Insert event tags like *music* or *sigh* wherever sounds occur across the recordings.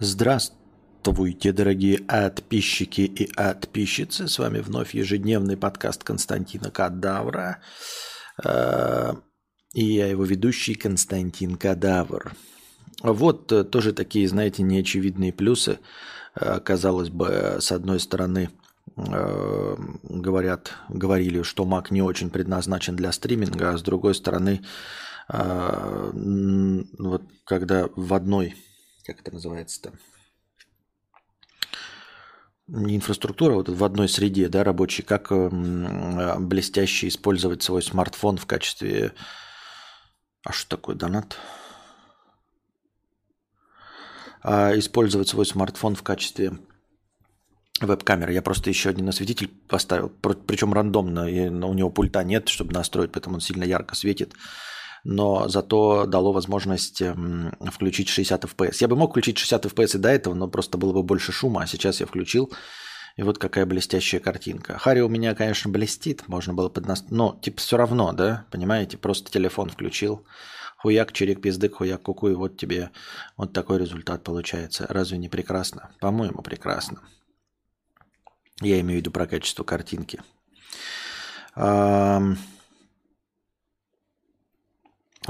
Здравствуйте, дорогие подписчики и подписчицы. С вами вновь ежедневный подкаст Константина Кадавра. Э, и я его ведущий Константин Кадавр. Вот э, тоже такие, знаете, неочевидные плюсы. Э, казалось бы, с одной стороны, говорят, говорили, что Mac не очень предназначен для стриминга, а с другой стороны, вот когда в одной как это называется-то, не инфраструктура, вот в одной среде, да, рабочей, как э, блестяще использовать свой смартфон в качестве... А что такое донат? А, использовать свой смартфон в качестве веб-камеры. Я просто еще один осветитель поставил, причем рандомно, и у него пульта нет, чтобы настроить, поэтому он сильно ярко светит но зато дало возможность эм, включить 60 FPS. Я бы мог включить 60 FPS и до этого, но просто было бы больше шума, а сейчас я включил. И вот какая блестящая картинка. Хари у меня, конечно, блестит, можно было под нас... Но, типа, все равно, да, понимаете, просто телефон включил, хуяк, чирик, пиздык, хуяк, куку, и вот тебе вот такой результат получается. Разве не прекрасно? По-моему, прекрасно. Я имею в виду про качество картинки.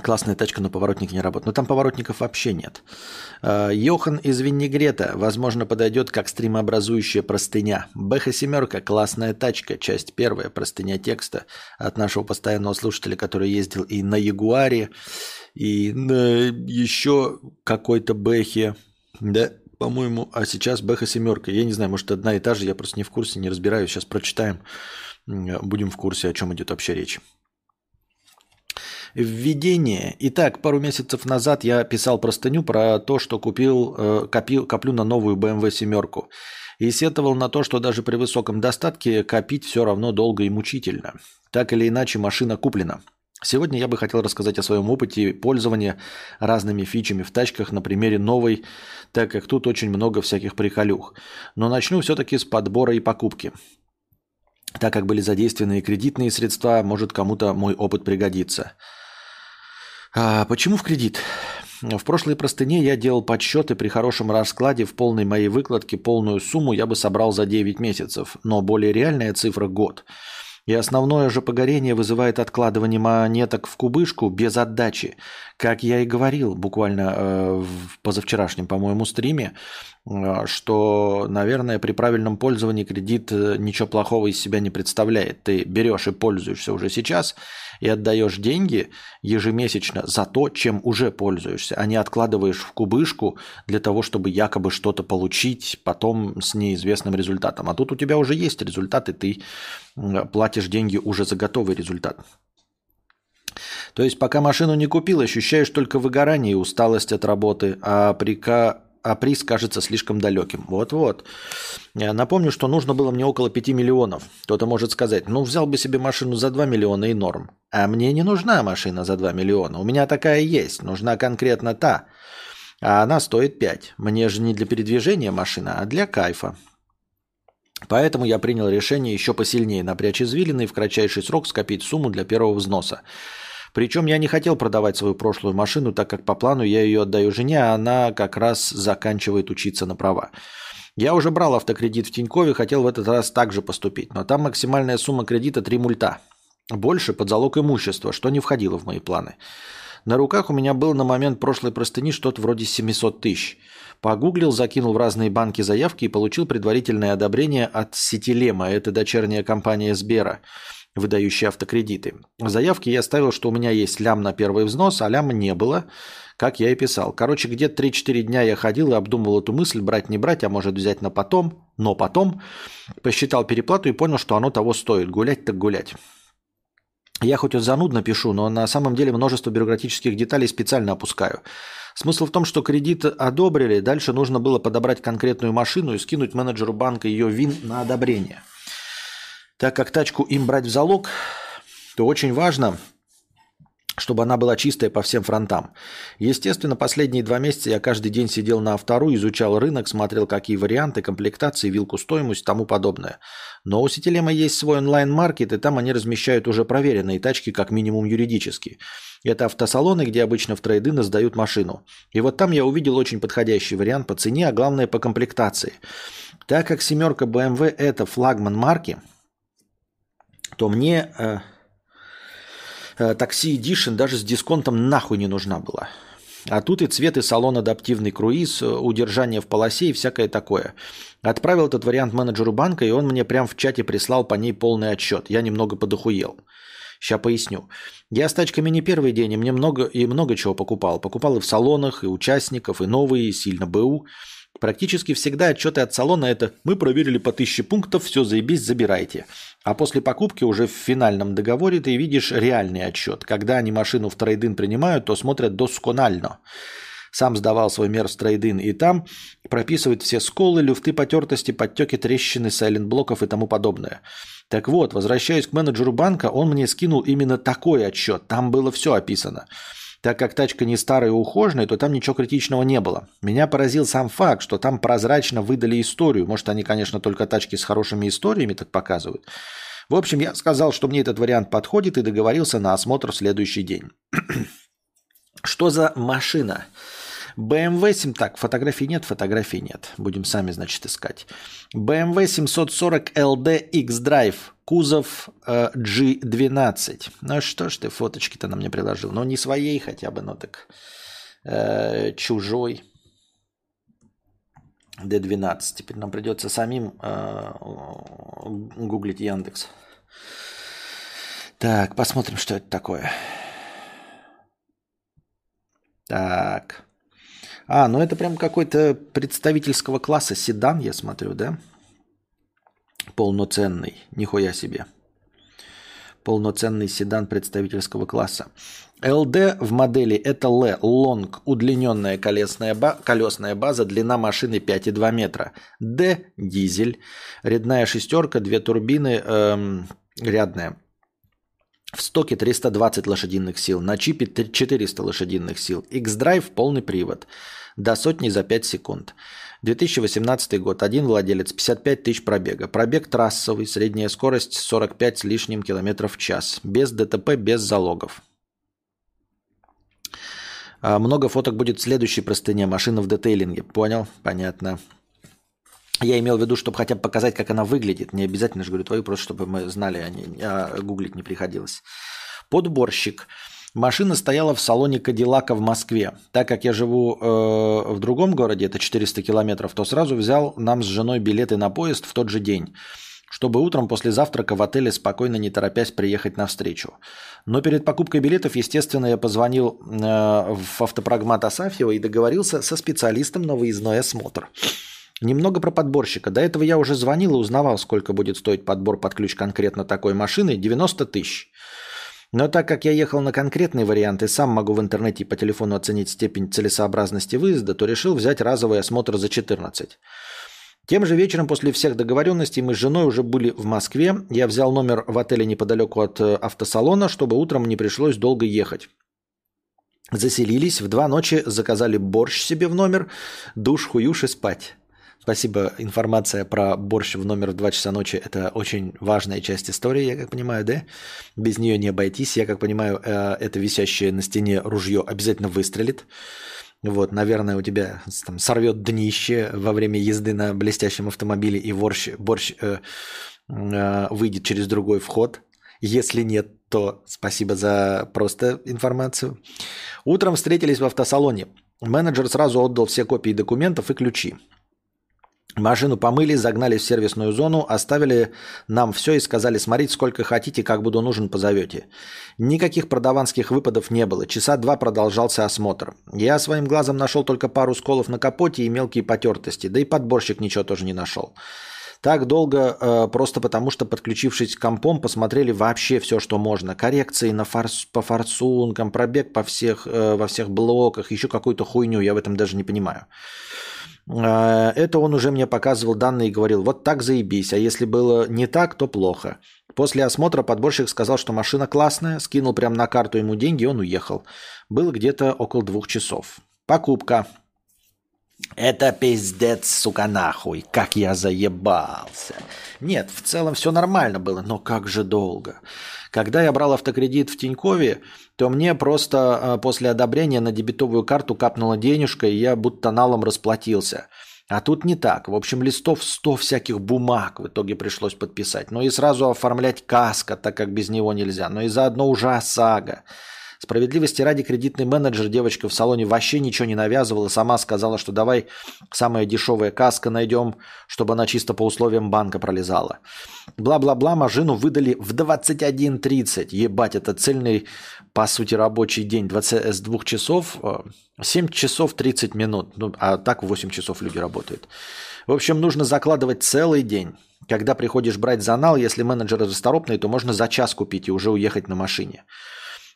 Классная тачка, но поворотник не работает. Но там поворотников вообще нет. А, Йохан из Виннигрета, возможно, подойдет как стримообразующая простыня. Бэха семерка, классная тачка, часть первая, простыня текста от нашего постоянного слушателя, который ездил и на Ягуаре, и на еще какой-то Бэхе. Да, по-моему, а сейчас Бэха семерка. Я не знаю, может, одна и та же, я просто не в курсе, не разбираюсь. Сейчас прочитаем, будем в курсе, о чем идет вообще речь. Введение. Итак, пару месяцев назад я писал простыню про то, что купил, э, копил, коплю на новую BMW семерку. И сетовал на то, что даже при высоком достатке копить все равно долго и мучительно. Так или иначе, машина куплена. Сегодня я бы хотел рассказать о своем опыте пользования разными фичами в тачках на примере новой, так как тут очень много всяких приколюх. Но начну все-таки с подбора и покупки. Так как были задействованы кредитные средства, может кому-то мой опыт пригодится. А почему в кредит? В прошлой простыне я делал подсчеты при хорошем раскладе в полной моей выкладке полную сумму я бы собрал за 9 месяцев, но более реальная цифра – год. И основное же погорение вызывает откладывание монеток в кубышку без отдачи. Как я и говорил буквально э, в позавчерашнем, по-моему, стриме, э, что, наверное, при правильном пользовании кредит э, ничего плохого из себя не представляет. Ты берешь и пользуешься уже сейчас – и отдаешь деньги ежемесячно за то, чем уже пользуешься, а не откладываешь в кубышку для того, чтобы якобы что-то получить потом с неизвестным результатом. А тут у тебя уже есть результат, и ты платишь деньги уже за готовый результат. То есть пока машину не купил, ощущаешь только выгорание и усталость от работы, а при а приз кажется слишком далеким. Вот-вот. Напомню, что нужно было мне около 5 миллионов. Кто-то может сказать, ну взял бы себе машину за 2 миллиона и норм. А мне не нужна машина за 2 миллиона. У меня такая есть. Нужна конкретно та. А она стоит 5. Мне же не для передвижения машина, а для кайфа. Поэтому я принял решение еще посильнее напрячь извилины и в кратчайший срок скопить сумму для первого взноса. Причем я не хотел продавать свою прошлую машину, так как по плану я ее отдаю жене, а она как раз заканчивает учиться на права. Я уже брал автокредит в Тинькове, хотел в этот раз также поступить, но там максимальная сумма кредита 3 мульта. Больше под залог имущества, что не входило в мои планы. На руках у меня было на момент прошлой простыни что-то вроде 700 тысяч. Погуглил, закинул в разные банки заявки и получил предварительное одобрение от Сетилема, это дочерняя компания Сбера – выдающие автокредиты. В заявке я ставил, что у меня есть лям на первый взнос, а ляма не было, как я и писал. Короче, где-то 3-4 дня я ходил и обдумывал эту мысль, брать, не брать, а может взять на потом, но потом посчитал переплату и понял, что оно того стоит. Гулять так гулять. Я хоть и занудно пишу, но на самом деле множество бюрократических деталей специально опускаю. Смысл в том, что кредит одобрили, дальше нужно было подобрать конкретную машину и скинуть менеджеру банка ее ВИН на одобрение – так как тачку им брать в залог, то очень важно чтобы она была чистая по всем фронтам. Естественно, последние два месяца я каждый день сидел на автору, изучал рынок, смотрел, какие варианты, комплектации, вилку стоимость и тому подобное. Но у Сетилема есть свой онлайн-маркет, и там они размещают уже проверенные тачки, как минимум юридически. Это автосалоны, где обычно в трейдины сдают машину. И вот там я увидел очень подходящий вариант по цене, а главное по комплектации. Так как семерка BMW это флагман марки, то мне... Э, Э, такси Edition даже с дисконтом нахуй не нужна была. А тут и цвет, и салон адаптивный круиз, э, удержание в полосе и всякое такое. Отправил этот вариант менеджеру банка, и он мне прям в чате прислал по ней полный отчет. Я немного подохуел. Сейчас поясню. Я с тачками не первый день, и мне много, и много чего покупал. Покупал и в салонах, и участников, и новые, и сильно БУ. Практически всегда отчеты от салона это «Мы проверили по 1000 пунктов, все заебись, забирайте». А после покупки уже в финальном договоре ты видишь реальный отчет. Когда они машину в трейдин принимают, то смотрят досконально. Сам сдавал свой мер в трейдин, и там прописывают все сколы, люфты потертости, подтеки, трещины, сайлент-блоков и тому подобное. Так вот, возвращаясь к менеджеру банка, он мне скинул именно такой отчет. Там было все описано. Так как тачка не старая и ухоженная, то там ничего критичного не было. Меня поразил сам факт, что там прозрачно выдали историю. Может, они, конечно, только тачки с хорошими историями так показывают. В общем, я сказал, что мне этот вариант подходит и договорился на осмотр в следующий день. *clears throat* что за машина? BMW 7, так, фотографий нет, фотографий нет. Будем сами, значит, искать. BMW 740 LD X-Drive, кузов э, G12. Ну что ж ты фоточки-то на мне приложил? Ну не своей хотя бы, но так э, чужой. D12. Теперь нам придется самим э, гуглить Яндекс. Так, посмотрим, что это такое. Так. А, ну это прям какой-то представительского класса седан, я смотрю, да? Полноценный. Нихуя себе. Полноценный седан представительского класса. ЛД в модели это L, Long, удлиненная колесная, ба- колесная база, длина машины 5,2 метра. D – дизель, рядная шестерка, две турбины, эм, рядная. В стоке 320 лошадиных сил, на чипе 400 лошадиных сил. X-Drive полный привод. До сотни за 5 секунд. 2018 год. Один владелец, 55 тысяч пробега. Пробег трассовый, средняя скорость 45 с лишним километров в час. Без ДТП, без залогов. А, много фоток будет в следующей простыне. Машина в детейлинге. Понял? Понятно. Я имел в виду, чтобы хотя бы показать, как она выглядит. Не обязательно же говорю твою, просто чтобы мы знали, а, не, а гуглить не приходилось. Подборщик. Машина стояла в салоне Кадиллака в Москве. Так как я живу э, в другом городе, это 400 километров, то сразу взял нам с женой билеты на поезд в тот же день, чтобы утром после завтрака в отеле спокойно не торопясь приехать на встречу. Но перед покупкой билетов, естественно, я позвонил э, в автопрогмат Асафьева и договорился со специалистом на выездной осмотр. Немного про подборщика. До этого я уже звонил и узнавал, сколько будет стоить подбор под ключ конкретно такой машины. 90 тысяч. Но так как я ехал на конкретный вариант и сам могу в интернете и по телефону оценить степень целесообразности выезда, то решил взять разовый осмотр за 14. Тем же вечером после всех договоренностей мы с женой уже были в Москве. Я взял номер в отеле неподалеку от э, автосалона, чтобы утром не пришлось долго ехать. Заселились, в два ночи заказали борщ себе в номер, душ, хуюш и спать. Спасибо. Информация про борщ в номер в 2 часа ночи – это очень важная часть истории, я как понимаю, да? Без нее не обойтись. Я как понимаю, э, это висящее на стене ружье обязательно выстрелит. Вот, наверное, у тебя там сорвет днище во время езды на блестящем автомобиле, и борщ, борщ э, э, выйдет через другой вход. Если нет, то спасибо за просто информацию. Утром встретились в автосалоне. Менеджер сразу отдал все копии документов и ключи. Машину помыли, загнали в сервисную зону, оставили нам все и сказали, смотрите сколько хотите, как буду нужен, позовете. Никаких продаванских выпадов не было. Часа два продолжался осмотр. Я своим глазом нашел только пару сколов на капоте и мелкие потертости, да и подборщик ничего тоже не нашел. Так долго э, просто потому, что подключившись к компом, посмотрели вообще все, что можно. Коррекции на форс, по форсункам, пробег по всех, э, во всех блоках, еще какую-то хуйню, я в этом даже не понимаю. Э, это он уже мне показывал данные и говорил, вот так заебись, а если было не так, то плохо. После осмотра подборщик сказал, что машина классная, скинул прямо на карту ему деньги, он уехал. Было где-то около двух часов. Покупка. Это пиздец, сука, нахуй, как я заебался. Нет, в целом все нормально было, но как же долго. Когда я брал автокредит в Тинькове, то мне просто э, после одобрения на дебетовую карту капнула денежка, и я будто налом расплатился. А тут не так. В общем, листов 100 всяких бумаг в итоге пришлось подписать. Ну и сразу оформлять каска, так как без него нельзя. Но и заодно уже ОСАГО. Справедливости ради кредитный менеджер девочка в салоне вообще ничего не навязывала, сама сказала, что давай самая дешевая каска найдем, чтобы она чисто по условиям банка пролезала. Бла-бла-бла, машину выдали в 21.30. Ебать, это цельный, по сути, рабочий день 20, с двух часов, 7 э, часов 30 минут. Ну, а так 8 часов люди работают. В общем, нужно закладывать целый день. Когда приходишь брать занал, если менеджер расторопный, то можно за час купить и уже уехать на машине.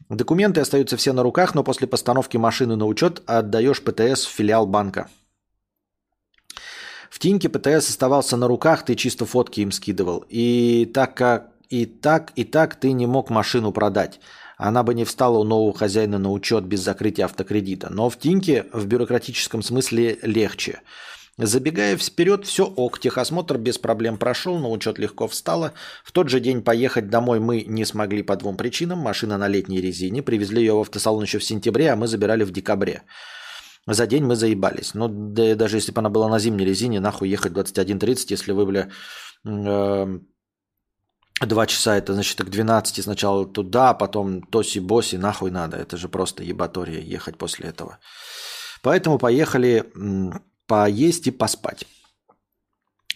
Документы остаются все на руках, но после постановки машины на учет отдаешь ПТС в филиал банка. В Тиньке ПТС оставался на руках, ты чисто фотки им скидывал. И так как и так, и так ты не мог машину продать. Она бы не встала у нового хозяина на учет без закрытия автокредита. Но в Тиньке в бюрократическом смысле легче. Забегая вперед, все ок, техосмотр без проблем прошел, на учет легко встала. В тот же день поехать домой мы не смогли по двум причинам. Машина на летней резине, привезли ее в автосалон еще в сенябре, а мы забирали в декабре. За день мы заебались. Но ну, да, даже если бы она была на зимней резине, нахуй ехать 21.30, если вы, бля, э, часа, это значит к 12 сначала туда, а потом тоси-боси, нахуй надо. Это же просто ебатория ехать после этого. Поэтому поехали поесть и поспать.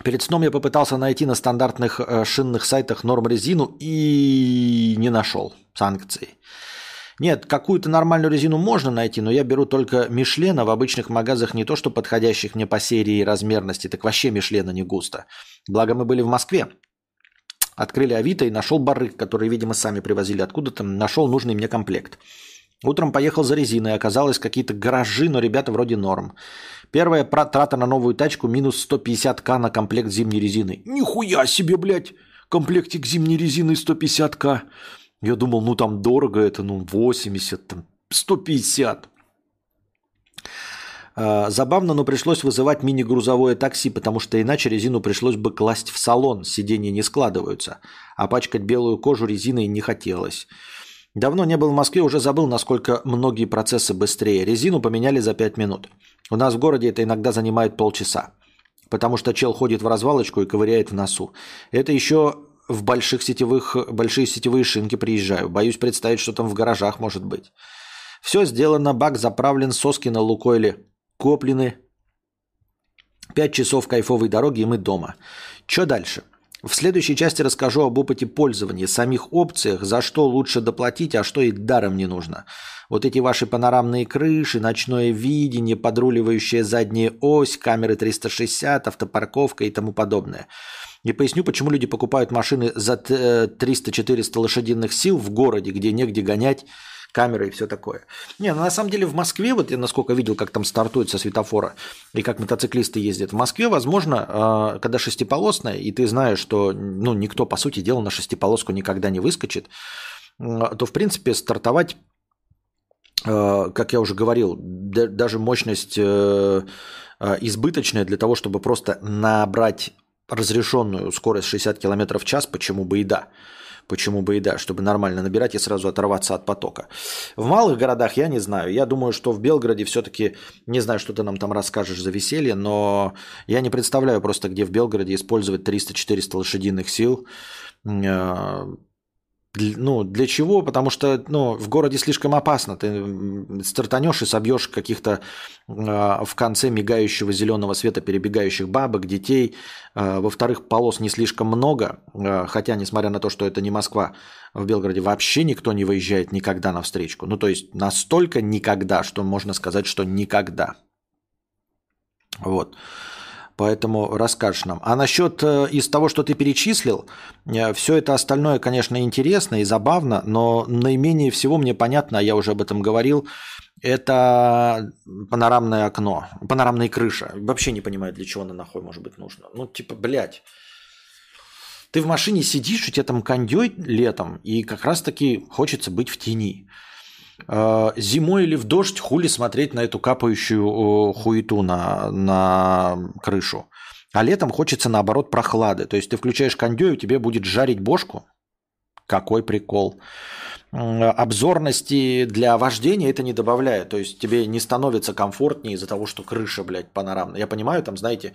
Перед сном я попытался найти на стандартных э, шинных сайтах норм резину и не нашел санкции. Нет, какую-то нормальную резину можно найти, но я беру только Мишлена в обычных магазах не то, что подходящих мне по серии и размерности, так вообще Мишлена не густо. Благо мы были в Москве. Открыли Авито и нашел барык, который, видимо, сами привозили откуда-то, нашел нужный мне комплект. Утром поехал за резиной, оказалось какие-то гаражи, но ребята вроде норм. Первая трата на новую тачку минус 150к на комплект зимней резины. Нихуя себе, блядь! Комплектик зимней резины 150к. Я думал, ну там дорого это, ну 80, там 150. А, забавно, но пришлось вызывать мини-грузовое такси, потому что иначе резину пришлось бы класть в салон, сиденья не складываются. А пачкать белую кожу резиной не хотелось. Давно не был в Москве, уже забыл, насколько многие процессы быстрее. Резину поменяли за 5 минут. У нас в городе это иногда занимает полчаса. Потому что чел ходит в развалочку и ковыряет в носу. Это еще в больших сетевых, большие сетевые шинки приезжаю. Боюсь представить, что там в гаражах может быть. Все сделано, бак заправлен, соски на лукойле коплены. Пять часов кайфовой дороги, и мы дома. Что дальше? В следующей части расскажу об опыте пользования, самих опциях, за что лучше доплатить, а что и даром не нужно. Вот эти ваши панорамные крыши, ночное видение, подруливающая задняя ось, камеры 360, автопарковка и тому подобное. И поясню, почему люди покупают машины за 300-400 э, лошадиных сил в городе, где негде гонять камеры и все такое. Не, ну на самом деле в Москве, вот я насколько видел, как там стартует со светофора и как мотоциклисты ездят, в Москве, возможно, а, когда шестиполосная, и ты знаешь, что ну, никто, по сути дела, на шестиполоску никогда не выскочит, то, в принципе, стартовать а, как я уже говорил, даже мощность э, а, избыточная для того, чтобы просто набрать разрешенную скорость 60 км в час, почему бы и да. Почему бы и да, чтобы нормально набирать и сразу оторваться от потока. В малых городах я не знаю. Я думаю, что в Белгороде все-таки, не знаю, что ты нам там расскажешь за веселье, но я не представляю просто, где в Белгороде использовать 300-400 лошадиных сил э, ну, для чего? Потому что ну, в городе слишком опасно. Ты стартанешь и собьешь каких-то э, в конце мигающего зеленого света перебегающих бабок, детей. Э, во-вторых, полос не слишком много. Э, хотя, несмотря на то, что это не Москва, в Белгороде вообще никто не выезжает никогда на встречку. Ну, то есть настолько никогда, что можно сказать, что никогда. Вот. Поэтому расскажешь нам. А насчет э, из того, что ты перечислил, э, все это остальное, конечно, интересно и забавно, но наименее всего мне понятно, а я уже об этом говорил, это панорамное окно, панорамная крыша. Вообще не понимаю, для чего она нахуй может быть нужна. Ну, типа, блядь. Ты в машине сидишь, у тебя там кондей летом, и как раз-таки хочется быть в тени. А, зимой или в дождь хули смотреть на эту капающую хуету на, на крышу. А летом хочется, наоборот, прохлады. То есть ты включаешь кондей, и тебе будет жарить бошку. Какой прикол. Обзорности для вождения это не добавляет. То есть тебе не становится комфортнее из-за того, что крыша, блядь, панорамная. Я понимаю, там, знаете,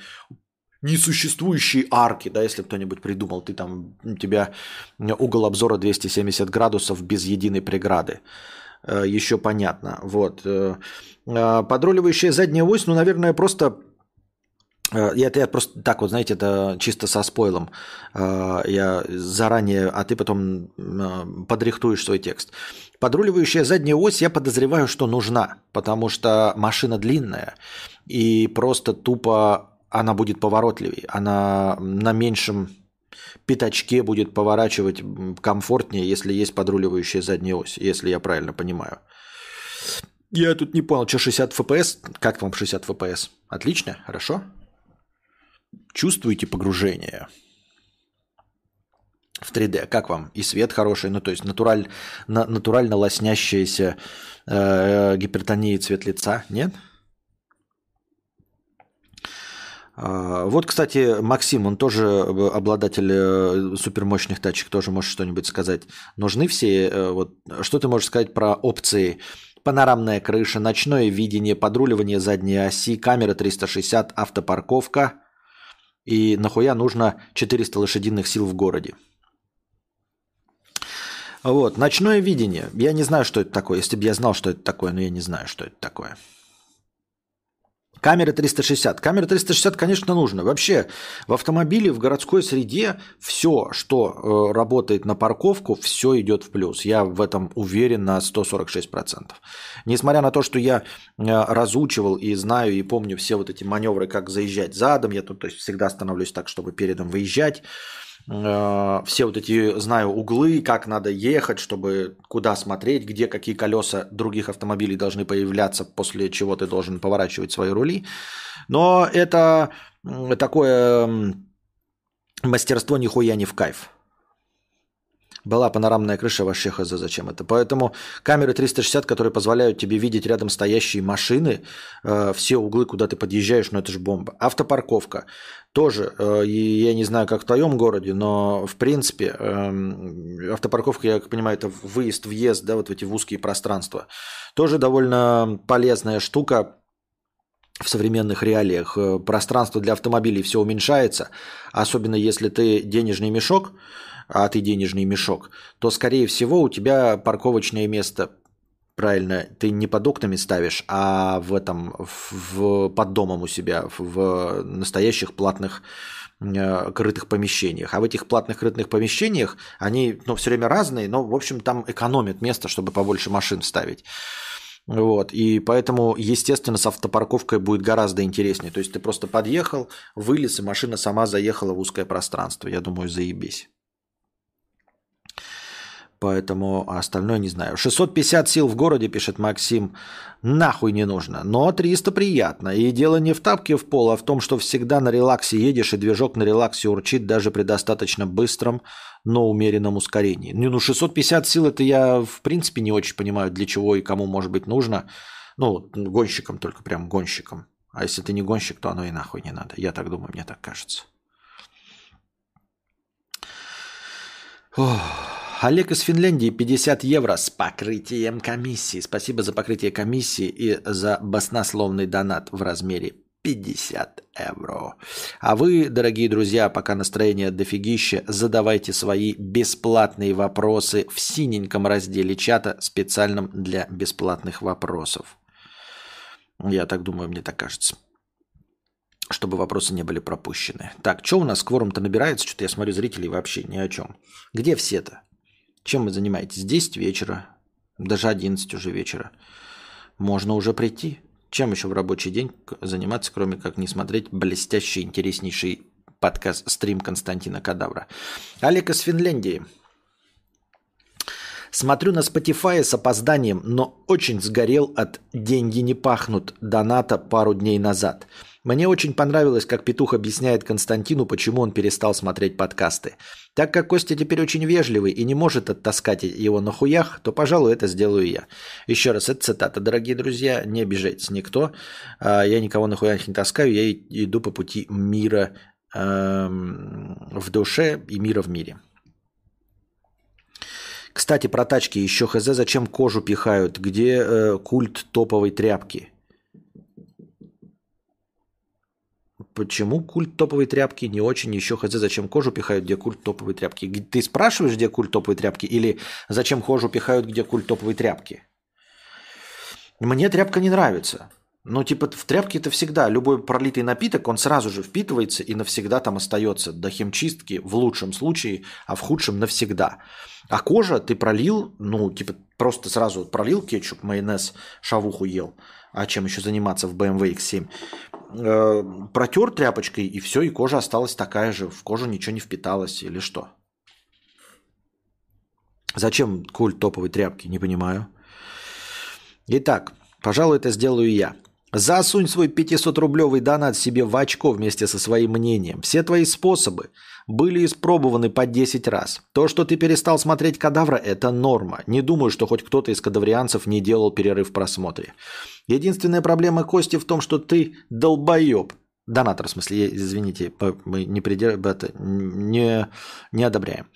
несуществующие арки, да, если кто-нибудь придумал, ты там, у тебя угол обзора 270 градусов без единой преграды. Э, еще понятно. Вот. Э, э, подруливающая задняя ось, ну, наверное, просто это я просто так вот, знаете, это чисто со спойлом. Я заранее, а ты потом подрихтуешь свой текст. Подруливающая задняя ось, я подозреваю, что нужна, потому что машина длинная, и просто тупо она будет поворотливее, она на меньшем пятачке будет поворачивать комфортнее, если есть подруливающая задняя ось, если я правильно понимаю. Я тут не понял, что 60 FPS? Как вам 60 FPS? Отлично, хорошо? Чувствуете погружение в 3D? Как вам? И свет хороший, ну то есть натураль, на, натурально лоснящаяся э, гипертония цвет лица, нет? А, вот, кстати, Максим, он тоже э, обладатель э, супермощных тачек, тоже может что-нибудь сказать. Нужны все, э, вот, что ты можешь сказать про опции панорамная крыша, ночное видение, подруливание задней оси, камера 360, автопарковка. И нахуя нужно 400 лошадиных сил в городе? Вот, ночное видение. Я не знаю, что это такое. Если бы я знал, что это такое, но я не знаю, что это такое. Камера 360. Камера 360, конечно, нужно. Вообще, в автомобиле, в городской среде все, что э, работает на парковку, все идет в плюс. Я в этом уверен на 146%. Несмотря на то, что я э, разучивал и знаю, и помню все вот эти маневры, как заезжать задом, я тут то есть, всегда становлюсь так, чтобы передом выезжать. Э, все вот эти, знаю, углы, как надо ехать, чтобы куда смотреть, где какие колеса других автомобилей должны появляться, после чего ты должен поворачивать свои рули. Но это такое мастерство нихуя не в кайф. Была панорамная крыша, вообще хз, зачем это. Поэтому камеры 360, которые позволяют тебе видеть рядом стоящие машины, э, все углы, куда ты подъезжаешь, ну это же бомба. Автопарковка тоже, э, я не знаю, как в твоем городе, но в принципе э, автопарковка, я понимаю, это выезд-въезд, да, вот в эти узкие пространства. Тоже довольно полезная штука, в современных реалиях э, пространство для автомобилей все уменьшается, особенно если ты денежный мешок, а ты денежный мешок, то, скорее всего, у тебя парковочное место, правильно, ты не под окнами ставишь, а в этом, в, под домом у себя, в настоящих платных э, крытых помещениях. А в этих платных крытых помещениях они ну, все время разные, но, в общем, там экономят место, чтобы побольше машин ставить. Вот, и поэтому, естественно, с автопарковкой будет гораздо интереснее. То есть ты просто подъехал, вылез, и машина сама заехала в узкое пространство. Я думаю, заебись. Поэтому остальное не знаю. 650 сил в городе, пишет Максим, нахуй не нужно. Но 300 приятно. И дело не в тапке в пол, а в том, что всегда на релаксе едешь, и движок на релаксе урчит даже при достаточно быстром, но умеренном ускорении. Не, ну 650 сил это я в принципе не очень понимаю, для чего и кому может быть нужно. Ну, гонщикам только, прям гонщикам. А если ты не гонщик, то оно и нахуй не надо. Я так думаю, мне так кажется. Ох. Олег из Финляндии 50 евро с покрытием комиссии. Спасибо за покрытие комиссии и за баснословный донат в размере 50 евро. А вы, дорогие друзья, пока настроение дофигище, задавайте свои бесплатные вопросы в синеньком разделе чата, специальном для бесплатных вопросов. Я так думаю, мне так кажется. Чтобы вопросы не были пропущены. Так, что у нас кворум-то набирается? Что-то я смотрю, зрителей вообще ни о чем. Где все-то? Чем вы занимаетесь? 10 вечера, даже 11 уже вечера. Можно уже прийти. Чем еще в рабочий день заниматься, кроме как не смотреть блестящий, интереснейший подкаст, стрим Константина Кадавра. Олег из Финляндии. Смотрю на Spotify с опозданием, но очень сгорел от «деньги не пахнут» доната пару дней назад. Мне очень понравилось, как Петух объясняет Константину, почему он перестал смотреть подкасты. Так как Костя теперь очень вежливый и не может оттаскать его на хуях, то, пожалуй, это сделаю я. Еще раз, это цитата, дорогие друзья, не обижайтесь никто. А, я никого на хуях не таскаю, я иду по пути мира эм, в душе и мира в мире. Кстати, про тачки еще хз, зачем кожу пихают, где э, культ топовой тряпки? Почему культ топовой тряпки не очень еще хз, зачем кожу пихают, где культ топовой тряпки? Ты спрашиваешь, где культ топовой тряпки, или зачем кожу пихают, где культ топовой тряпки? Мне тряпка не нравится. Ну, типа, в тряпке это всегда любой пролитый напиток, он сразу же впитывается и навсегда там остается. До химчистки в лучшем случае, а в худшем навсегда. А кожа ты пролил, ну, типа, просто сразу пролил кетчуп, майонез, шавуху ел. А чем еще заниматься в BMW X7? Э, протер тряпочкой, и все, и кожа осталась такая же. В кожу ничего не впиталось или что? Зачем культ топовой тряпки? Не понимаю. Итак, пожалуй, это сделаю я. Засунь свой 500-рублевый донат себе в очко вместе со своим мнением. Все твои способы были испробованы по 10 раз. То, что ты перестал смотреть кадавра, это норма. Не думаю, что хоть кто-то из кадаврианцев не делал перерыв в просмотре. Единственная проблема Кости в том, что ты долбоеб. Донатор, в смысле, извините, мы не, придер... это, не, не одобряем.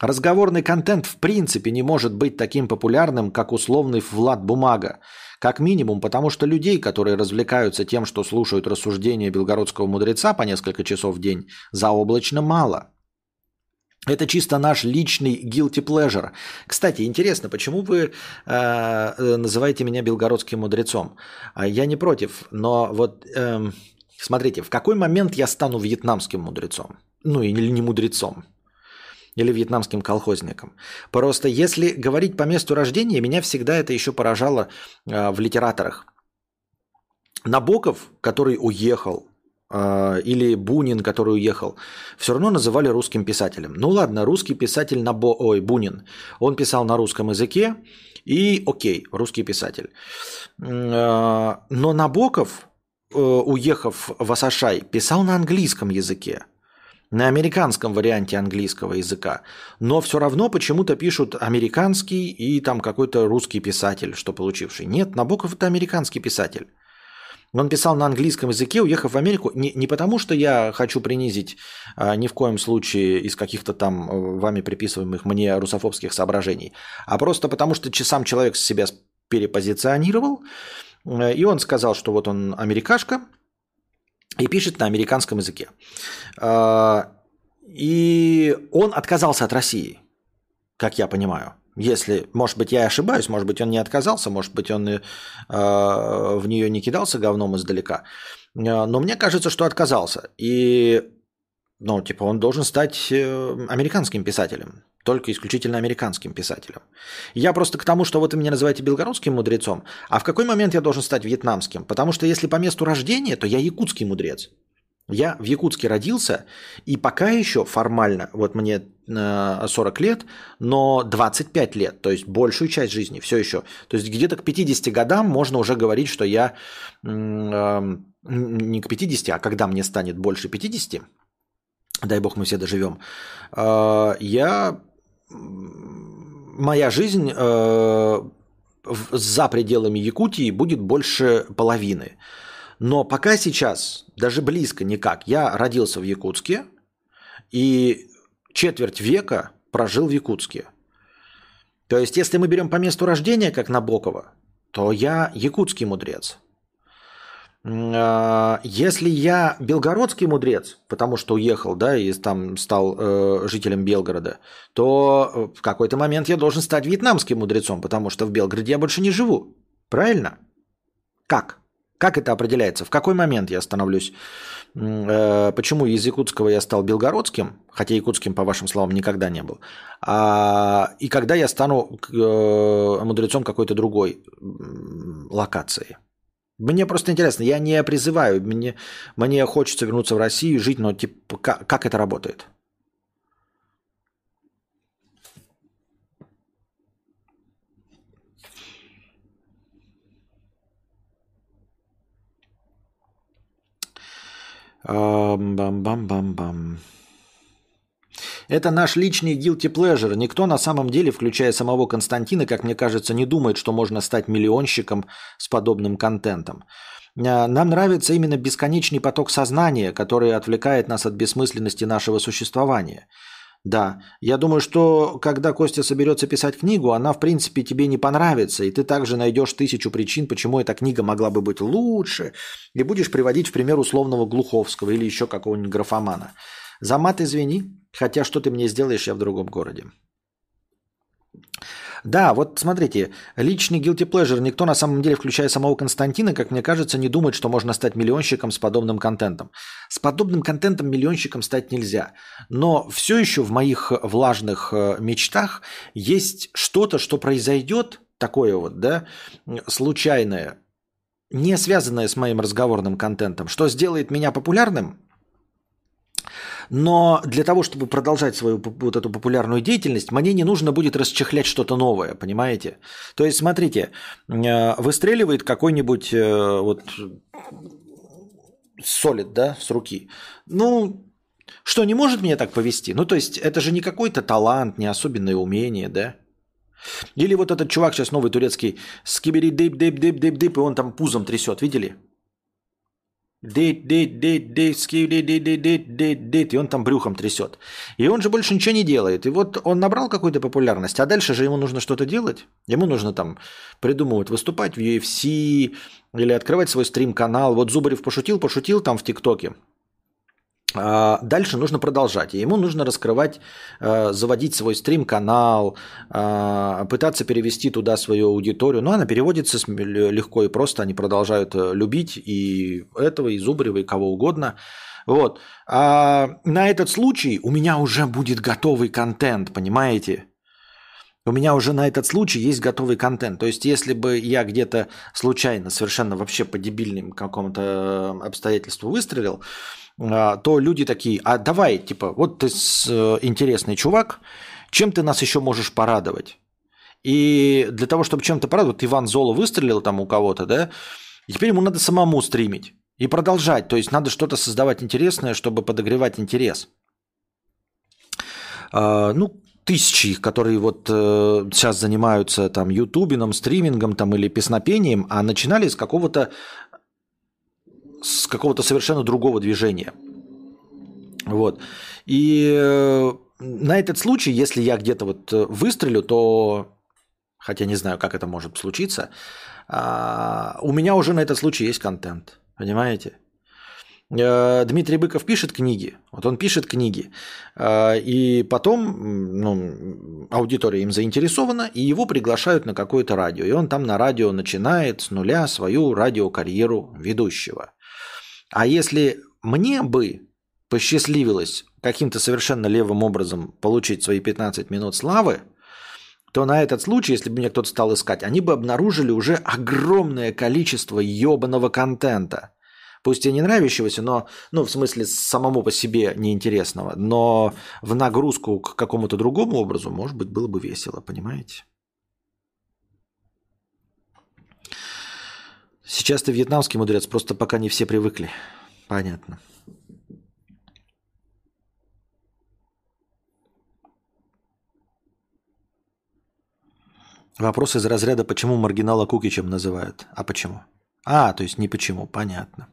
Разговорный контент в принципе не может быть таким популярным, как условный Влад Бумага. Как минимум, потому что людей, которые развлекаются тем, что слушают рассуждения белгородского мудреца по несколько часов в день, заоблачно мало. Это чисто наш личный guilty pleasure. Кстати, интересно, почему вы э, называете меня белгородским мудрецом? А я не против, но вот э, смотрите, в какой момент я стану вьетнамским мудрецом? Ну или не мудрецом? Или вьетнамским колхозникам. Просто если говорить по месту рождения, меня всегда это еще поражало э, в литераторах. Набоков, который уехал, э, или Бунин, который уехал, все равно называли русским писателем. Ну ладно, русский писатель Набо... Ой, Бунин. Он писал на русском языке, и окей, русский писатель. Э, но Набоков, э, уехав в Асашай, писал на английском языке на американском варианте английского языка, но все равно почему-то пишут американский и там какой-то русский писатель, что получивший. Нет, Набоков это американский писатель. Он писал на английском языке, уехав в Америку, не, не потому, что я хочу принизить а, ни в коем случае из каких-то там э, вами приписываемых мне русофобских соображений, а просто потому, что сам человек себя перепозиционировал, э, и он сказал, что вот он америкашка, и пишет на американском языке. А, и он отказался от России, как я понимаю. Если, может быть, я ошибаюсь, может быть, он не отказался, может быть, он э, в нее не кидался говном издалека. А, но мне кажется, что отказался. И, ну, типа, он должен стать э, американским писателем только исключительно американским писателем. Я просто к тому, что вот вы меня называете белгородским мудрецом, а в какой момент я должен стать вьетнамским? Потому что если по месту рождения, то я якутский мудрец. Я в Якутске родился, и пока еще формально, вот мне 40 э, лет, но 25 лет, то есть большую часть жизни все еще. То есть где-то к 50 годам можно уже говорить, что я э, не к 50, а когда мне станет больше 50, дай бог мы все доживем, э, я моя жизнь э, за пределами Якутии будет больше половины. Но пока сейчас, даже близко никак, я родился в Якутске и четверть века прожил в Якутске. То есть, если мы берем по месту рождения, как Набокова, то я якутский мудрец – а, если я белгородский мудрец, потому что уехал, да, и там стал э, жителем Белгорода, то э, в какой-то момент я должен стать вьетнамским мудрецом, потому что в Белгороде я больше не живу. Правильно? Как? Как это определяется? В какой момент я становлюсь? Э, почему из якутского я стал белгородским, хотя якутским, по вашим словам, никогда не был. А, и когда я стану э, мудрецом какой-то другой локации? Мне просто интересно, я не призываю, мне, мне хочется вернуться в Россию жить, но типа, как, как это работает? Бам-бам-бам-бам. Это наш личный guilty pleasure. Никто на самом деле, включая самого Константина, как мне кажется, не думает, что можно стать миллионщиком с подобным контентом. А, нам нравится именно бесконечный поток сознания, который отвлекает нас от бессмысленности нашего существования – да, я думаю, что когда Костя соберется писать книгу, она в принципе тебе не понравится, и ты также найдешь тысячу причин, почему эта книга могла бы быть лучше, и будешь приводить в пример условного Глуховского или еще какого-нибудь графомана. За мат извини, хотя что ты мне сделаешь, я в другом городе. Да, вот смотрите, личный guilty pleasure никто на самом деле, включая самого Константина, как мне кажется, не думает, что можно стать миллионщиком с подобным контентом. С подобным контентом миллионщиком стать нельзя. Но все еще в моих влажных э, мечтах есть что-то, что произойдет, такое вот, да, случайное, не связанное с моим разговорным контентом, что сделает меня популярным, но для того, чтобы продолжать свою вот эту популярную деятельность, мне не нужно будет расчехлять что-то новое, понимаете? То есть, смотрите, э, выстреливает какой-нибудь э, вот солид, да, с руки. Ну, что, не может меня так повести? Ну, то есть, это же не какой-то талант, не особенное умение, да? Или вот этот чувак сейчас новый турецкий, скибери дип дип дип дип дип и он там пузом трясет, видели? Дит, дит, ски, дит, дит, дит, дит, дит, дит, и он там брюхом трясет. И он же больше ничего не делает. И вот он набрал какую-то популярность, а дальше же ему нужно что-то делать. Ему нужно там придумывать, выступать в UFC или открывать свой стрим-канал. Вот Зубарев пошутил, пошутил там в ТикТоке. А, дальше нужно продолжать. Ему нужно раскрывать, а, заводить свой стрим-канал, а, пытаться перевести туда свою аудиторию. Но она переводится легко и просто. Они продолжают э, любить и этого, и Зубарева, и кого угодно. Вот. А на этот случай у меня уже будет готовый контент, понимаете? У меня уже на этот случай есть готовый контент. То есть, если бы я где-то случайно, совершенно вообще по дебильным какому-то э, обстоятельству выстрелил, то люди такие, а давай, типа, вот ты э, интересный чувак, чем ты нас еще можешь порадовать? И для того, чтобы чем-то порадовать, Иван Золо выстрелил там у кого-то, да, и теперь ему надо самому стримить и продолжать. То есть надо что-то создавать интересное, чтобы подогревать интерес. А, ну, тысячи, которые вот э, сейчас занимаются там ютубином, стримингом там или песнопением, а начинали с какого-то с какого-то совершенно другого движения. Вот. И э, на этот случай, если я где-то вот э, выстрелю, то, хотя не знаю, как это может случиться, а, у меня уже на этот случай есть контент. Понимаете? Э, Дмитрий Быков пишет книги, вот он пишет книги, и потом ну, аудитория им заинтересована, и его приглашают на какое-то радио, и он там на радио начинает с нуля свою радиокарьеру ведущего. А если мне бы посчастливилось каким-то совершенно левым образом получить свои 15 минут славы, то на этот случай, если бы меня кто-то стал искать, они бы обнаружили уже огромное количество ебаного контента. Пусть и не нравящегося, но, ну, в смысле, самому по себе неинтересного, но в нагрузку к какому-то другому образу, может быть, было бы весело, понимаете? Сейчас ты вьетнамский мудрец, просто пока не все привыкли. Понятно. Вопрос из разряда, почему маргинала Кукичем называют. А почему? А, то есть не почему, понятно.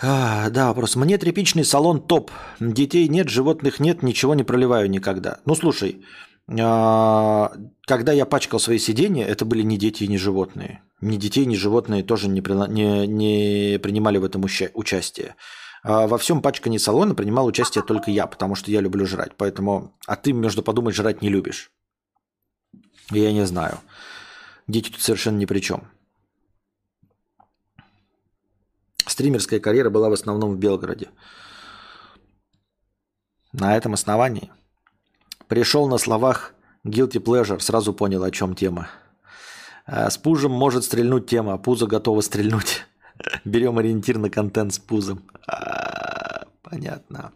А, да, вопрос. Мне тряпичный салон топ. Детей нет, животных нет, ничего не проливаю никогда. Ну, слушай, когда я пачкал свои сиденья, это были не дети и не животные. Ни детей, ни животные тоже не, не, не принимали в этом участие. А во всем пачкании салона принимал участие только я, потому что я люблю жрать. Поэтому, а ты, между подумать, жрать не любишь. Я не знаю. Дети тут совершенно ни при чем. Стримерская карьера была в основном в Белгороде. На этом основании – Пришел на словах guilty pleasure, сразу понял, о чем тема. А с пузом может стрельнуть тема, а пузо готово стрельнуть. *laughs* Берем ориентир на контент с пузом. А, понятно.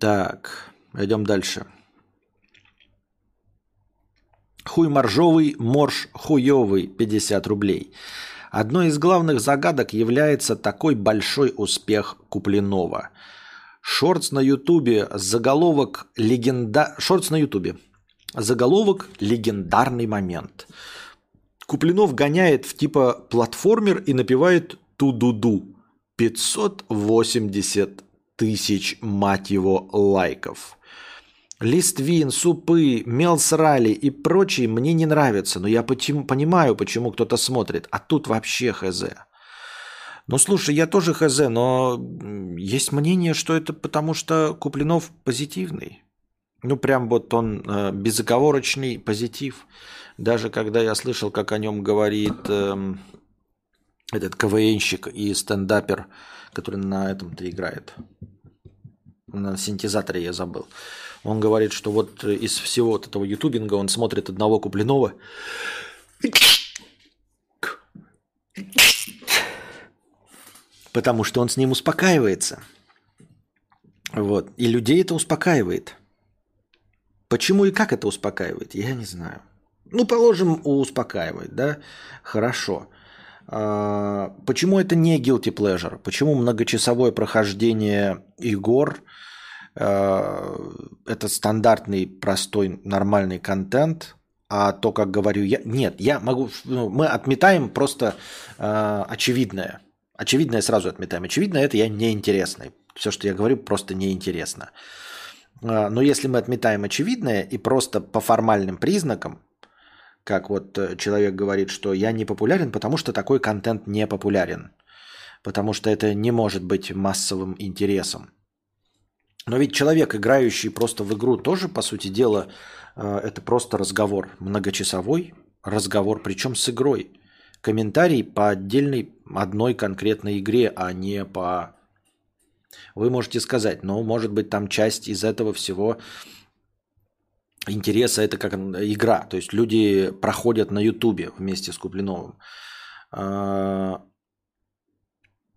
Так, идем дальше. Хуй моржовый, морж хуёвый, 50 рублей. Одной из главных загадок является такой большой успех Куплинова. Шортс на Ютубе, заголовок легенда... Шортс на Ютубе. Заголовок «Легендарный момент». Куплинов гоняет в типа платформер и напевает «Ту-ду-ду». 580 тысяч, мать его, лайков. Листвин, Супы, Мелсрали и прочие мне не нравятся, но я понимаю, почему кто-то смотрит. А тут вообще хз. Ну, слушай, я тоже хз, но есть мнение, что это потому, что Куплинов позитивный. Ну, прям вот он э, безоговорочный позитив. Даже когда я слышал, как о нем говорит э, этот КВНщик и стендапер, который на этом-то играет. На синтезаторе я забыл. Он говорит, что вот из всего вот этого ютубинга он смотрит одного Куплинова. Потому что он с ним успокаивается. Вот. И людей это успокаивает. Почему и как это успокаивает, я не знаю. Ну, положим, успокаивает, да? Хорошо. А, почему это не guilty pleasure? Почему многочасовое прохождение игр это стандартный, простой, нормальный контент, а то, как говорю я... Нет, я могу... Ну, мы отметаем просто э, очевидное. Очевидное сразу отметаем. Очевидно, это я неинтересный. Все, что я говорю, просто неинтересно. Но если мы отметаем очевидное и просто по формальным признакам, как вот э, человек говорит, что я не популярен, потому что такой контент не популярен. Потому что это не может быть массовым интересом. Но ведь человек, играющий просто в игру, тоже, по сути дела, э, это просто разговор. Многочасовой разговор, причем с игрой. Комментарий по отдельной одной конкретной игре, а не по... Вы можете сказать, ну, может быть, там часть из этого всего интереса это как игра. То есть люди проходят на Ютубе вместе с Куплиновым. А,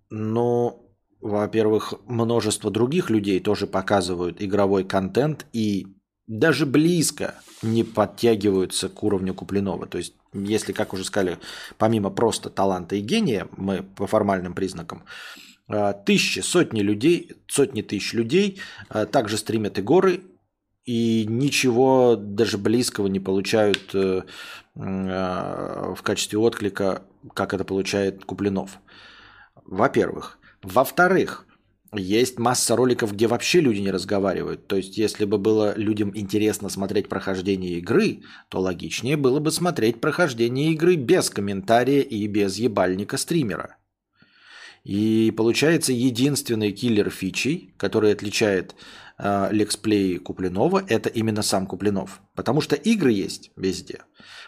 но, во-первых, множество других людей тоже показывают игровой контент и даже близко не подтягиваются к уровню Куплинова. То есть, если, как уже сказали, помимо просто таланта и гения, мы по формальным признакам, а, тысячи, сотни людей, сотни тысяч людей а, также стримят и горы и ничего даже близкого не получают э, э, в качестве отклика, как это получает Куплинов. Во-первых. Во-вторых, есть масса роликов, где вообще люди не разговаривают. То есть, если бы было людям интересно смотреть прохождение игры, то логичнее было бы смотреть прохождение игры без комментария и без ебальника стримера. И получается единственный киллер фичей, который отличает лексплей Куплинова, это именно сам Куплинов. Потому что игры есть везде.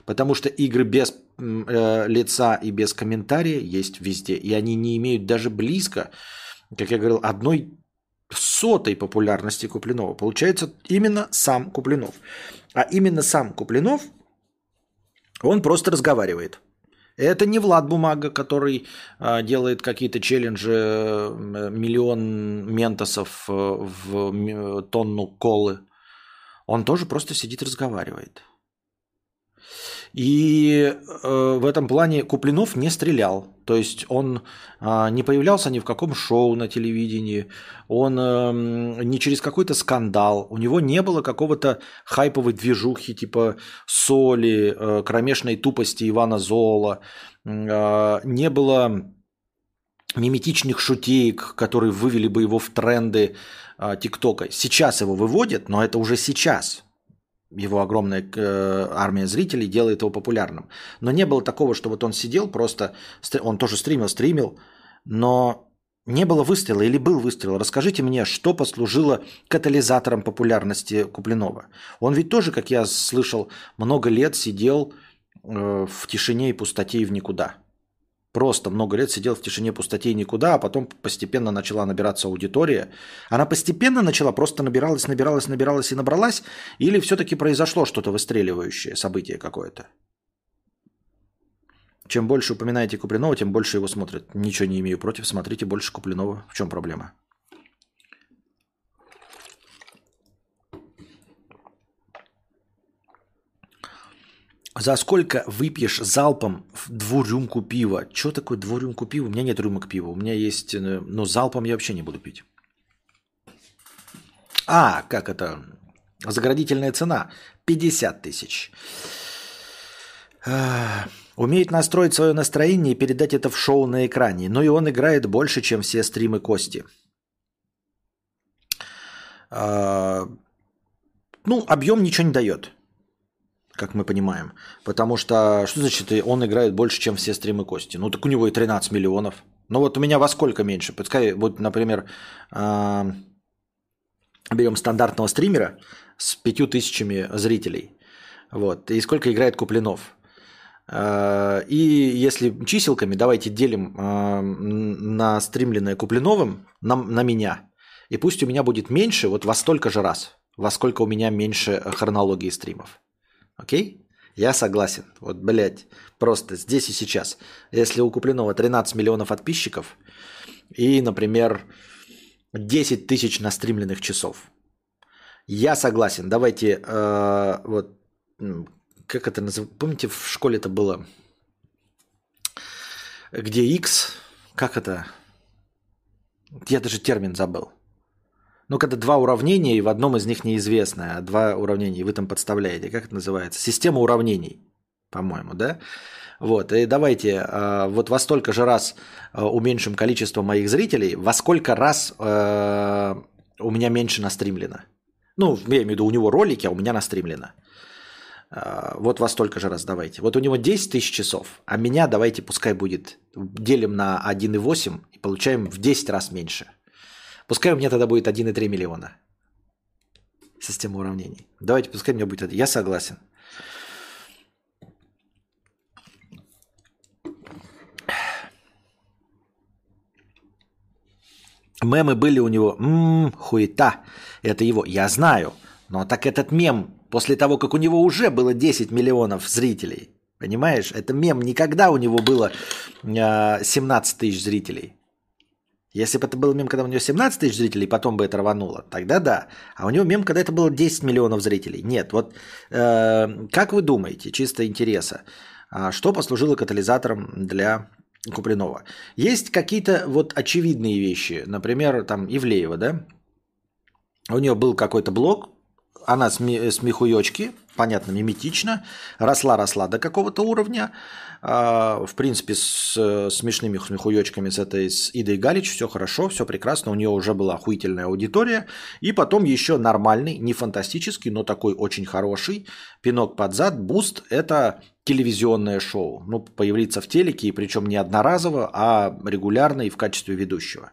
Потому что игры без э, лица и без комментария есть везде. И они не имеют даже близко, как я говорил, одной сотой популярности Куплинова. Получается именно сам Куплинов. А именно сам Куплинов, он просто разговаривает – это не Влад Бумага, который а, делает какие-то челленджи, э, миллион ментосов э, в тонну колы. Он тоже просто сидит разговаривает. И э, в этом плане Куплинов не стрелял. То есть он э, не появлялся ни в каком шоу на телевидении, он э, не через какой-то скандал, у него не было какого-то хайповой движухи типа соли, э, кромешной тупости Ивана Зола, э, не было миметичных шутеек, которые вывели бы его в тренды э, ТикТока. Сейчас его выводят, но это уже сейчас – его огромная э, армия зрителей делает его популярным. Но не было такого, что вот он сидел просто, он тоже стримил, стримил, но не было выстрела или был выстрел. Расскажите мне, что послужило катализатором популярности Куплинова. Он ведь тоже, как я слышал, много лет сидел э, в тишине и пустоте и в никуда. Просто много лет сидел в тишине, пустоте и никуда, а потом постепенно начала набираться аудитория. Она постепенно начала, просто набиралась, набиралась, набиралась и набралась? Или все-таки произошло что-то выстреливающее, событие какое-то? Чем больше упоминаете Куплинова, тем больше его смотрят. Ничего не имею против, смотрите больше Куплинова. В чем проблема? За сколько выпьешь залпом двурюмку пива? Что такое двурюмку пива? У меня нет рюмок пива. У меня есть... Э, но залпом я вообще не буду пить. А, как это? Заградительная цена. 50 тысяч. Умеет настроить свое настроение и передать это в шоу на экране. Но и он играет больше, чем все стримы Кости. А, ну, объем ничего не дает как мы понимаем. Потому что, что значит, он играет больше, чем все стримы Кости? Ну, так у него и 13 миллионов. Ну, вот у меня во сколько меньше? Пускай, вот, например, берем стандартного стримера с 5000 зрителей. Вот. И сколько играет Куплинов? Э, и если чиселками, давайте делим на стримленное Куплиновым на, на меня. И пусть у меня будет меньше, вот во столько же раз, во сколько у меня меньше хронологии стримов. Окей? Я согласен. Вот, блядь, просто здесь и сейчас. Если у Куплинова 13 миллионов подписчиков и, например, 10 тысяч настримленных часов. Я согласен. Давайте, э, вот, как это называется? Помните, в школе это было? Где X, как это? Я даже термин забыл. Ну, когда два уравнения, и в одном из них неизвестное, а два уравнения, и вы там подставляете. Как это называется? Система уравнений, по-моему, да? Вот, и давайте э, вот во столько же раз э, уменьшим количество моих зрителей, во сколько раз э, у меня меньше настримлено. Ну, я имею в виду, у него ролики, а у меня настримлено. Вот во столько же раз давайте. Вот у него 10 тысяч часов, а меня давайте пускай будет, делим на 1,8 и получаем в 10 раз меньше – Пускай у меня тогда будет 1,3 миллиона. Система уравнений. Давайте, пускай у меня будет... Я согласен. Мемы были у него. Ммм, хуета. Это его. Я знаю. Но так этот мем, после того, как у него уже было 10 миллионов зрителей, понимаешь, это мем никогда у него было 17 а, тысяч зрителей. Если бы это был мем, когда у него 17 тысяч зрителей, потом бы это рвануло, тогда да. А у него мем, когда это было 10 миллионов зрителей. Нет, вот э, как вы думаете, чисто интереса, э, что послужило катализатором для Куплинова? Есть какие-то вот очевидные вещи, например, там Ивлеева, да? У нее был какой-то блог, она сме- смехуёчки, понятно, миметично, росла-росла до какого-то уровня, а, в принципе, с смешными смехуёчками с этой, с Идой Галич все хорошо, все прекрасно, у нее уже была охуительная аудитория. И потом еще нормальный, не фантастический, но такой очень хороший пинок под зад, boost – это телевизионное шоу. Ну, появиться в телеке, и причем не одноразово, а регулярно и в качестве ведущего.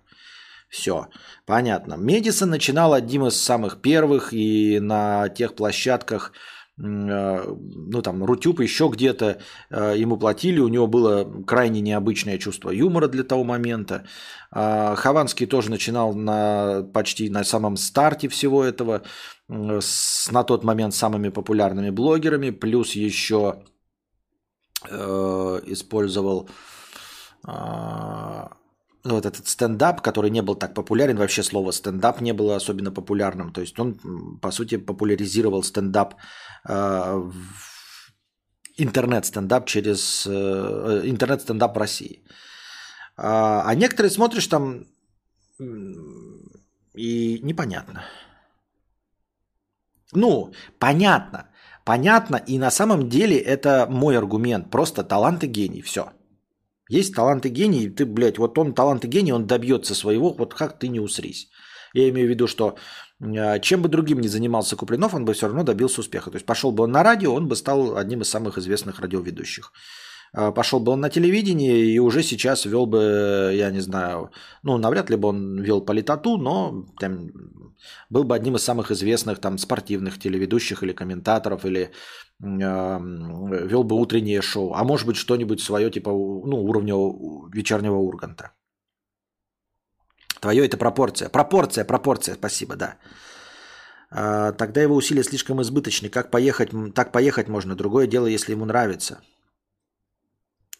Все, понятно. Медисон начинал одним из самых первых и на тех площадках, Э, ну там Рутюб еще где-то э, ему платили, у него было крайне необычное чувство юмора для того момента. А Хованский тоже начинал на, почти на самом старте всего этого, с на тот момент самыми популярными блогерами, плюс еще э, использовал ну, вот этот стендап, который не был так популярен, вообще слово стендап не было особенно популярным. То есть он, по сути, популяризировал стендап, интернет-стендап через э, интернет-стендап России. А, а некоторые смотришь там и непонятно. Ну, понятно. Понятно, и на самом деле это мой аргумент. Просто талант и гений. Все. Есть талант и гений, и ты, блядь, вот он талант и гений, он добьется своего, вот как ты не усрись. Я имею в виду, что а, чем бы другим ни занимался Куплинов, он бы все равно добился успеха. То есть пошел бы он на радио, он бы стал одним из самых известных радиоведущих. а, пошел бы он на телевидение и уже сейчас вел бы, я не знаю, ну, навряд ли бы он вел политоту, но там, был бы одним из самых известных там спортивных телеведущих или комментаторов, или э, вел бы утреннее шоу, а может быть что-нибудь свое типа ну, уровня вечернего Урганта. Твое это пропорция. Пропорция, пропорция, спасибо, да. А, тогда его усилия слишком избыточны. Как поехать, так поехать можно. Другое дело, если ему нравится.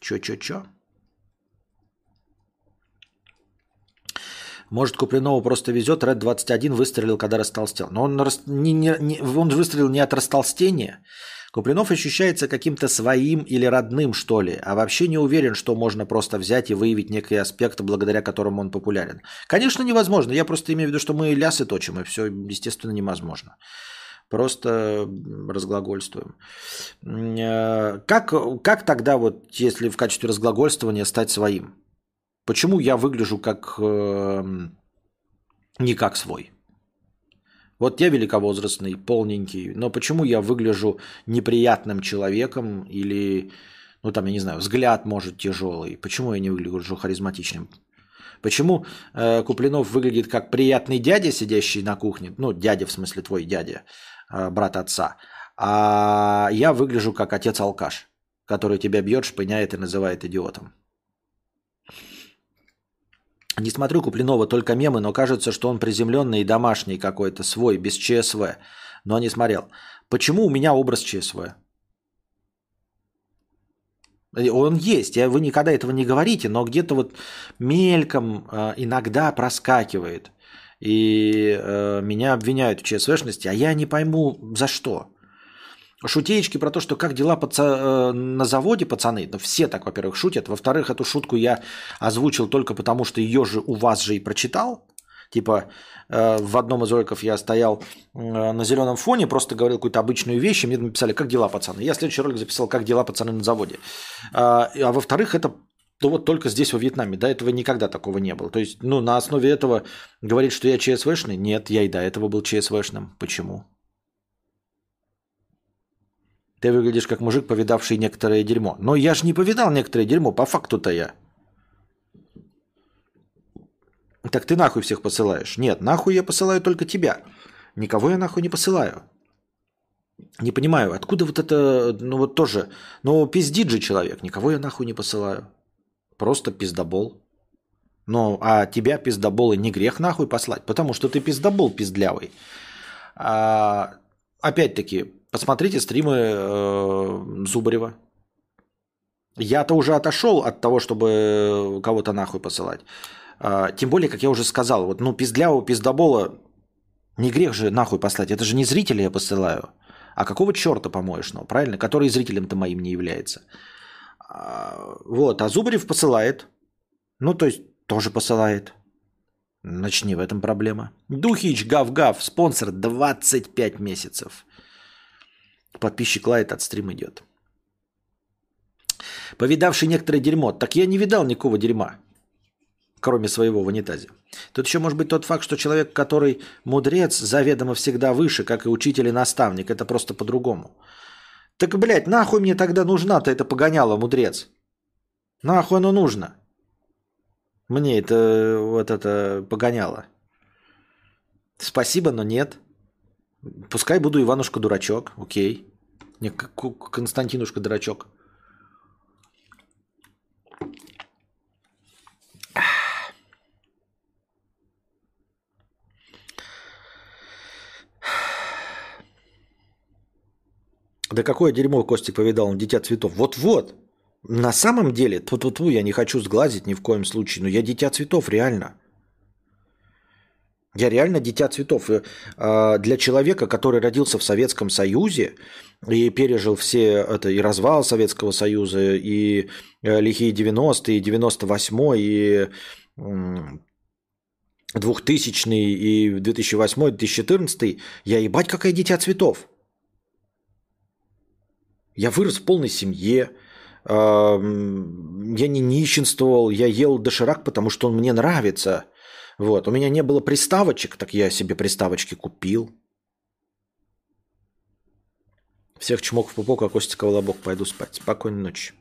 Чё-чё-чё? Может, Куплинову просто везет, Ред 21 выстрелил, когда растолстел. Но он, не, не, не, он выстрелил не от растолстения. Куплинов ощущается каким-то своим или родным, что ли, а вообще не уверен, что можно просто взять и выявить некий аспект, благодаря которому он популярен. Конечно, невозможно. Я просто имею в виду, что мы лясы точим, и все, естественно, невозможно. Просто разглагольствуем. Э, как, как тогда, вот, если в качестве разглагольствования стать своим? Почему я выгляжу как э, не как свой? Вот я великовозрастный, полненький, но почему я выгляжу неприятным человеком или, ну там, я не знаю, взгляд может тяжелый? Почему я не выгляжу харизматичным? Почему э, Куплинов выглядит как приятный дядя, сидящий на кухне? Ну, дядя в смысле твой дядя, э, брат отца. А я выгляжу как отец-алкаш, который тебя бьет, шпыняет и называет идиотом. Не смотрю Куплинова только мемы, но кажется, что он приземленный и домашний какой-то, свой, без ЧСВ. Но не смотрел. Почему у меня образ ЧСВ? Он есть, я, вы никогда этого не говорите, но где-то вот мельком э, иногда проскакивает. И э, меня обвиняют в ЧСВшности, а я не пойму за что шутеечки про то, что как дела паца... Э, на заводе, пацаны, ну, все так, во-первых, шутят. Во-вторых, эту шутку я озвучил только потому, что ее же у вас же и прочитал. Типа э, в одном из роликов я стоял э, на зеленом фоне, просто говорил какую-то обычную вещь, и мне написали, как дела, пацаны. Я следующий ролик записал, как дела, пацаны, на заводе. А, а во-вторых, это то вот только здесь, во Вьетнаме. До этого никогда такого не было. То есть, ну, на основе этого говорить, что я ЧСВшный? Нет, я и до этого был ЧСВшным. Почему? Ты выглядишь как мужик, повидавший некоторое дерьмо. Но я же не повидал некоторое дерьмо, по факту-то я. Так ты нахуй всех посылаешь? Нет, нахуй я посылаю только тебя. Никого я нахуй не посылаю. Не понимаю, откуда вот это, ну вот тоже, ну пиздит же человек, никого я нахуй не посылаю. Просто пиздобол. Ну, а тебя пиздоболы не грех нахуй послать, потому что ты пиздобол пиздлявый. А, опять-таки, Посмотрите стримы э, Зубарева. Я-то уже отошел от того, чтобы кого-то нахуй посылать. А, тем более, как я уже сказал, вот, ну, пиздляву, пиздобола, не грех же нахуй послать. Это же не зрителя я посылаю. А какого черта помоешь, ну, правильно? Который зрителем-то моим не является. А, вот, а Зубарев посылает. Ну, то есть, тоже посылает. Начни в этом проблема. Духич, гав-гав, спонсор 25 месяцев. Подписчик лает, от стрим идет. Повидавший некоторое дерьмо. Так я не видал никакого дерьма, кроме своего в унитазе. Тут еще может быть тот факт, что человек, который мудрец, заведомо всегда выше, как и учитель и наставник. Это просто по-другому. Так, блядь, нахуй мне тогда нужна-то это погоняло, мудрец? Нахуй оно нужно? Мне это вот это погоняло. Спасибо, но нет. Пускай буду Иванушка дурачок, окей. Не Константинушка дурачок. Да какое дерьмо Костик повидал, он дитя цветов. Вот-вот. На самом деле, тут вот я не хочу сглазить ни в коем случае, но я дитя цветов, реально. Я реально дитя цветов. И, э, для человека, который родился в Советском Союзе и пережил все это и развал Советского Союза, и э, лихие 90-е, и 98-й, и э, 2000 и 2008-2014, я ебать какая дитя цветов. Я вырос в полной семье, э, я не нищенствовал, я ел доширак, потому что он мне нравится – вот. У меня не было приставочек, так я себе приставочки купил. Всех чмок в пупок, а Костика в лобок. Пойду спать. Спокойной ночи.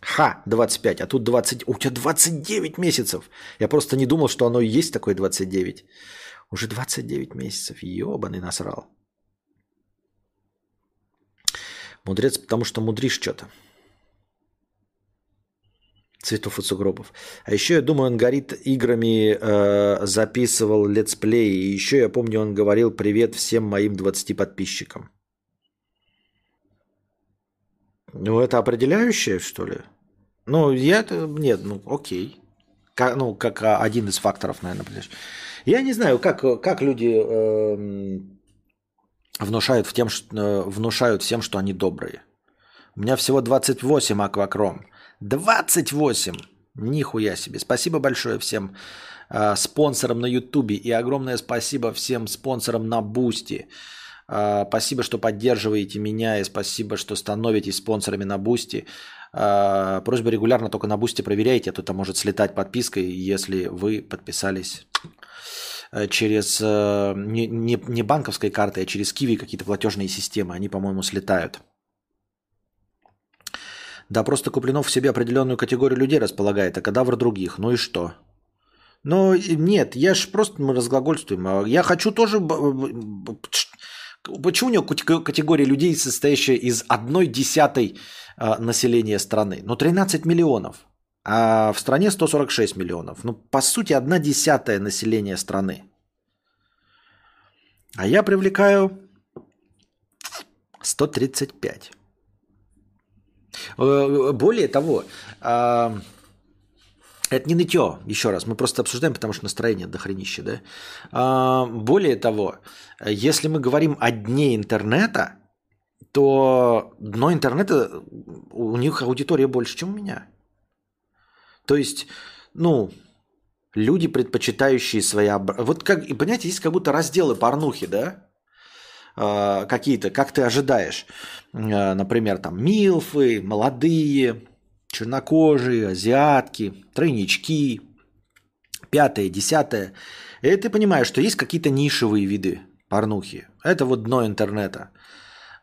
Ха, 25, а тут 20. У тебя 29 месяцев. Я просто не думал, что оно и есть такое 29. Уже 29 месяцев. Ебаный насрал. Мудрец, потому что мудришь что-то. Цветов и сугробов. А еще, я думаю, он горит играми, э, записывал летсплей. И еще, я помню, он говорил привет всем моим 20 подписчикам. Ну, это определяющее, что ли? Ну, я... Нет, ну, окей. Как, ну, как один из факторов, наверное. Я не знаю, как, как люди э, внушают, в тем, что, э, внушают всем, что они добрые. У меня всего 28 аквакром. 28! Нихуя себе. Спасибо большое всем э, спонсорам на Ютубе и огромное спасибо всем спонсорам на Boosty. Э, спасибо, что поддерживаете меня и спасибо, что становитесь спонсорами на Boosty. Э, просьба регулярно только на Boosty проверяйте, а то там может слетать подпиской, если вы подписались э, через э, не, не, не банковской картой, а через Киви какие-то платежные системы. Они, по-моему, слетают. Да, просто Куплинов в себе определенную категорию людей располагает, а кадавр других. Ну и что? Ну, нет, я ж просто мы разглагольствуем. А я хочу тоже... Почему у него категория людей, состоящая из одной десятой а, населения страны? Ну, 13 миллионов. А в стране 146 миллионов. Ну, по сути, одна десятая населения страны. А я привлекаю 135. Э, более того, а, это не нытье, еще раз, мы просто обсуждаем, потому что настроение дохренище, да? А, более того, если мы говорим о дне интернета, то дно интернета, у них аудитория больше, чем у меня. То есть, ну, люди, предпочитающие свои... Вот как, понимаете, есть как будто разделы порнухи, да? Э, какие-то, как ты ожидаешь. Э, например, там милфы, молодые, чернокожие, азиатки, тройнички, пятое, десятое. И ты понимаешь, что есть какие-то нишевые виды порнухи. Это вот дно интернета.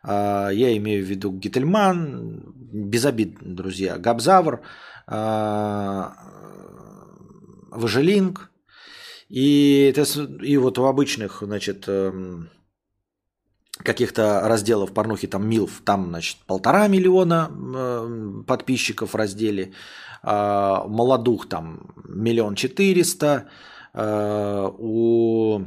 Э, я имею в виду Гительман, без обид, друзья, Габзавр, Важелинг. И, и вот в обычных, значит, эм, каких-то разделов порнухи, там Милф, там, значит, полтора миллиона э, подписчиков в разделе, э, Молодух там миллион четыреста, э, у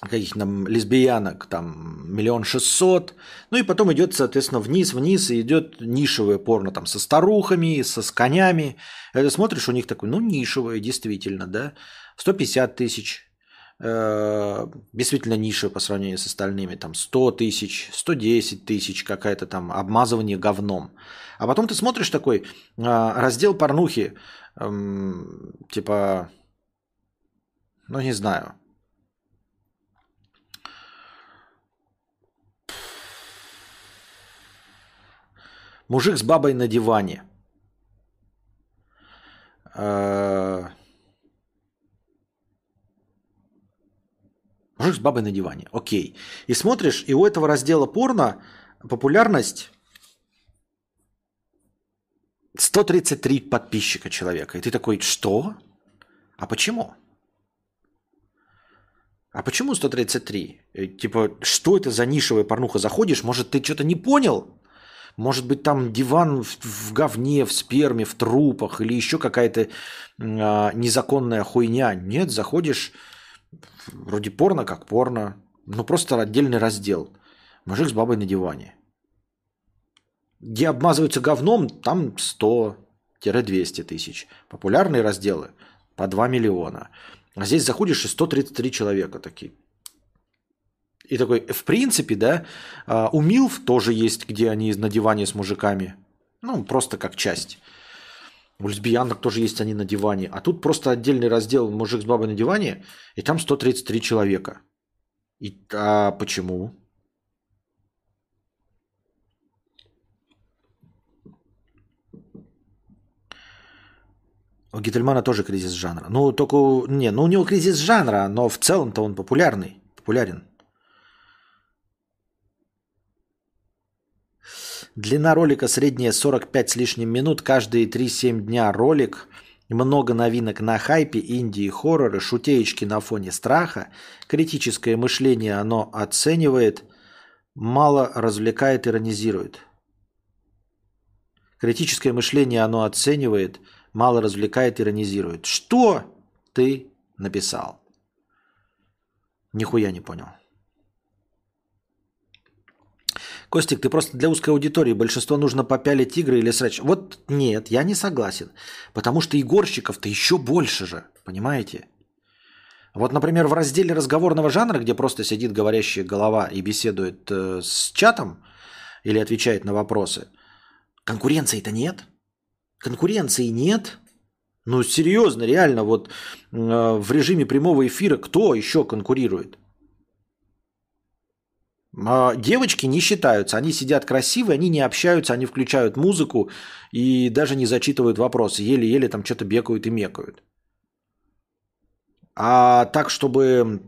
каких там лесбиянок там миллион шестьсот, ну и потом идет, соответственно, вниз-вниз, и идет нишевое порно там со старухами, со с конями. Это смотришь, у них такой, ну, нишевое, действительно, да, 150 тысяч, Э, действительно ниша по сравнению с остальными, там 100 тысяч, 110 тысяч, какая-то там обмазывание говном. А потом ты смотришь такой а, раздел порнухи, эм, типа, ну не знаю, Мужик с бабой на диване. Э, Мужик с бабой на диване. Окей. И смотришь, и у этого раздела порно популярность 133 подписчика человека. И ты такой, что? А почему? А почему 133? И, типа, что это за нишевая порнуха? Заходишь, может, ты что-то не понял? Может быть, там диван в, в говне, в сперме, в трупах или еще какая-то а, незаконная хуйня. Нет, заходишь, Вроде порно как порно. Ну, просто отдельный раздел. Мужик с бабой на диване. Где обмазываются говном, там 100-200 тысяч. Популярные разделы по 2 миллиона. А здесь заходишь и 133 человека такие. И такой, в принципе, да, а, у Милф тоже есть, где они на диване с мужиками. Ну, просто как часть. У лесбиянок тоже есть они на диване. А тут просто отдельный раздел «Мужик с бабой на диване», и там 133 человека. И, а почему? У Гительмана тоже кризис жанра. Ну, только... Не, ну у него кризис жанра, но в целом-то он популярный. Популярен. Длина ролика средняя 45 с лишним минут. Каждые 3-7 дня ролик. Много новинок на хайпе, Индии, хорроры, шутеечки на фоне страха. Критическое мышление оно оценивает. Мало развлекает, иронизирует. Критическое мышление оно оценивает. Мало развлекает, иронизирует. Что ты написал? Нихуя не понял. Костик, ты просто для узкой аудитории. Большинство нужно попялить игры или срач. Вот нет, я не согласен. Потому что игорщиков-то еще больше же. Понимаете? Вот, например, в разделе разговорного жанра, где просто сидит говорящая голова и беседует э, с чатом или отвечает на вопросы, конкуренции-то нет. Конкуренции нет. Ну, серьезно, реально, вот э, в режиме прямого эфира кто еще конкурирует? А девочки не считаются, они сидят красивые, они не общаются, они включают музыку и даже не зачитывают вопросы, еле-еле там что-то бегают и мекают. А так, чтобы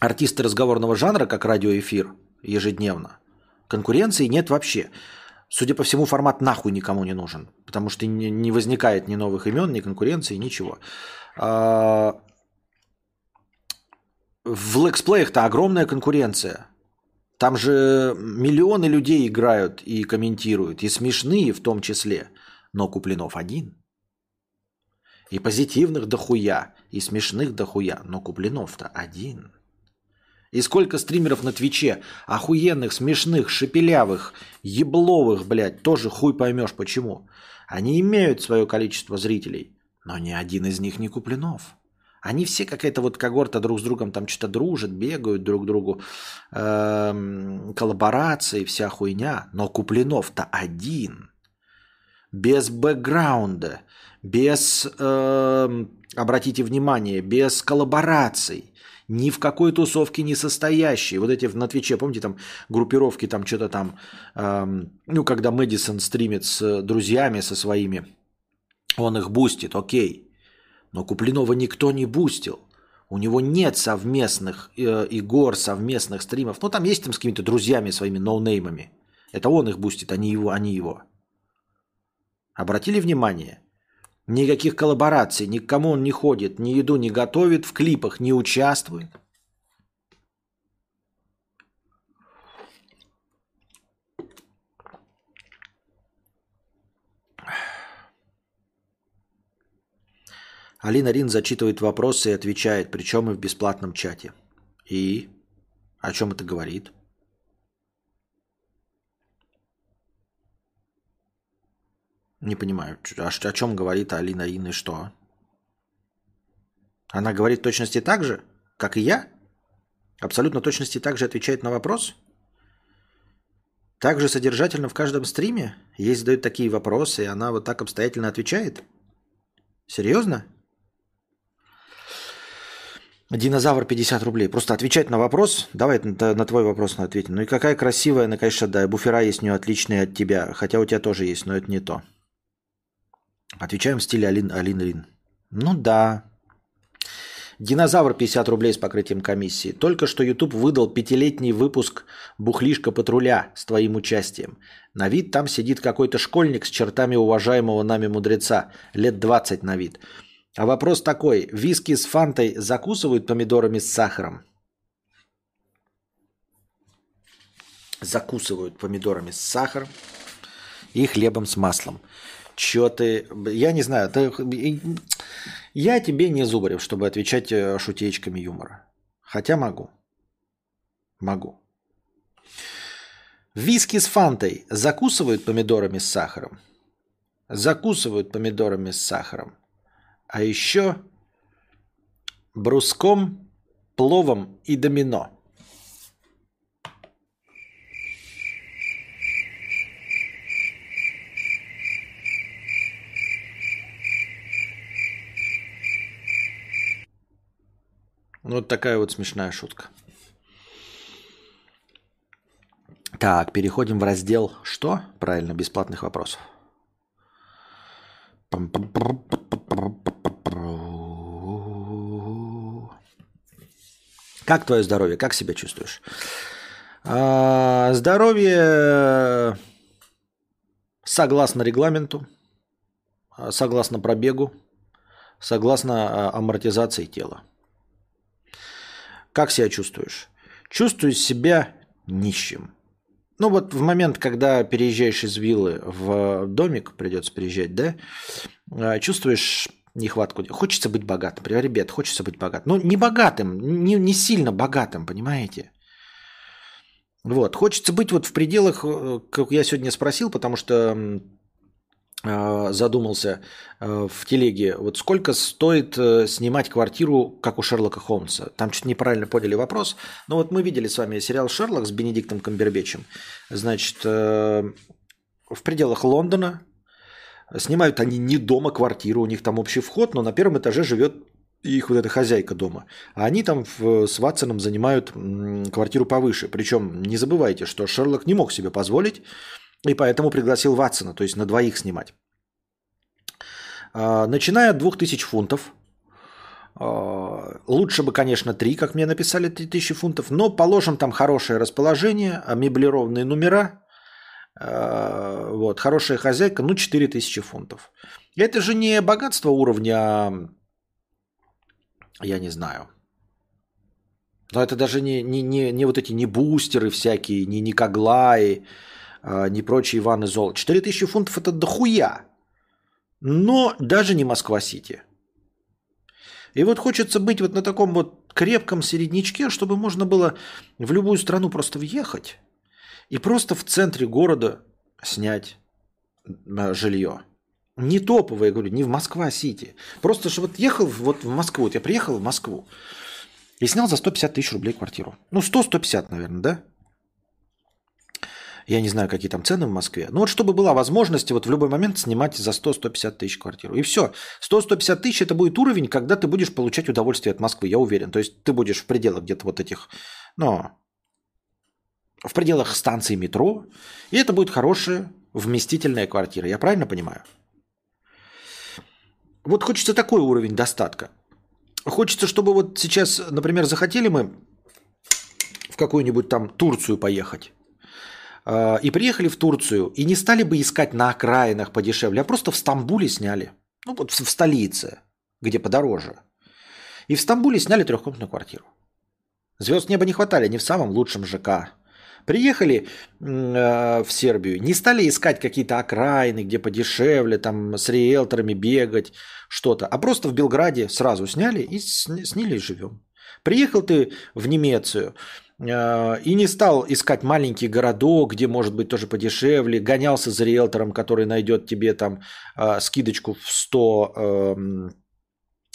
артисты разговорного жанра, как радиоэфир ежедневно, конкуренции нет вообще. Судя по всему, формат нахуй никому не нужен, потому что не возникает ни новых имен, ни конкуренции, ничего. А, в лексплеях-то огромная конкуренция. Там же миллионы людей играют и комментируют, и смешные в том числе. Но Куплинов один. И позитивных дохуя, и смешных дохуя, но Куплинов-то один. И сколько стримеров на Твиче, охуенных, смешных, шепелявых, ебловых, блядь, тоже хуй поймешь почему. Они имеют свое количество зрителей, но ни один из них не Куплинов. Они все какая-то вот когорта друг с другом там что-то дружат, бегают друг к другу, эм, коллаборации, вся хуйня. Но Куплинов-то один. Без бэкграунда, без, эм, обратите внимание, без коллабораций ни в какой тусовке не состоящий. Вот эти на Твиче, помните, там группировки, там что-то там, эм, ну, когда Мэдисон стримит с друзьями, со своими, он их бустит, окей. Но Куплинова никто не бустил. У него нет совместных э, игр, совместных стримов. Ну, там есть там с какими-то друзьями своими ноунеймами. Это он их бустит, а не его. А не его. Обратили внимание? Никаких коллабораций, ни к кому он не ходит, ни еду не готовит, в клипах не участвует. Алина Рин зачитывает вопросы и отвечает, причем и в бесплатном чате. И о чем это говорит? Не понимаю, о, о чем говорит Алина Рин и что? Она говорит точности так же, как и я? Абсолютно точности так же отвечает на вопрос? Также содержательно в каждом стриме? Ей задают такие вопросы, и она вот так обстоятельно отвечает? Серьезно? Динозавр 50 рублей. Просто отвечать на вопрос. Давай на, на твой вопрос ответим. Ну и какая красивая, ну, конечно, да. Буфера есть у нее отличные от тебя. Хотя у тебя тоже есть, но это не то. Отвечаем в стиле Алин, Алин Рин. Ну да. Динозавр 50 рублей с покрытием комиссии. Только что YouTube выдал пятилетний выпуск «Бухлишка патруля» с твоим участием. На вид там сидит какой-то школьник с чертами уважаемого нами мудреца. Лет 20 на вид. А вопрос такой. Виски с фантой закусывают помидорами с сахаром? Закусывают помидорами с сахаром и хлебом с маслом. Чё ты... Я не знаю. Ты... Я тебе не зубарев, чтобы отвечать э, шутечками юмора. Хотя могу. Могу. Виски с фантой закусывают помидорами с сахаром? Закусывают помидорами с сахаром. А еще бруском, пловом и домино. Ну, вот такая вот смешная шутка. Так, переходим в раздел «Что?» Правильно, бесплатных вопросов. Как твое здоровье? Как себя чувствуешь? А, здоровье согласно регламенту, а, согласно пробегу, согласно а, амортизации тела. Как себя чувствуешь? Чувствую себя нищим. Ну вот в момент, когда переезжаешь из виллы в домик, придется переезжать, да, а, чувствуешь нехватку. Хочется быть богатым. Например, ребят, хочется быть богатым. Ну, не богатым, не, не сильно богатым, понимаете? Вот. Хочется быть вот в пределах, э, как я сегодня спросил, потому что задумался э, в телеге, вот сколько стоит снимать квартиру, как у Шерлока Холмса. Там чуть неправильно поняли вопрос. Но вот мы видели с вами сериал «Шерлок» с Бенедиктом Камбербечем. Значит, в пределах Лондона снимают они не дома квартиру, у них там общий вход, но на первом этаже живет их вот эта хозяйка дома. А они там в, с Ватсоном занимают квартиру повыше. Причем не забывайте, что Шерлок не мог себе позволить, и поэтому пригласил Ватсона, то есть на двоих снимать. А, начиная от 2000 фунтов, а, лучше бы, конечно, 3, как мне написали, 3000 фунтов, но положим там хорошее расположение, меблированные номера, а, вот, хорошая хозяйка, ну, 4000 фунтов. Это же не богатство уровня я не знаю. Но это даже не, не, не, не вот эти не бустеры всякие, не Никоглаи, не прочие Иваны Зол. 4000 фунтов это дохуя. Но даже не Москва-Сити. И вот хочется быть вот на таком вот крепком середнячке, чтобы можно было в любую страну просто въехать и просто в центре города снять жилье. Не топовые, говорю, не в Москва-Сити. Просто что вот ехал вот в Москву, вот я приехал в Москву и снял за 150 тысяч рублей квартиру. Ну, 100-150, наверное, да? Я не знаю, какие там цены в Москве. Но вот чтобы была возможность вот в любой момент снимать за 100-150 тысяч квартиру. И все. 100-150 тысяч это будет уровень, когда ты будешь получать удовольствие от Москвы, я уверен. То есть ты будешь в пределах где-то вот этих, ну, в пределах станции метро. И это будет хорошая вместительная квартира. Я правильно понимаю? Вот хочется такой уровень достатка. Хочется, чтобы вот сейчас, например, захотели мы в какую-нибудь там Турцию поехать. А, и приехали в Турцию, и не стали бы искать на окраинах подешевле, а просто в Стамбуле сняли. Ну вот в столице, где подороже. И в Стамбуле сняли трехкомнатную квартиру. Звезд неба не хватали, не в самом лучшем ЖК. Приехали э, в Сербию, не стали искать какие-то окраины, где подешевле, там с риэлторами бегать, что-то, а просто в Белграде сразу сняли и сняли и живем. Приехал ты в Немецию и не стал искать маленький городок, где может быть тоже подешевле, гонялся за риэлтором, который найдет тебе там э, скидочку в 100 э,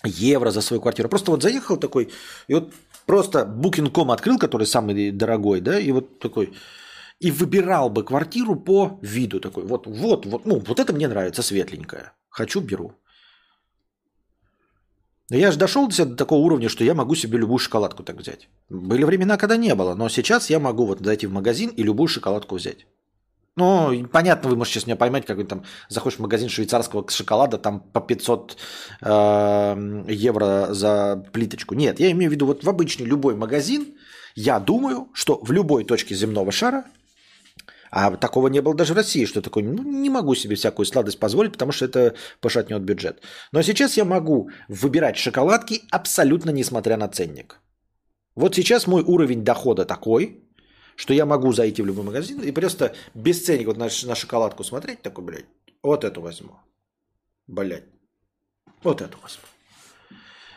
евро за свою квартиру. Просто вот заехал такой, и вот просто Booking.com открыл, который самый дорогой, да, и вот такой, и выбирал бы квартиру по виду такой, вот, вот, вот, ну, вот это мне нравится, светленькая, хочу, беру. Я же дошел до такого уровня, что я могу себе любую шоколадку так взять. Были времена, когда не было, но сейчас я могу вот зайти в магазин и любую шоколадку взять. Ну, понятно, вы можете сейчас меня поймать, как там заходишь в магазин швейцарского шоколада, там по 500 э, евро за плиточку. Нет, я имею в виду вот в обычный любой магазин, я думаю, что в любой точке земного шара, а такого не было даже в России, что такое, ну, не могу себе всякую сладость позволить, потому что это пошатнет бюджет. Но сейчас я могу выбирать шоколадки абсолютно несмотря на ценник. Вот сейчас мой уровень дохода такой, что я могу зайти в любой магазин и просто без ценника вот на, на шоколадку смотреть, такой, блядь, вот эту возьму. Блядь. Вот эту возьму.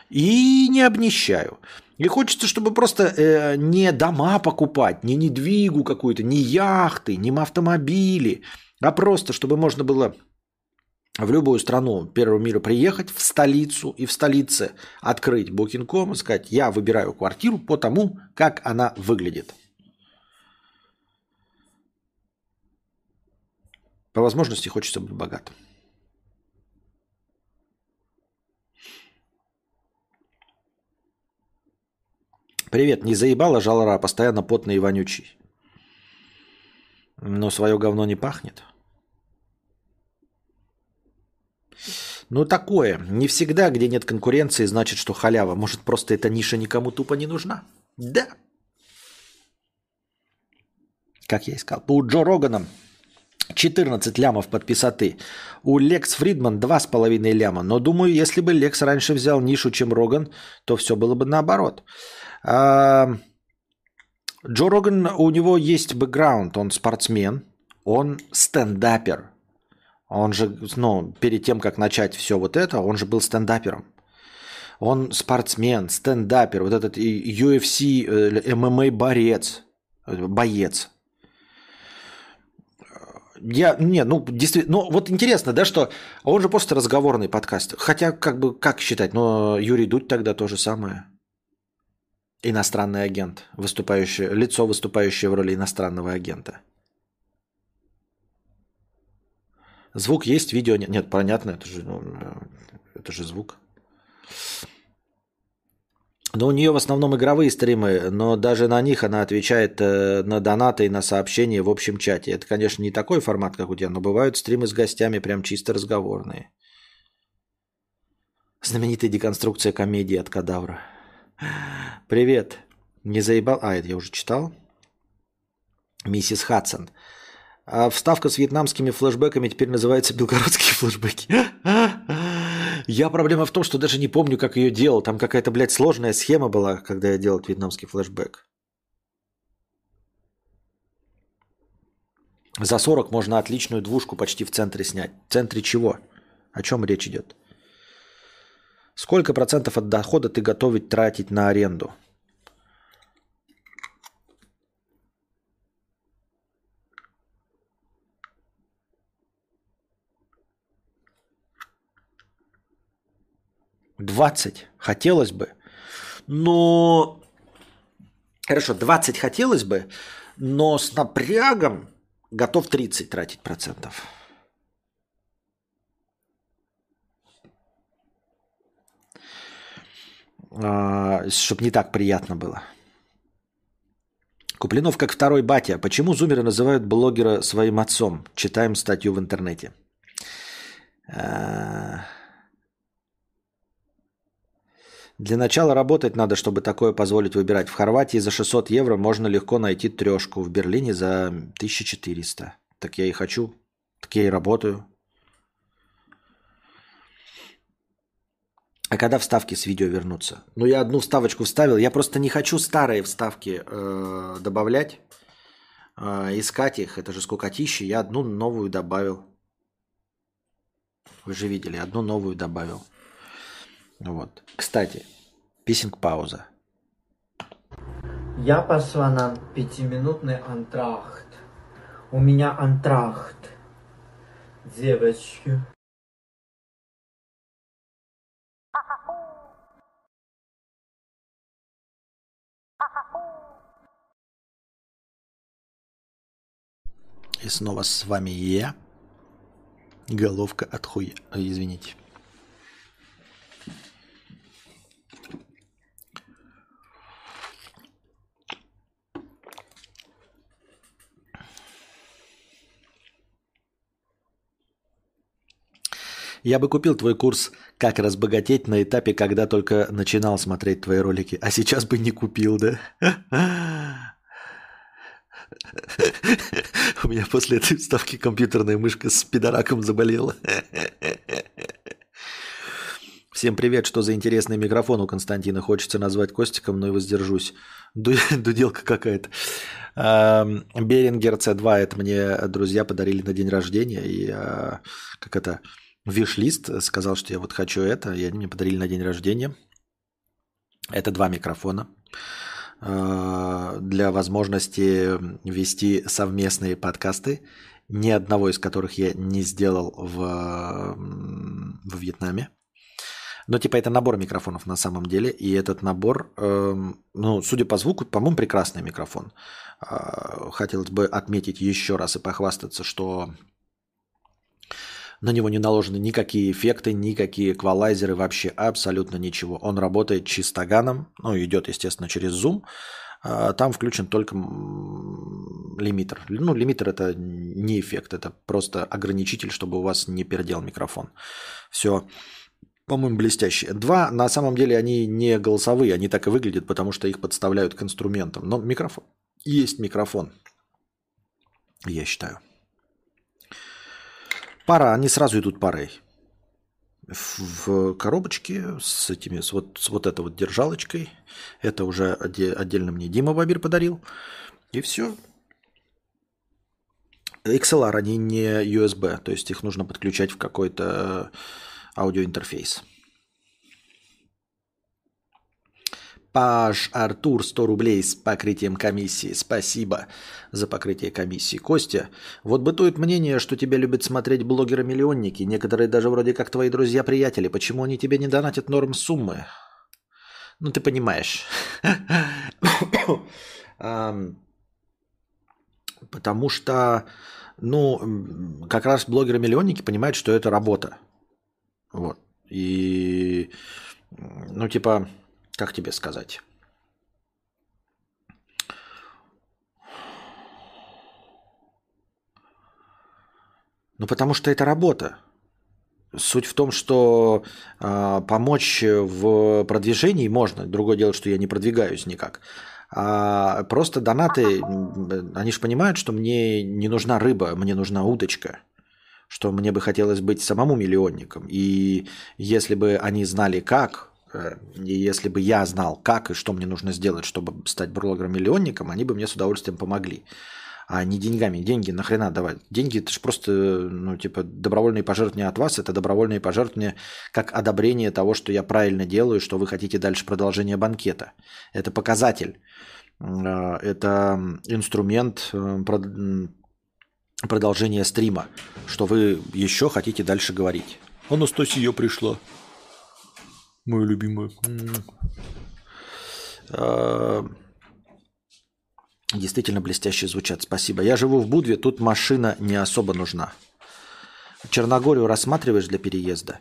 И не обнищаю. И хочется, чтобы просто э, не дома покупать, не недвигу какую-то, не яхты, не автомобили, а просто, чтобы можно было в любую страну первого мира приехать, в столицу и в столице открыть Booking.com и сказать, я выбираю квартиру по тому, как она выглядит. По возможности хочется быть богатым. Привет, не заебала жалора, постоянно потный и вонючий. Но свое говно не пахнет. Ну такое. Не всегда, где нет конкуренции, значит, что халява. Может, просто эта ниша никому тупо не нужна? Да. Как я искал. По Джо Роганом 14 лямов подписаты. У Лекс Фридман 2,5 ляма. Но думаю, если бы Лекс раньше взял нишу, чем Роган, то все было бы наоборот. Джо Роган, у него есть бэкграунд, он спортсмен, он стендапер. Он же, ну, перед тем, как начать все вот это, он же был стендапером. Он спортсмен, стендапер, вот этот UFC, ММА-борец, боец. Я, не, ну, действительно, ну, вот интересно, да, что он же просто разговорный подкаст. Хотя, как бы, как считать, но Юрий Дудь тогда то же самое. Иностранный агент, выступающий, лицо, выступающее в роли иностранного агента. Звук есть, видео нет. Нет, понятно, это же, ну, это же звук. Но у нее в основном игровые стримы, но даже на них она отвечает э, на донаты и на сообщения в общем чате. Это, конечно, не такой формат, как у тебя, но бывают стримы с гостями прям чисто разговорные. Знаменитая деконструкция комедии от кадавра. Привет. Не заебал... А, это я уже читал. Миссис Хадсон. А вставка с вьетнамскими флешбеками теперь называется белгородские флешбеки. Я проблема в том, что даже не помню, как ее делал. Там какая-то, блядь, сложная схема была, когда я делал вьетнамский флешбэк. За 40 можно отличную двушку почти в центре снять. В центре чего? О чем речь идет? Сколько процентов от дохода ты готов тратить на аренду? Двадцать хотелось бы. Но... Хорошо, 20 хотелось бы, но с напрягом готов 30 тратить процентов. Чтобы не так приятно было. Куплинов как второй батя. Почему зумеры называют блогера своим отцом? Читаем статью в интернете. А, для начала работать надо, чтобы такое позволить выбирать. В Хорватии за 600 евро можно легко найти трешку. В Берлине за 1400. Так я и хочу. Так я и работаю. А когда вставки с видео вернутся? Ну, я одну вставочку вставил. Я просто не хочу старые вставки э, добавлять, э, искать их. Это же скукотища. Я одну новую добавил. Вы же видели, одну новую добавил. Вот. Кстати, писинг-пауза. Я пошла на пятиминутный антрахт. У меня антрахт. Девочки. И снова с вами я. Головка от хуя. Извините. Я бы купил твой курс «Как разбогатеть» на этапе, когда только начинал смотреть твои ролики. А сейчас бы не купил, да? *laughs* *laughs* У меня после этой вставки компьютерная мышка с пидораком заболела. *laughs* Всем привет, что за интересный микрофон у Константина. Хочется назвать Костиком, но и воздержусь. *laughs* Дуделка какая-то. Берингер C2, это мне друзья подарили на день рождения. И а, как это, виш-лист, сказал, что я вот хочу это, и они мне подарили на день рождения. Это два микрофона э, для возможности вести совместные подкасты, ни одного из которых я не сделал в, в Вьетнаме. Но типа это набор микрофонов на самом деле, и этот набор, э, ну, судя по звуку, по-моему, прекрасный микрофон. Э, хотелось бы отметить еще раз и похвастаться, что на него не наложены никакие эффекты, никакие эквалайзеры, вообще абсолютно ничего. Он работает чистоганом, ну, идет, естественно, через Zoom. А, там включен только лимитер. Ну, лимитер это не эффект, это просто ограничитель, чтобы у вас не пердел микрофон. Все, по-моему, блестящие. Два, на самом деле, они не голосовые, они так и выглядят, потому что их подставляют к инструментам. Но микрофон есть микрофон, я считаю. Пара, они сразу идут парой. В, коробочке с этими, с вот, с вот этой вот держалочкой. Это уже отдельно мне Дима Бабир подарил. И все. XLR, они не USB, то есть их нужно подключать в какой-то аудиоинтерфейс. Паш Артур 100 рублей с покрытием комиссии. Спасибо за покрытие комиссии. Костя, вот бытует мнение, что тебя любят смотреть блогеры-миллионники. Некоторые даже вроде как твои друзья-приятели. Почему они тебе не донатят норм суммы? Ну, ты понимаешь. *coughs* Потому что, ну, как раз блогеры-миллионники понимают, что это работа. Вот. И, ну, типа, как тебе сказать? Ну, потому что это работа. Суть в том, что э, помочь в продвижении можно. Другое дело, что я не продвигаюсь никак. А просто донаты, они же понимают, что мне не нужна рыба, мне нужна удочка. Что мне бы хотелось быть самому миллионником. И если бы они знали как, и если бы я знал, как и что мне нужно сделать, чтобы стать блогером-миллионником, они бы мне с удовольствием помогли. А не деньгами. Деньги нахрена давать? Деньги это же просто, ну, типа, добровольные пожертвования от вас. Это добровольные пожертвования как одобрение того, что я правильно делаю, что вы хотите дальше продолжения банкета. Это показатель. Э, это инструмент э, продолжения стрима, что вы еще хотите дальше говорить. Анастасия пришла мою любимую. А, действительно блестяще звучат. Спасибо. Я живу в Будве, тут машина не особо нужна. Черногорию рассматриваешь для переезда?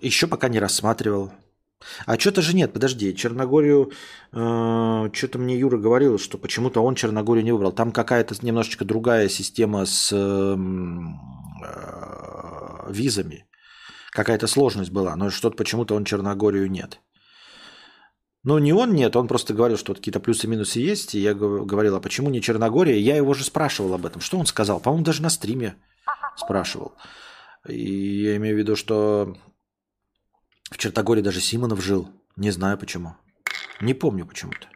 Еще пока не рассматривал. А что-то же нет, подожди, Черногорию, э, что-то мне Юра говорил, что почему-то он Черногорию не выбрал. Там какая-то немножечко другая система с э, э, визами какая-то сложность была, но что-то почему-то он Черногорию нет. Ну, не он нет, он просто говорил, что какие-то плюсы-минусы есть. И я говорил, а почему не Черногория? Я его же спрашивал об этом. Что он сказал? По-моему, даже на стриме спрашивал. И я имею в виду, что в Черногории даже Симонов жил. Не знаю почему. Не помню почему-то.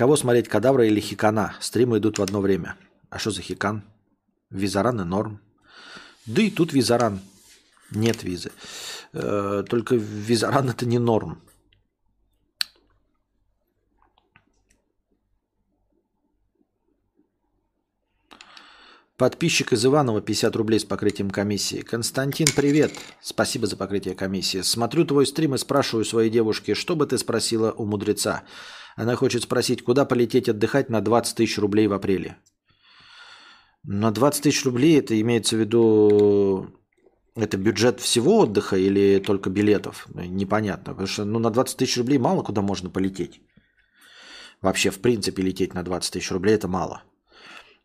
Кого смотреть, кадавра или хикана? Стримы идут в одно время. А что за хикан? Визаран и норм. Да и тут визаран. Нет визы. Э, только визаран это не норм. Подписчик из Иванова 50 рублей с покрытием комиссии. Константин, привет. Спасибо за покрытие комиссии. Смотрю твой стрим и спрашиваю своей девушке, что бы ты спросила у мудреца. Она хочет спросить, куда полететь отдыхать на 20 тысяч рублей в апреле. На 20 тысяч рублей это имеется в виду это бюджет всего отдыха или только билетов? Непонятно. Потому что ну, на 20 тысяч рублей мало куда можно полететь. Вообще, в принципе, лететь на 20 тысяч рублей это мало.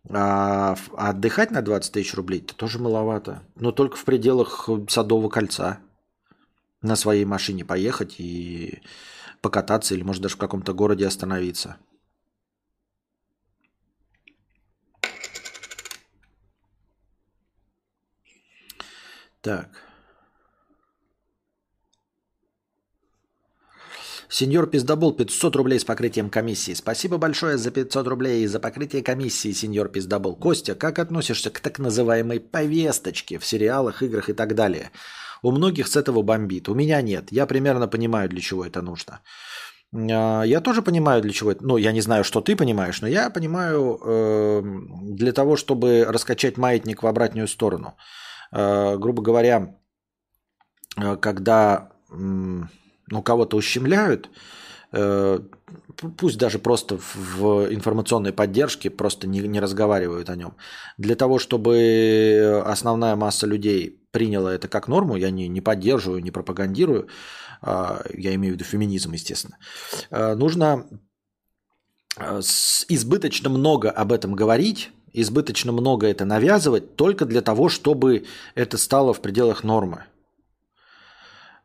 А, а отдыхать на 20 тысяч рублей это тоже маловато. Но только в пределах Садового кольца. На своей машине поехать и покататься или, может, даже в каком-то городе остановиться. Так. Сеньор Пиздобол, 500 рублей с покрытием комиссии. Спасибо большое за 500 рублей и за покрытие комиссии, сеньор Пиздобол. Костя, как относишься к так называемой повесточке в сериалах, играх и так далее? У многих с этого бомбит. У меня нет. Я примерно понимаю, для чего это нужно. А, я тоже понимаю, для чего это. Ну, я не знаю, что ты понимаешь, но я понимаю э, для того, чтобы раскачать маятник в обратную сторону. Э, грубо говоря, э, когда ну, кого-то ущемляют, э, пусть даже просто в информационной поддержке, просто не, не разговаривают о нем. Для того, чтобы основная масса людей приняла это как норму, я не, не поддерживаю, не пропагандирую, а, я имею в виду феминизм, естественно, а, нужно а, избыточно много об этом говорить, избыточно много это навязывать только для того, чтобы это стало в пределах нормы.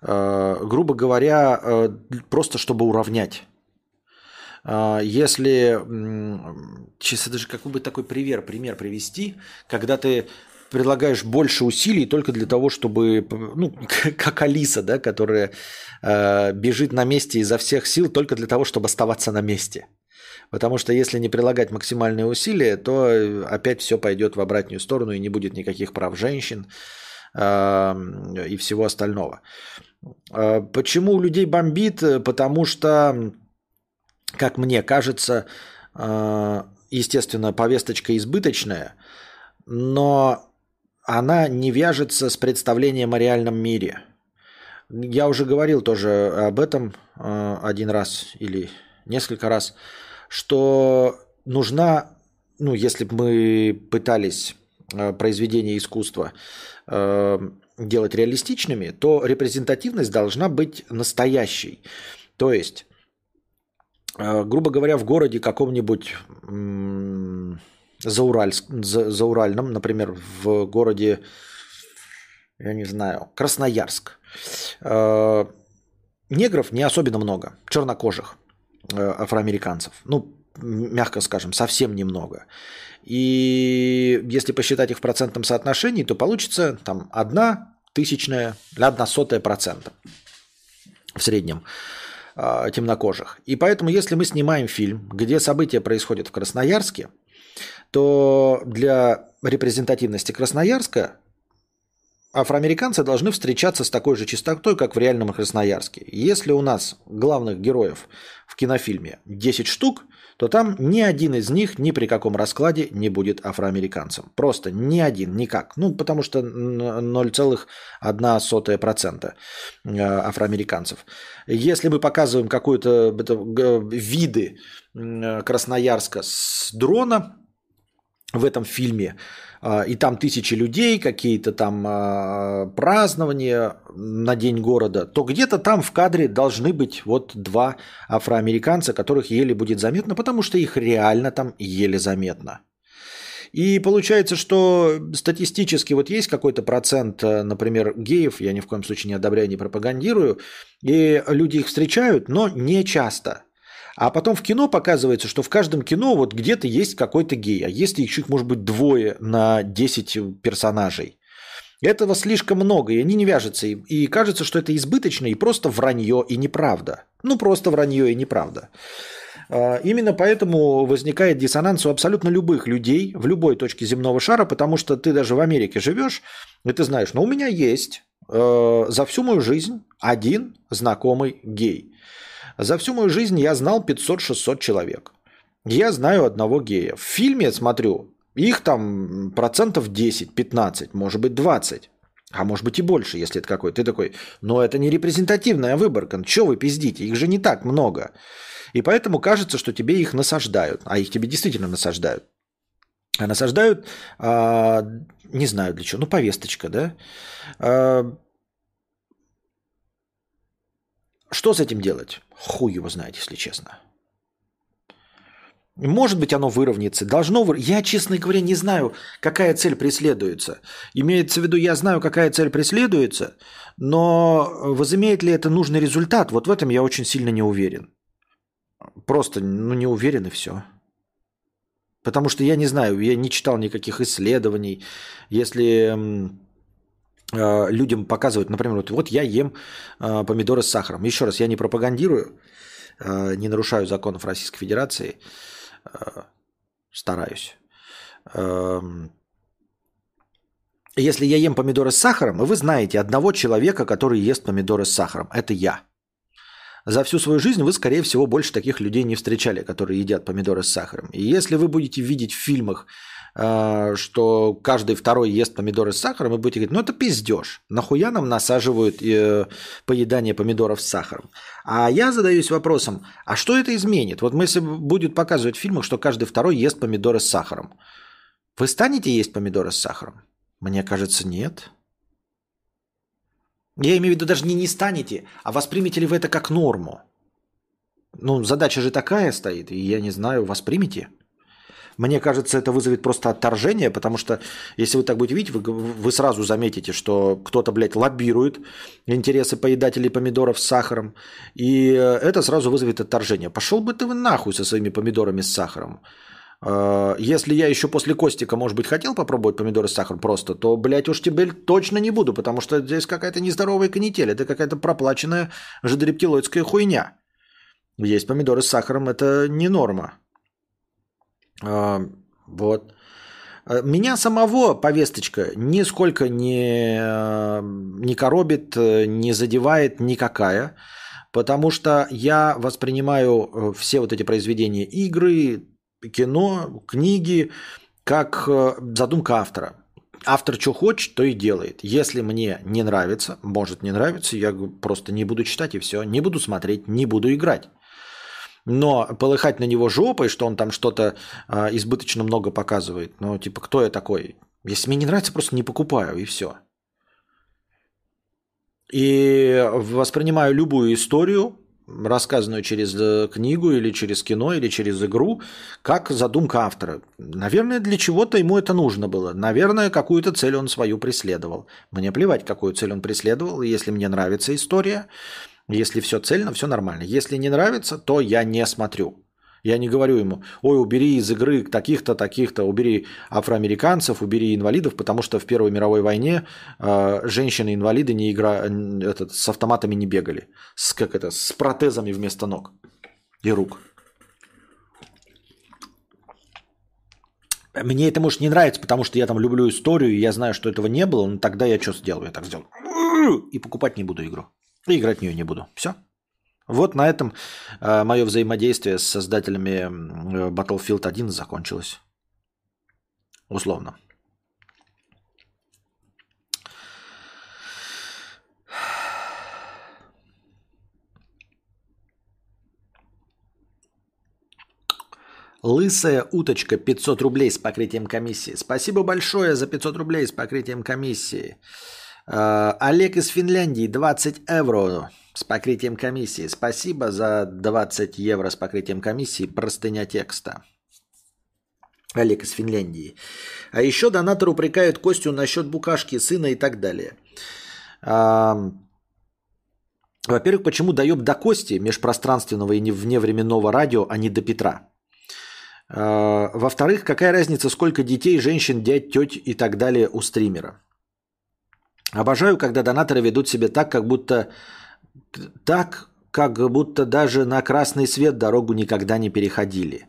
Э, грубо говоря, э, просто чтобы уравнять. Э, если, сейчас даже какой бы такой пример, пример привести, когда ты предлагаешь больше усилий только для того, чтобы, ну, *laughs* как Алиса, да, которая бежит на месте изо всех сил только для того, чтобы оставаться на месте. Потому что если не прилагать максимальные усилия, то опять все пойдет в обратную сторону и не будет никаких прав женщин э, и всего остального. Э, почему у людей бомбит? Потому что, как мне кажется, э, естественно, повесточка избыточная, но она не вяжется с представлением о реальном мире. Я уже говорил тоже об этом э, один раз или несколько раз, что нужна, ну, если бы мы пытались э, произведения искусства э, делать реалистичными, то репрезентативность должна быть настоящей. То есть, грубо говоря, в городе каком-нибудь Зауральск, за, Зауральном, например, в городе, я не знаю, Красноярск. Э, негров не особенно много, чернокожих э, афроамериканцев. Ну, мягко скажем, совсем немного. И если посчитать их в процентном соотношении, то получится там одна тысячная, одна сотая процента в среднем э, темнокожих. И поэтому, если мы снимаем фильм, где события происходят в Красноярске, то для репрезентативности Красноярска афроамериканцы должны встречаться с такой же частотой, как в реальном Красноярске. Если у нас главных героев в кинофильме 10 штук, то там ни один из них ни при каком раскладе не будет афроамериканцем. Просто ни один, никак. Ну, потому что 0,1% э, афроамериканцев. Если мы показываем какую-то виды Красноярска с дрона, в этом фильме, и там тысячи людей, какие-то там а, празднования на День города, то где-то там в кадре должны быть вот два афроамериканца, которых еле будет заметно, потому что их реально там еле заметно. И получается, что статистически вот есть какой-то процент, э, например, геев, я ни в коем случае не одобряю, не пропагандирую, и люди их встречают, но не часто – а потом в кино показывается, что в каждом кино вот где-то есть какой-то гей. А если еще их может быть двое на 10 персонажей. Этого слишком много, и они не вяжутся. И кажется, что это избыточно и просто вранье и неправда. Ну, просто вранье и неправда. А, именно поэтому возникает диссонанс у абсолютно любых людей в любой точке земного шара, потому что ты даже в Америке живешь, и ты знаешь, но «Ну, у меня есть э, за всю мою жизнь один знакомый гей. За всю мою жизнь я знал 500-600 человек. Я знаю одного гея. В фильме смотрю, их там процентов 10-15, может быть 20. А может быть и больше, если это какой. Ты такой, но это не репрезентативная выборка. Ну, Чего вы пиздите? Их же не так много. И поэтому кажется, что тебе их насаждают. А их тебе действительно насаждают. А насаждают, а, не знаю для чего, ну повесточка, да? А, что с этим делать? Хуй его знает, если честно. Может быть, оно выровняется. Должно вы... Я, честно говоря, не знаю, какая цель преследуется. Имеется в виду, я знаю, какая цель преследуется, но возымеет ли это нужный результат, вот в этом я очень сильно не уверен. Просто, ну, не уверен и все. Потому что я не знаю, я не читал никаких исследований. Если людям показывают, например, вот, вот я ем э, помидоры с сахаром. Еще раз, я не пропагандирую, э, не нарушаю законов Российской Федерации, стараюсь. Эм, если я ем помидоры с сахаром, вы знаете одного человека, который ест помидоры с сахаром, это я. За всю свою жизнь вы, скорее всего, больше таких людей не встречали, которые едят помидоры с сахаром. И если вы будете видеть в фильмах Э, что каждый второй ест помидоры с сахаром, и будете говорить, ну это пиздеж. Нахуя нам насаживают э, поедание помидоров с сахаром? А я задаюсь вопросом, а что это изменит? Вот если будет показывать в фильмах, что каждый второй ест помидоры с сахаром. Вы станете есть помидоры с сахаром? Мне кажется, нет. Я имею в виду даже не не станете, а воспримете ли вы это как норму? Ну, задача же такая стоит, и я не знаю, воспримете. Мне кажется, это вызовет просто отторжение, потому что если вы так будете видеть, вы, вы сразу заметите, что кто-то, блядь, лоббирует интересы поедателей помидоров с сахаром, и это сразу вызовет отторжение. Пошел бы ты нахуй со своими помидорами с сахаром. А, если я еще после Костика, может быть, хотел попробовать помидоры с сахаром просто, то, блядь, уж теперь точно не буду, потому что здесь какая-то нездоровая канитель, это какая-то проплаченная жидорептилоидская хуйня. Есть помидоры с сахаром, это не норма. Вот. А, меня самого повесточка нисколько не, не коробит, не задевает никакая, потому что я воспринимаю э, все вот эти произведения игры, кино, книги, как э, задумка автора. Автор что хочет, то и делает. Если мне не нравится, может не нравится, я просто не буду читать и все. Не буду смотреть, не буду играть. Но полыхать на него жопой, что он там что-то э, избыточно много показывает, ну, типа, кто я такой? Если мне не нравится, просто не покупаю, и все. И воспринимаю любую историю рассказанную через э, книгу или через кино или через игру, как задумка автора. Наверное, для чего-то ему это нужно было. Наверное, какую-то цель он свою преследовал. Мне плевать, какую цель он преследовал. Если мне нравится история, если все цельно, все нормально. Если не нравится, то я не смотрю. Я не говорю ему, ой, убери из игры таких-то, таких-то, убери афроамериканцев, убери инвалидов, потому что в Первой мировой войне э, женщины-инвалиды не игра... этот, с автоматами не бегали. С, как это, с протезами вместо ног и рук. Мне это, может, не нравится, потому что я там люблю историю, и я знаю, что этого не было, но тогда я что сделаю? Я так сделал. И покупать не буду игру. И играть в нее не буду. Все. Вот на этом э, мое взаимодействие с создателями Battlefield 1 закончилось. Условно. Лысая уточка 500 рублей с покрытием комиссии. Спасибо большое за 500 рублей с покрытием комиссии. Э, Олег из Финляндии 20 евро с покрытием комиссии. Спасибо за 20 евро с покрытием комиссии. Простыня текста. Олег из Финляндии. А еще донатор упрекает Костю насчет букашки, сына и так далее. А, во-первых, почему доеб до Кости межпространственного и вневременного радио, а не до Петра? А, во-вторых, какая разница, сколько детей, женщин, дядь, теть и так далее у стримера? Обожаю, когда донаторы ведут себя так, как будто так, как будто даже на красный свет дорогу никогда не переходили.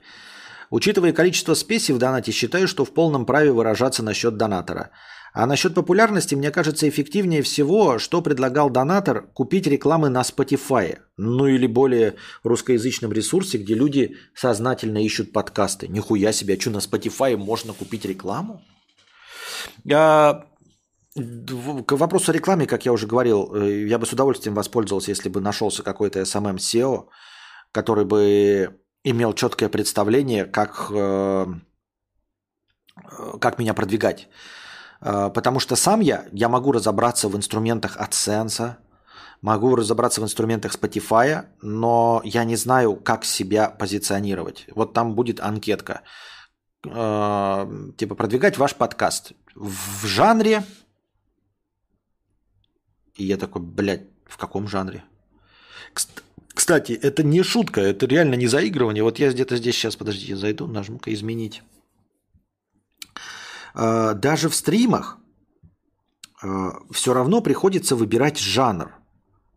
Учитывая количество спесей в донате, считаю, что в полном праве выражаться насчет донатора. А насчет популярности, мне кажется, эффективнее всего, что предлагал донатор, купить рекламы на Spotify. Ну или более русскоязычном ресурсе, где люди сознательно ищут подкасты. Нихуя себе, а что на Spotify можно купить рекламу? А, к вопросу о рекламе, как я уже говорил, э, я бы с удовольствием воспользовался, если бы нашелся какой-то SMM SEO, который бы имел четкое представление, как, э, как меня продвигать. Э, потому что сам я, я могу разобраться в инструментах AdSense, могу разобраться в инструментах Spotify, но я не знаю, как себя позиционировать. Вот там будет анкетка. Типа продвигать ваш подкаст в жанре и я такой, блядь, в каком жанре? Кстати, это не шутка, это реально не заигрывание. Вот я где-то здесь сейчас, подождите, зайду, нажму-ка изменить. А, даже в стримах а, все равно приходится выбирать жанр.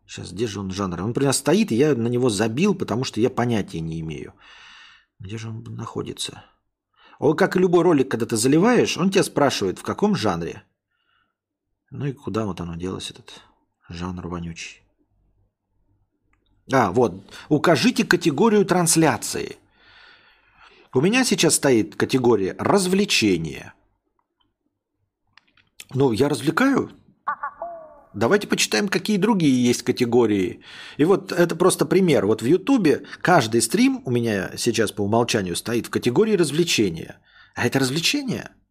Сейчас, где же он жанр? Он, например, стоит, и я на него забил, потому что я понятия не имею. Где же он находится? Он, как и любой ролик, когда ты заливаешь, он тебя спрашивает, в каком жанре. Ну и куда вот оно делось, этот жанр вонючий. А, вот. Укажите категорию трансляции. У меня сейчас стоит категория развлечения. Ну, я развлекаю. Давайте почитаем, какие другие есть категории. И вот это просто пример. Вот в Ютубе каждый стрим у меня сейчас по умолчанию стоит в категории развлечения. А это развлечение –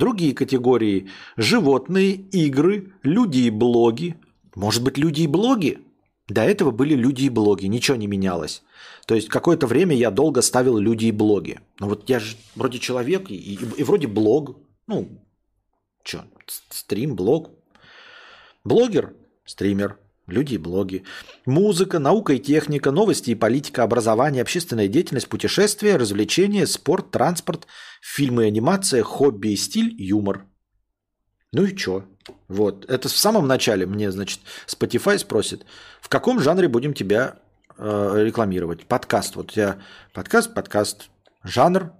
Другие категории – животные, игры, люди и блоги. Может быть, люди и блоги? До этого были люди и блоги, ничего не менялось. То есть какое-то время я долго ставил люди и блоги. Но вот я же вроде человек и, и, и вроде блог. Ну, что, стрим, блог. Блогер, стример, люди и блоги. Музыка, наука и техника, новости и политика, образование, общественная деятельность, путешествия, развлечения, спорт, транспорт, фильмы и анимация, хобби и стиль, юмор. Ну и чё? Вот. Это в самом начале мне, значит, Spotify спросит, в каком жанре будем тебя э, рекламировать? Подкаст. Вот тебя подкаст, подкаст. Жанр.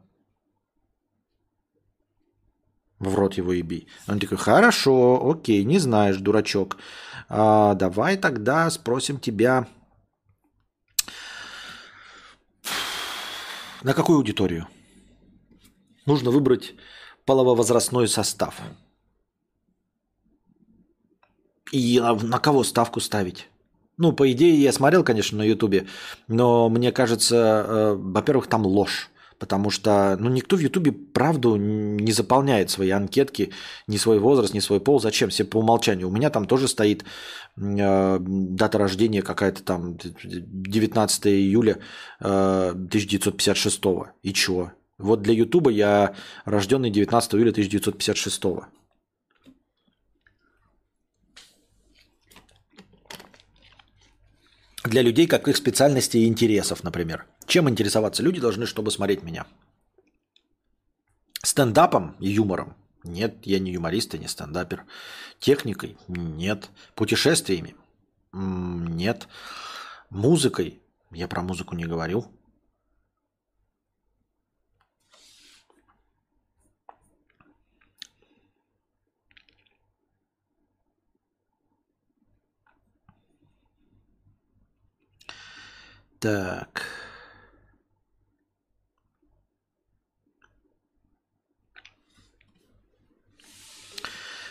В рот его еби. Он такой, хорошо, окей, не знаешь, дурачок. А, давай тогда спросим тебя, на какую аудиторию? Нужно выбрать полововозрастной состав. И на, на кого ставку ставить? Ну, по идее, я смотрел, конечно, на Ютубе, но мне кажется, э, во-первых, там ложь. Потому что ну, никто в Ютубе правду не заполняет свои анкетки, ни свой возраст, ни свой пол. Зачем? Все по умолчанию. У меня там тоже стоит э, дата рождения какая-то там 19 июля э, 1956. И чего? Вот для Ютуба я рожденный 19 июля 1956. Для людей как их специальностей и интересов, например. Чем интересоваться люди должны, чтобы смотреть меня? Стендапом и юмором? Нет, я не юморист и не стендапер. Техникой? Нет. Путешествиями? Нет. Музыкой? Я про музыку не говорил. Так.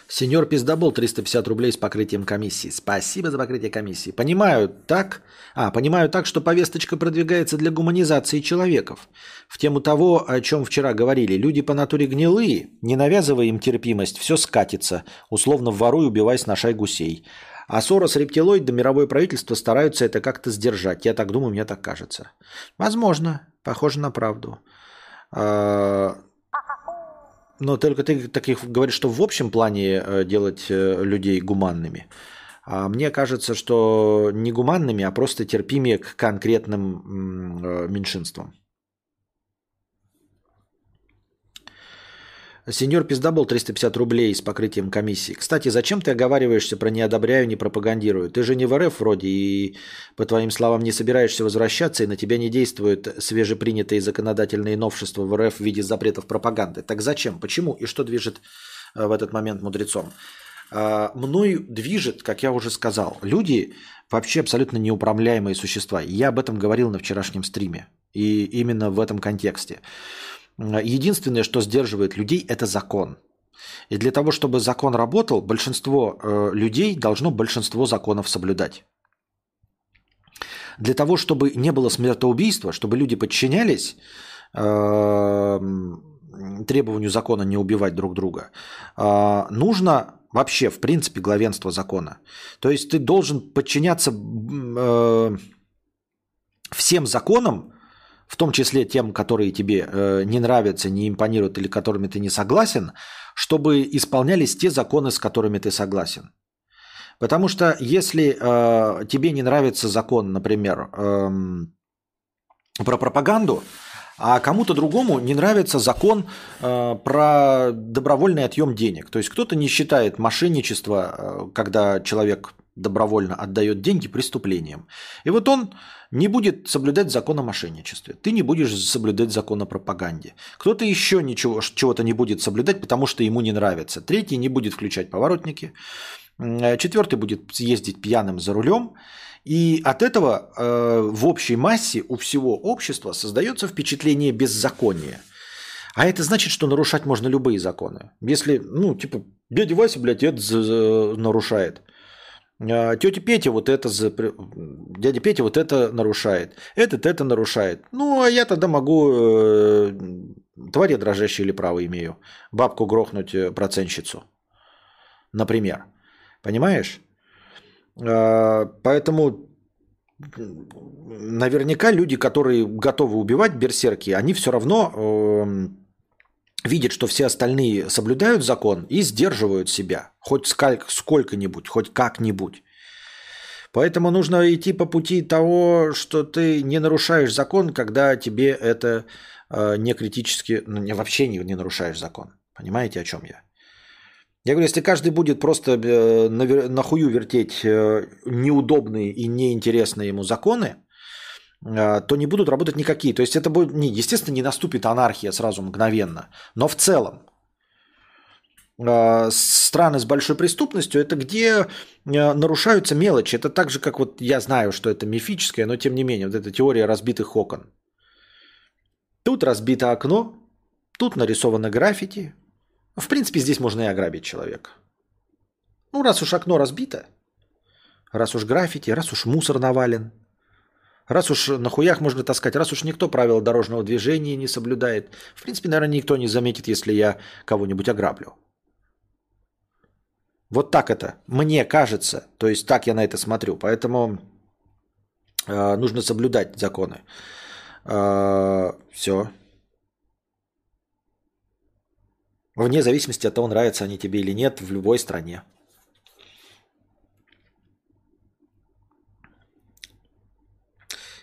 Сеньор Пиздобол 350 рублей с покрытием комиссии. Спасибо за покрытие комиссии. Понимаю так, а, понимаю так, что повесточка продвигается для гуманизации человеков. В тему того, о чем вчера говорили. Люди по натуре гнилые, не навязывая им терпимость, все скатится. Условно воруй, убивай, сношай гусей. А Сорос, Рептилоид да мировое правительство стараются это как-то сдержать. Я так думаю, мне так кажется. Возможно, похоже на правду. А, но только ты таких говоришь, что в общем плане э, делать э, людей гуманными. А мне кажется, что не гуманными, а просто терпимее к конкретным э, меньшинствам. Сеньор Пиздабол 350 рублей с покрытием комиссии. Кстати, зачем ты оговариваешься про «не одобряю, не пропагандирую»? Ты же не в РФ вроде и, по твоим словам, не собираешься возвращаться, и на тебя не действуют свежепринятые законодательные новшества в РФ в виде запретов пропаганды. Так зачем? Почему? И что движет э, в этот момент мудрецом? А, Мною движет, как я уже сказал, люди вообще абсолютно неуправляемые существа. Я об этом говорил на вчерашнем стриме. И именно в этом контексте. Единственное, что сдерживает людей, это закон. И для того, чтобы закон работал, большинство э, людей должно большинство законов соблюдать. Для того, чтобы не было смертоубийства, чтобы люди подчинялись э, требованию закона не убивать друг друга, э, нужно вообще, в принципе, главенство закона. То есть ты должен подчиняться всем законам, в том числе тем, которые тебе э, не нравятся, не импонируют или которыми ты не согласен, чтобы исполнялись те законы, с которыми ты согласен. Потому что если э, тебе не нравится закон, например, э, про пропаганду, а кому-то другому не нравится закон э, про добровольный отъем денег. То есть кто-то не считает мошенничество, э, когда человек добровольно отдает деньги преступлением. И вот он не будет соблюдать закон о мошенничестве. Ты не будешь соблюдать закон о пропаганде. Кто-то еще ничего, чего-то не будет соблюдать, потому что ему не нравится. Третий не будет включать поворотники. Четвертый будет ездить пьяным за рулем. И от этого э, в общей массе у всего общества создается впечатление беззакония. А это значит, что нарушать можно любые законы. Если, ну, типа, дядя Вася, блядь, это нарушает. А, тетя Петя вот это, дядя Петя вот это нарушает, этот это нарушает. Ну, а я тогда могу, э, тварь я дрожащая или право имею, бабку грохнуть э, процентщицу, например. Понимаешь? А, поэтому наверняка люди, которые готовы убивать берсерки, они все равно видят, что все остальные соблюдают закон и сдерживают себя. Хоть сколько-нибудь, хоть как-нибудь. Поэтому нужно идти по пути того, что ты не нарушаешь закон, когда тебе это э, не критически, ну, не, вообще не, не нарушаешь закон. Понимаете, о чем я? Я говорю, если каждый будет просто э, на, на хую вертеть э, неудобные и неинтересные ему законы, то не будут работать никакие. То есть это будет, не, естественно, не наступит анархия сразу мгновенно. Но в целом э, страны с большой преступностью это где э, нарушаются мелочи. Это так же, как вот я знаю, что это мифическое, но тем не менее, вот эта теория разбитых окон. Тут разбито окно, тут нарисовано граффити, в принципе, здесь можно и ограбить человека. Ну, раз уж окно разбито, раз уж граффити, раз уж мусор навален, раз уж на хуях можно таскать, раз уж никто правила дорожного движения не соблюдает, в принципе, наверное, никто не заметит, если я кого-нибудь ограблю. Вот так это, мне кажется, то есть так я на это смотрю, поэтому э, нужно соблюдать законы. Э, все. Вне зависимости от того, нравятся они тебе или нет в любой стране.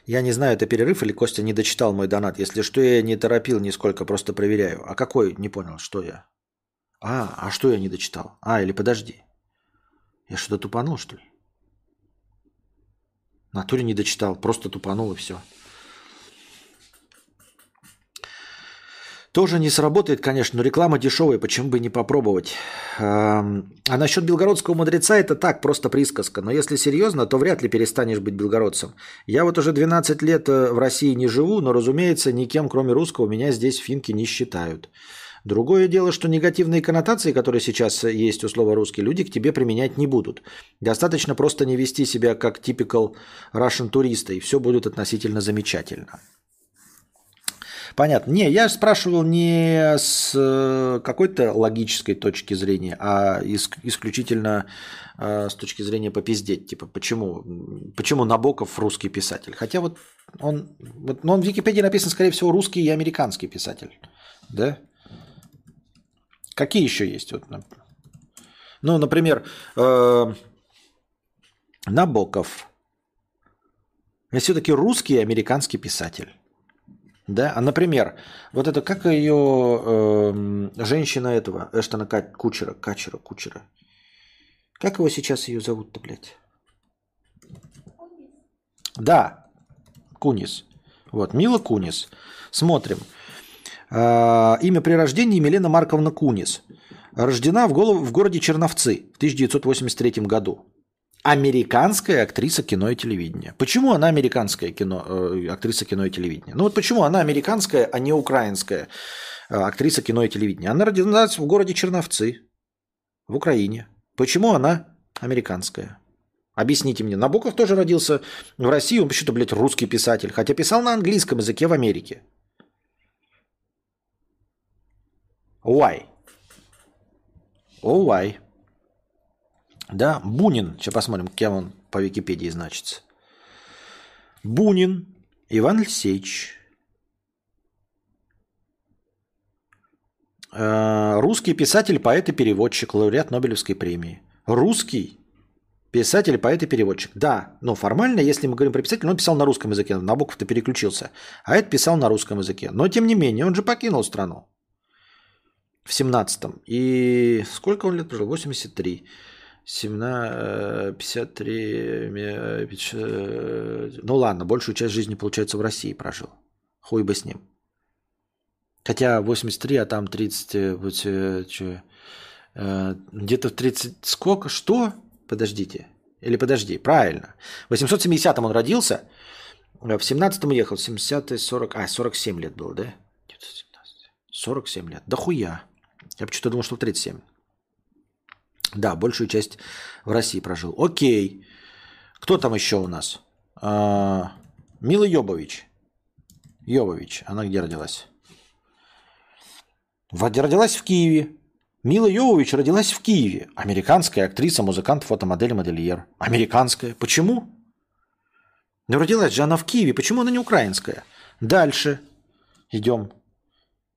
Я не знаю, это перерыв или Костя не дочитал мой донат. Если что, я не торопил нисколько, просто проверяю. А какой? Не понял, что я? А, а что я не дочитал? А, или подожди. Я что-то тупанул, что ли? натуре не дочитал, просто тупанул и все. Тоже не сработает, конечно, но реклама дешевая, почему бы не попробовать. А насчет белгородского мудреца это так, просто присказка. Но если серьезно, то вряд ли перестанешь быть белгородцем. Я вот уже 12 лет э, в России не живу, но, разумеется, никем, кроме русского, меня здесь финки не считают. Другое дело, что негативные коннотации, которые сейчас есть у слова «русский», люди к тебе применять не будут. Достаточно просто не вести себя как typical Russian туриста, и все будет относительно замечательно. Понятно. Не, я спрашивал не с э, какой-то логической точки зрения, а исключительно э, с точки зрения попиздеть. Типа, почему, почему Набоков русский писатель? Хотя вот он, вот, ну, он в Википедии написан, скорее всего, русский и американский писатель. Да? Какие еще есть? Вот, ну, например, э, Набоков. Это все-таки русский и американский писатель. Да, а например, вот это как ее э, женщина этого Эштона Кучера, Качера, Кучера. Как его сейчас ее зовут-то, блядь? Да, Кунис. Вот, Мила Кунис. Смотрим. Э, имя при рождении Милена Марковна Кунис. Рождена в, голов... в городе Черновцы в 1983 году американская актриса кино и телевидения. Почему она американская кино, э, актриса кино и телевидения? Ну вот почему она американская, а не украинская э, актриса кино и телевидения? Она родилась в городе Черновцы, в Украине. Почему она американская? Объясните мне. Набоков тоже родился в России, он почему-то, блядь, русский писатель, хотя писал на английском языке в Америке. Why? Oh, why? Да, Бунин. Сейчас посмотрим, кем он по Википедии значится. Бунин Иван Алексеевич. Э, русский писатель, поэт и переводчик, лауреат Нобелевской премии. Русский писатель, поэт и переводчик. Да, но формально, если мы говорим про писателя, он писал на русском языке, Набоков-то переключился. А это писал на русском языке. Но тем не менее, он же покинул страну в 17-м. И сколько он лет прожил? 83. 17, 53, ну ладно, большую часть жизни, получается, в России прожил. Хуй бы с ним. Хотя 83, а там 30, вот, что, э, где-то в 30, сколько, что? Подождите. Или подожди, правильно. В 870-м он родился, в 17-м уехал, в 70 40, а, 47 лет было, да? 47 лет, да хуя. Я почему-то думал, что 37. Да, большую часть в России прожил. Окей. Кто там еще у нас? А, Мила Йобович. Йобович. Она где родилась? Родилась в Киеве. Мила Йовович родилась в Киеве. Американская актриса, музыкант, фотомодель, модельер. Американская. Почему? Но родилась же она в Киеве. Почему она не украинская? Дальше. Идем.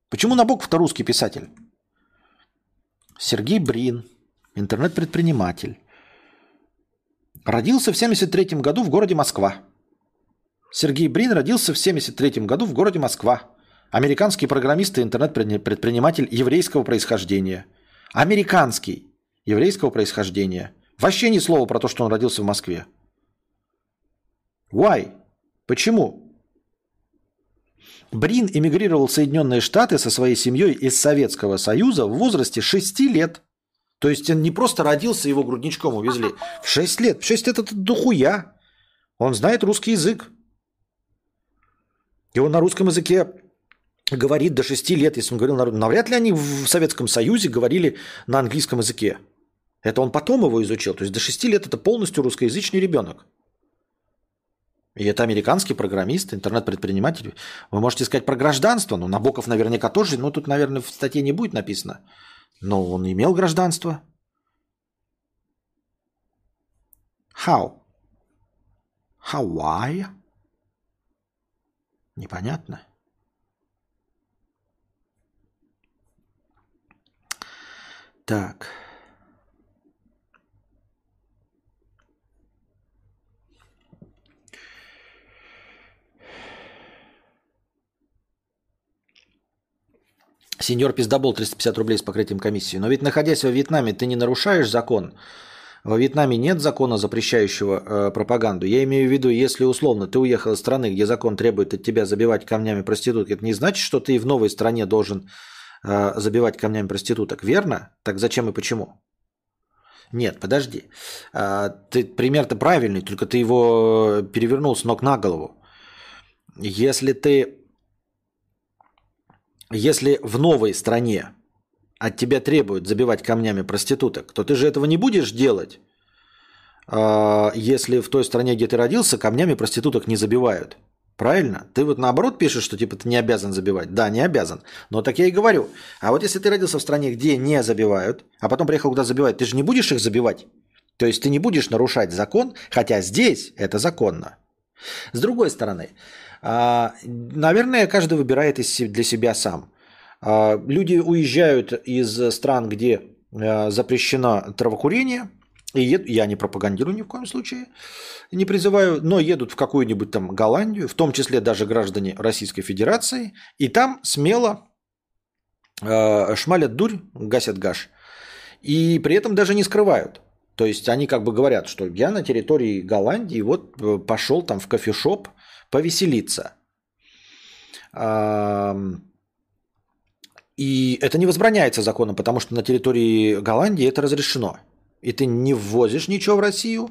Почему Набоков-то русский писатель? Сергей Брин, интернет-предприниматель. Родился в 1973 году в городе Москва. Сергей Брин родился в 1973 году в городе Москва. Американский программист и интернет-предприниматель еврейского происхождения. Американский еврейского происхождения. Вообще ни слова про то, что он родился в Москве. Why? Почему? Брин эмигрировал в Соединенные Штаты со своей семьей из Советского Союза в возрасте 6 лет. То есть он не просто родился, его грудничком увезли. В 6 лет. В 6 лет это дохуя. Он знает русский язык. И он на русском языке говорит до 6 лет, если он говорил на Навряд ли они в Советском Союзе говорили на английском языке. Это он потом его изучил. То есть до 6 лет это полностью русскоязычный ребенок. И это американский программист, интернет-предприниматель. Вы можете сказать про гражданство, но Набоков наверняка тоже, но тут, наверное, в статье не будет написано. Но он имел гражданство. How? Why? Непонятно. Так. Сеньор Пиздобол 350 рублей с покрытием комиссии. Но ведь находясь во Вьетнаме, ты не нарушаешь закон. Во Вьетнаме нет закона, запрещающего э, пропаганду. Я имею в виду, если условно ты уехал из страны, где закон требует от тебя забивать камнями проституток, это не значит, что ты в новой стране должен э, забивать камнями проституток, верно? Так зачем и почему? Нет, подожди. Э, ты пример-то правильный, только ты его перевернул с ног на голову. Если ты если в новой стране от тебя требуют забивать камнями проституток, то ты же этого не будешь делать, а, если в той стране, где ты родился, камнями проституток не забивают. Правильно? Ты вот наоборот пишешь, что типа ты не обязан забивать. Да, не обязан. Но так я и говорю. А вот если ты родился в стране, где не забивают, а потом приехал куда забивать, ты же не будешь их забивать. То есть ты не будешь нарушать закон, хотя здесь это законно. С другой стороны, наверное, каждый выбирает для себя сам. А, люди уезжают из стран, где а, запрещено травокурение, и я не пропагандирую ни в коем случае, не призываю, но едут в какую-нибудь там Голландию, в том числе даже граждане Российской Федерации, и там смело э, шмалят дурь, гасят гаш. И при этом даже не скрывают. То есть они как бы говорят, что я на территории Голландии, вот э, пошел там в кофешоп, повеселиться. И это не возбраняется законом, потому что на территории Голландии это разрешено. И ты не ввозишь ничего в Россию,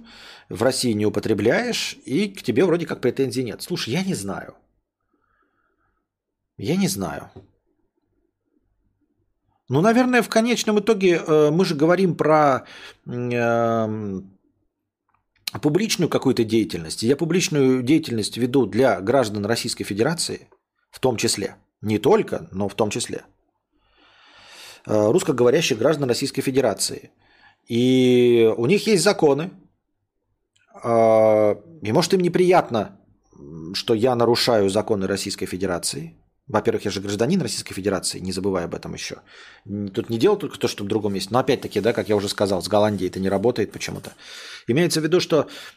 в России не употребляешь, и к тебе вроде как претензий нет. Слушай, я не знаю. Я не знаю. Ну, наверное, в конечном итоге э, мы же говорим про публичную какую-то деятельность. Я публичную деятельность веду для граждан Российской Федерации, в том числе. Не только, но в том числе. Э, русскоговорящих граждан Российской Федерации. И у них есть законы. Э, и может им неприятно, что я нарушаю законы Российской Федерации. Во-первых, я же гражданин Российской Федерации, не забывай об этом еще. Тут не делал только то, что в другом месте. Но опять-таки, да, как я уже сказал, с Голландией это не работает почему-то. Имеется в виду, что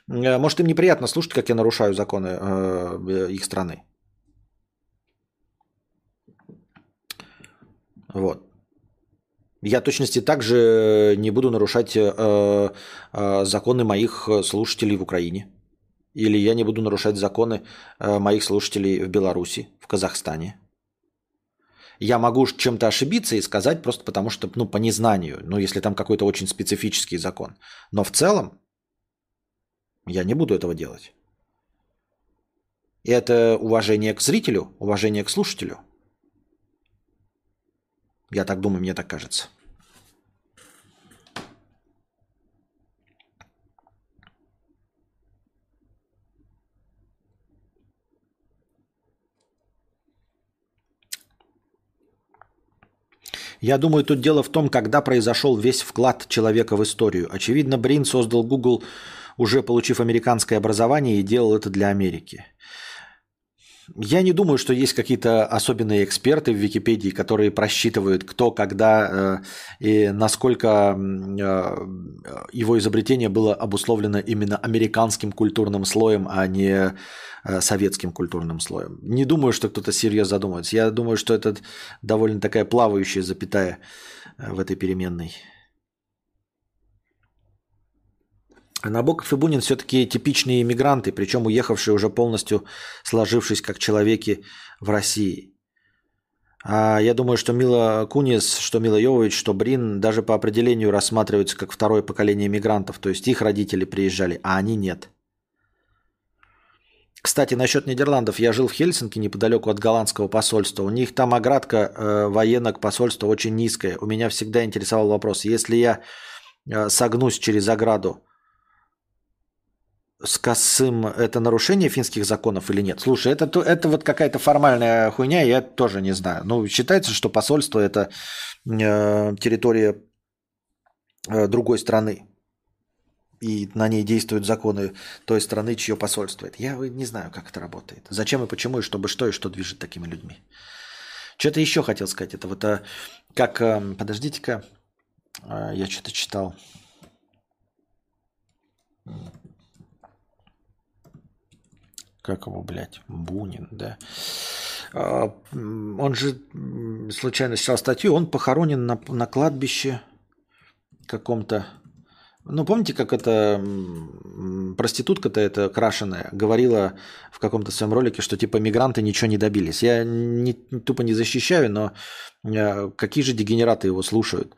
э, может им неприятно слушать, как я нарушаю законы э, их страны. Вот. Я точности также не буду нарушать э, э, законы моих слушателей в Украине. Или я не буду нарушать законы э, моих слушателей в Беларуси, в Казахстане. Я могу чем-то ошибиться и сказать просто потому, что, ну, по незнанию, ну, если там какой-то очень специфический закон. Но в целом я не буду этого делать. И это уважение к зрителю, уважение к слушателю. Я так думаю, мне так кажется. Я думаю, тут дело в том, когда произошел весь вклад человека в историю. Очевидно, Брин создал Google, уже получив американское образование, и делал это для Америки. Я не думаю, что есть какие-то особенные эксперты в Википедии, которые просчитывают, кто, когда э, и насколько э, его изобретение было обусловлено именно американским культурным слоем, а не э, советским культурным слоем. Не думаю, что кто-то серьезно задумывается. Я думаю, что это довольно такая плавающая запятая э, в этой переменной. Набоков и Бунин все-таки типичные иммигранты, причем уехавшие уже полностью сложившись как человеки в России. А я думаю, что Мила Кунис, что Мила Йовович, что Брин даже по определению рассматриваются как второе поколение мигрантов. То есть их родители приезжали, а они нет. Кстати, насчет Нидерландов. Я жил в Хельсинки неподалеку от голландского посольства. У них там оградка э, военных посольства очень низкая. У меня всегда интересовал вопрос. Если я э, согнусь через ограду, с косым это нарушение финских законов или нет? Слушай, это, это вот какая-то формальная хуйня, я тоже не знаю. Ну, считается, что посольство это э, территория э, другой страны. И на ней действуют законы той страны, чье посольство это. Я не знаю, как это работает. Зачем и почему, и чтобы что, и что движет такими людьми. Что-то еще хотел сказать. Это вот а, как... А, подождите-ка. А, я что-то читал как его, блядь, Бунин, да. А, он же случайно читал статью, он похоронен на, на кладбище каком-то. Ну, помните, как эта проститутка-то эта крашеная говорила в каком-то своем ролике, что типа мигранты ничего не добились. Я не, тупо не защищаю, но а, какие же дегенераты его слушают?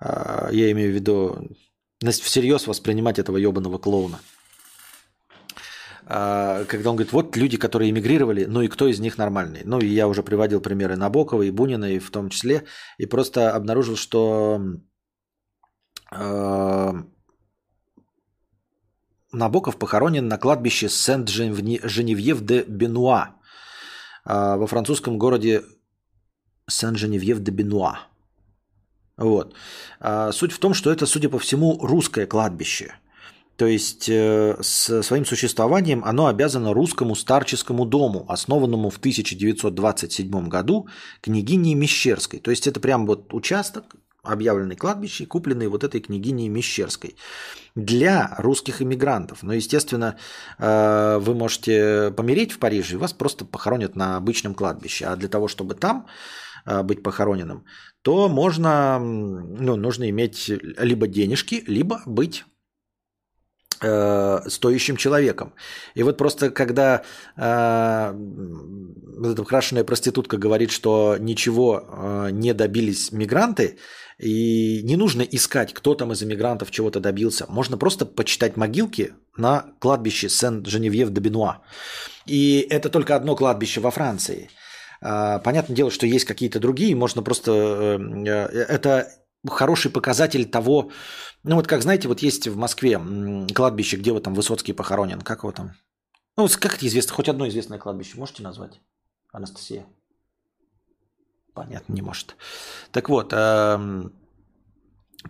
А, я имею в виду всерьез воспринимать этого ебаного клоуна. А, когда он говорит, вот люди, которые эмигрировали, ну и кто из них нормальный. Ну и я уже приводил примеры Набокова и Бунина и в том числе, и просто обнаружил, что э, Набоков похоронен на кладбище Сент-Женевьев-де-Бенуа э, во французском городе Сен-Женевьев-де-Бенуа. Вот. А суть в том, что это, судя по всему, русское кладбище – то есть э, с своим существованием оно обязано русскому старческому дому, основанному в 1927 году княгиней Мещерской. То есть это прям вот участок, объявленный кладбище, купленный вот этой княгиней Мещерской для русских иммигрантов. Но, естественно, э, вы можете помереть в Париже, и вас просто похоронят на обычном кладбище. А для того, чтобы там э, быть похороненным, то можно, ну, нужно иметь либо денежки, либо быть Э, стоящим человеком. И вот просто когда э, вот эта украшенная проститутка говорит, что ничего э, не добились мигранты, и не нужно искать, кто там из иммигрантов чего-то добился. Можно просто почитать могилки на кладбище Сен-Женевьев-де-Бенуа. И это только одно кладбище во Франции. Э, понятное дело, что есть какие-то другие, можно просто... Э, э, это хороший показатель того, ну вот как знаете, вот есть в Москве кладбище, где вот там Высоцкий похоронен, как его там? Ну, как это известно? Хоть одно известное кладбище можете назвать? Анастасия? Понятно, не может. Так вот, эм,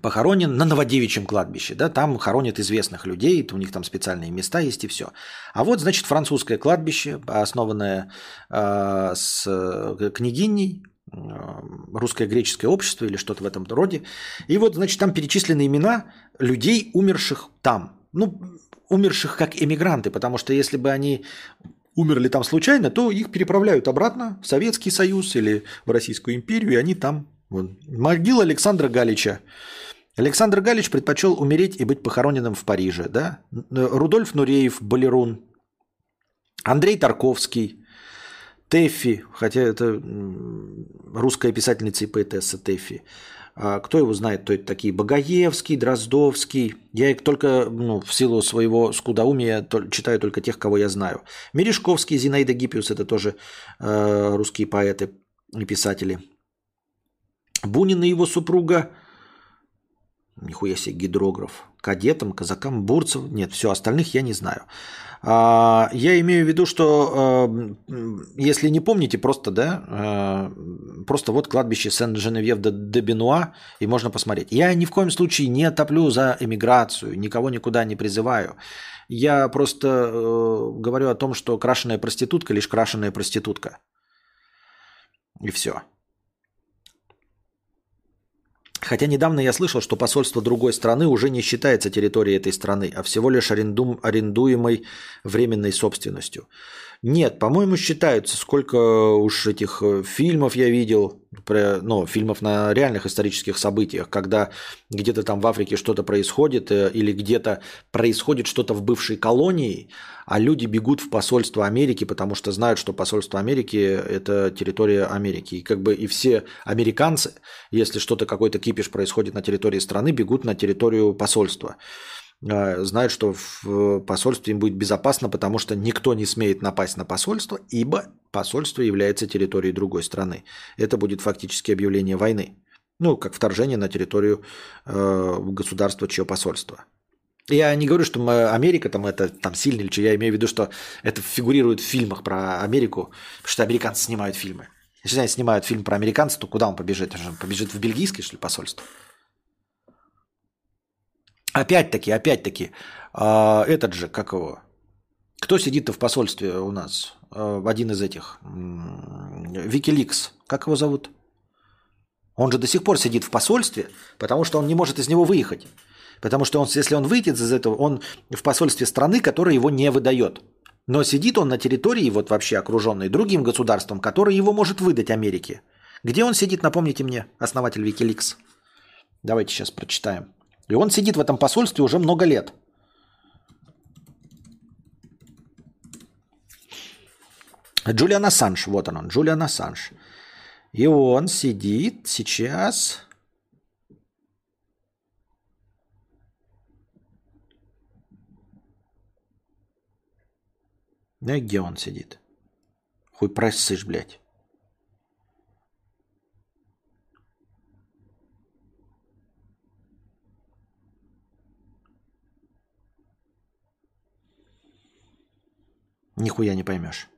похоронен на Новодевичьем кладбище, да, там хоронят известных людей, у них там специальные места есть и все. А вот, значит, французское кладбище, основанное э, с э, княгиней русское греческое общество или что-то в этом роде. И вот, значит, там перечислены имена людей, умерших там. Ну, умерших как эмигранты, потому что если бы они умерли там случайно, то их переправляют обратно в Советский Союз или в Российскую империю, и они там. Вот. Могила Александра Галича. Александр Галич предпочел умереть и быть похороненным в Париже. Да? Рудольф Нуреев, балерун. Андрей Тарковский, Тэффи, хотя это русская писательница и поэтесса Тэффи. А кто его знает, кто это такие? Богоевский, Дроздовский. Я их только ну, в силу своего скудоумия читаю только тех, кого я знаю. Мережковский, Зинаида Гиппиус – это тоже э, русские поэты и писатели. Бунин и его супруга. Нихуя себе гидрограф. Кадетам, казакам, бурцев. Нет, все, остальных я не знаю. А, я имею в виду, что если не помните, просто, да, просто вот кладбище Сен-Женевьев де Бенуа, и можно посмотреть. Я ни в коем случае не топлю за эмиграцию, никого никуда не призываю. Я просто э, говорю о том, что крашеная проститутка лишь крашеная проститутка. И все. Хотя недавно я слышал, что посольство другой страны уже не считается территорией этой страны, а всего лишь аренду, арендуемой временной собственностью. Нет, по-моему, считаются. Сколько уж этих э, фильмов я видел, ну, фильмов на реальных исторических событиях, когда где-то там в Африке что-то происходит э, или где-то происходит что-то в бывшей колонии, а люди бегут в посольство Америки, потому что знают, что посольство Америки – это территория Америки. И как бы и все американцы, если что-то, какой-то кипиш происходит на территории страны, бегут на территорию посольства. А, знают, что в посольстве им будет безопасно, потому что никто не смеет напасть на посольство, ибо посольство является территорией другой страны. Это будет фактически объявление войны. Ну, как вторжение на территорию э, государства, чье посольство. Я не говорю, что мы, Америка там это там сильно или что. Я имею в виду, что это фигурирует в фильмах про Америку, потому что американцы снимают фильмы. Если они снимают фильм про американцев, то куда он побежит? Он побежит в бельгийское, что ли, посольство? Опять-таки, опять-таки, э, этот же, как его, кто сидит-то в посольстве у нас? Э, один из этих, Викиликс, как его зовут? Он же до сих пор сидит в посольстве, потому что он не может из него выехать. Потому что он, если он выйдет из этого, он в посольстве страны, которая его не выдает. Но сидит он на территории, вот вообще окруженной другим государством, которое его может выдать Америке. Где он сидит, напомните мне, основатель Wikileaks. Давайте сейчас прочитаем. И он сидит в этом посольстве уже много лет. Джулиан Ассанж, вот он, он Джулиан Ассанж. И он сидит сейчас... И где он сидит? Хуй просышь, блядь. Нихуя не поймешь.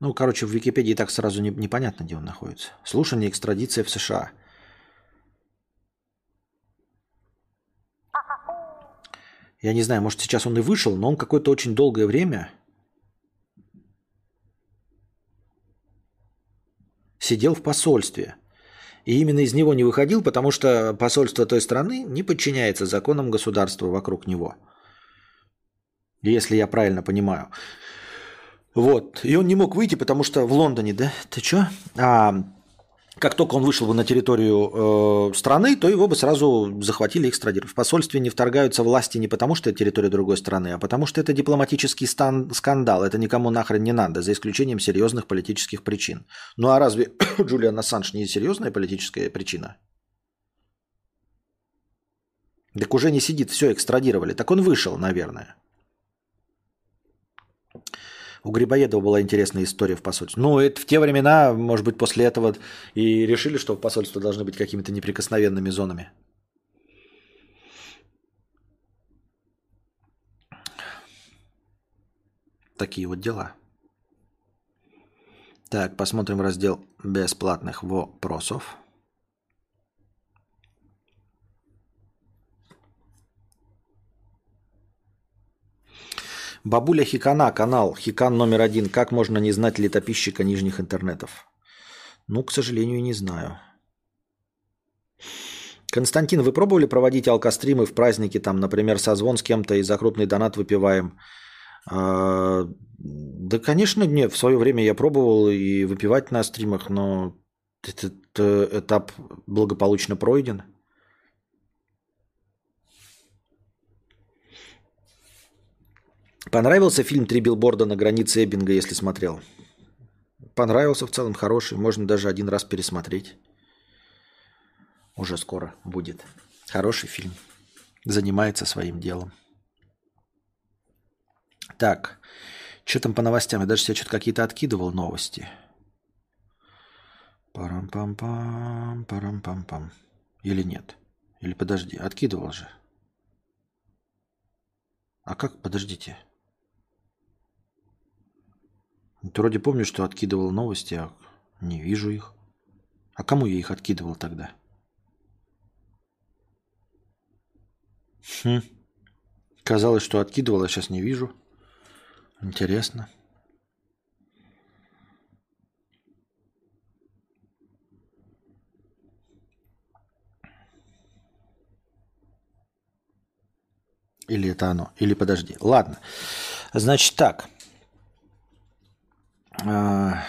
Ну, короче, в Википедии так сразу не, непонятно, где он находится. Слушание экстрадиция в США. Я не знаю, может сейчас он и вышел, но он какое-то очень долгое время сидел в посольстве. И именно из него не выходил, потому что посольство той страны не подчиняется законам государства вокруг него – если я правильно понимаю. Вот. И он не мог выйти, потому что в Лондоне, да? Ты чё? А, как только он вышел бы на территорию э, страны, то его бы сразу захватили экстрадировали. В посольстве не вторгаются власти не потому, что это территория другой страны, а потому что это дипломатический стан- скандал. Это никому нахрен не надо, за исключением серьезных политических причин. Ну а разве *coughs* Джулиан Ассанж не серьезная политическая причина? Так уже не сидит, все, экстрадировали. Так он вышел, наверное. У Грибоедова была интересная история в посольстве. Ну, это в те времена, может быть, после этого и решили, что посольства должны быть какими-то неприкосновенными зонами. Такие вот дела. Так, посмотрим раздел бесплатных вопросов. Бабуля Хикана, канал, Хикан номер один. Как можно не знать летописчика нижних интернетов? Ну, к сожалению, не знаю. Константин, вы пробовали проводить алкостримы в праздники, там, например, созвон с кем-то и за крупный донат выпиваем? А, да, конечно, нет. В свое время я пробовал и выпивать на стримах, но этот этап благополучно пройден. Понравился фильм «Три билборда на границе Эббинга», если смотрел? Понравился в целом, хороший. Можно даже один раз пересмотреть. Уже скоро будет. Хороший фильм. Занимается своим делом. Так, что там по новостям? Я даже себе что-то какие-то откидывал новости. Парам-пам-пам, парам-пам-пам. Или нет? Или подожди, откидывал же. А как? Подождите. Ты вроде помню, что откидывал новости, а не вижу их. А кому я их откидывал тогда? Хм. Казалось, что откидывал, а сейчас не вижу. Интересно. Или это оно? Или подожди. Ладно. Значит так. А,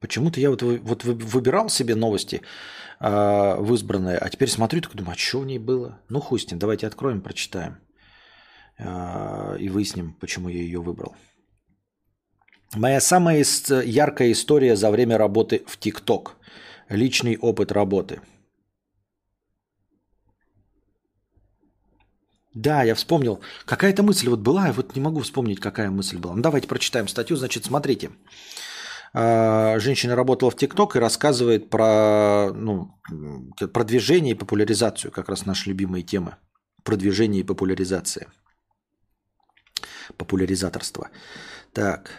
почему-то я вот, вот выбирал себе новости э, в избранное, а теперь смотрю, так думаю, а что в ней было? Ну, хуй с ним, давайте откроем, прочитаем э, и выясним, почему я ее выбрал. Моя самая яркая история за время работы в ТикТок. Личный опыт работы – Да, я вспомнил. Какая-то мысль вот была, я вот не могу вспомнить, какая мысль была. Ну, давайте прочитаем статью. Значит, смотрите. А, женщина работала в ТикТок и рассказывает про ну, продвижение и популяризацию, как раз наши любимые темы. Продвижение и популяризация. Популяризаторство. Так.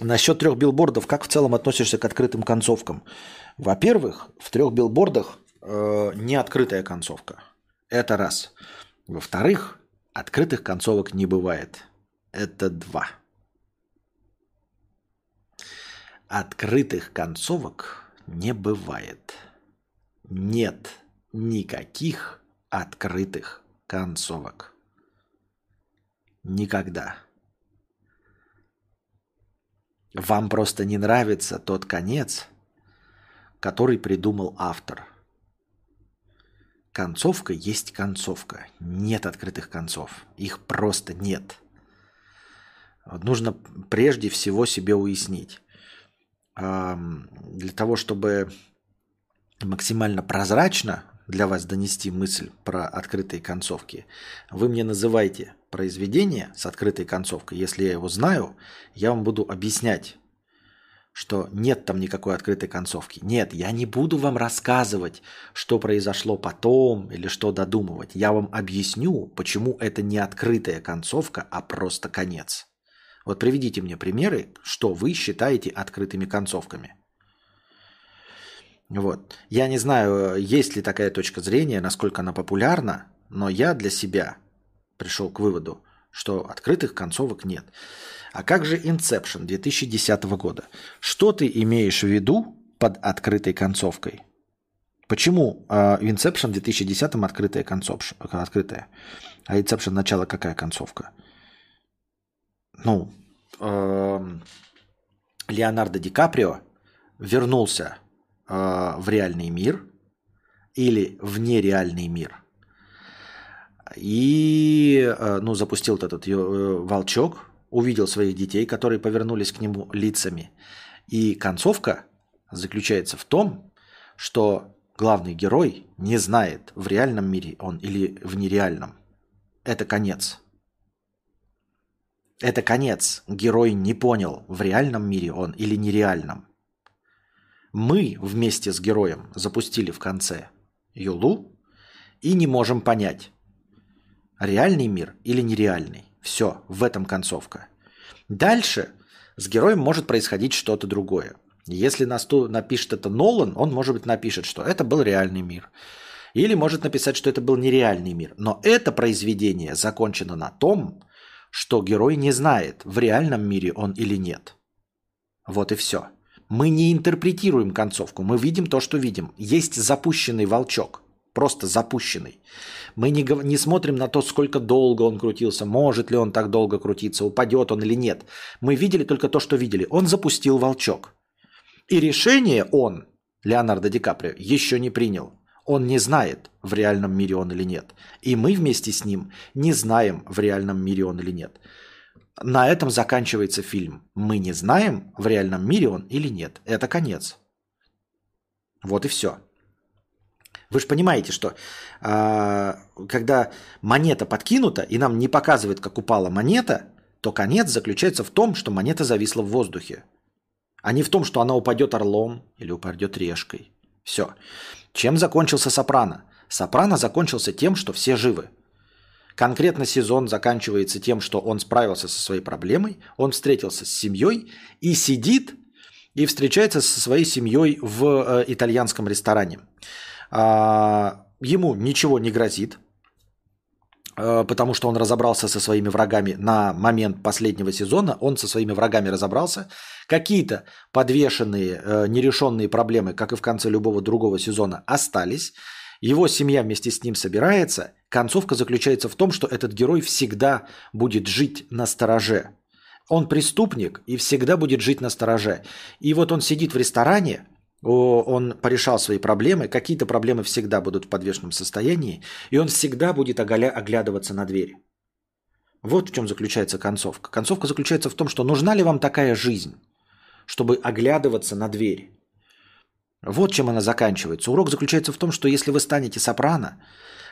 Насчет трех билбордов, как в целом относишься к открытым концовкам? Во-первых, в трех билбордах э, не открытая концовка. Это раз. Во-вторых, открытых концовок не бывает. Это два. Открытых концовок не бывает. Нет никаких открытых концовок. Никогда. Вам просто не нравится тот конец, который придумал автор. Концовка есть концовка. Нет открытых концов. Их просто нет. Нужно прежде всего себе уяснить. Для того, чтобы максимально прозрачно для вас донести мысль про открытые концовки, вы мне называйте произведение с открытой концовкой. Если я его знаю, я вам буду объяснять, что нет там никакой открытой концовки. Нет, я не буду вам рассказывать, что произошло потом или что додумывать. Я вам объясню, почему это не открытая концовка, а просто конец. Вот приведите мне примеры, что вы считаете открытыми концовками. Вот. Я не знаю, есть ли такая точка зрения, насколько она популярна, но я для себя пришел к выводу, что открытых концовок нет. А как же Inception 2010 года? Что ты имеешь в виду под открытой концовкой? Почему э, в Inception 2010 открытая концовка? Открытая. А Inception начало какая концовка? Ну, э, Леонардо Ди Каприо вернулся э, в реальный мир или в нереальный мир. И э, ну, запустил этот э, волчок, увидел своих детей, которые повернулись к нему лицами. И концовка заключается в том, что главный герой не знает, в реальном мире он или в нереальном. Это конец. Это конец. Герой не понял, в реальном мире он или нереальном. Мы вместе с героем запустили в конце Юлу и не можем понять, реальный мир или нереальный. Все, в этом концовка. Дальше с героем может происходить что-то другое. Если нас тут напишет это Нолан, он, может быть, напишет, что это был реальный мир. Или может написать, что это был нереальный мир. Но это произведение закончено на том, что герой не знает, в реальном мире он или нет. Вот и все. Мы не интерпретируем концовку, мы видим то, что видим. Есть запущенный волчок, просто запущенный. Мы не, не смотрим на то, сколько долго он крутился, может ли он так долго крутиться, упадет он или нет. Мы видели только то, что видели. Он запустил волчок. И решение он, Леонардо Ди Каприо, еще не принял. Он не знает, в реальном мире он или нет. И мы вместе с ним не знаем, в реальном мире он или нет. На этом заканчивается фильм. Мы не знаем, в реальном мире он или нет. Это конец. Вот и все. Вы же понимаете, что э, когда монета подкинута, и нам не показывает, как упала монета, то конец заключается в том, что монета зависла в воздухе. а не в том, что она упадет орлом или упадет решкой. Все. Чем закончился Сопрано? Сопрано закончился тем, что все живы. Конкретно сезон заканчивается тем, что он справился со своей проблемой, он встретился с семьей и сидит и встречается со своей семьей в э, итальянском ресторане. А, ему ничего не грозит, э, потому что он разобрался со своими врагами на момент последнего сезона, он со своими врагами разобрался. Какие-то подвешенные, э, нерешенные проблемы, как и в конце любого другого сезона, остались. Его семья вместе с ним собирается. Концовка заключается в том, что этот герой всегда будет жить на стороже. Он преступник и всегда будет жить на стороже. И вот он сидит в ресторане, он порешал свои проблемы, какие-то проблемы всегда будут в подвешенном состоянии, и он всегда будет оглядываться на дверь. Вот в чем заключается концовка. Концовка заключается в том, что нужна ли вам такая жизнь, чтобы оглядываться на дверь. Вот чем она заканчивается. Урок заключается в том, что если вы станете сопрано,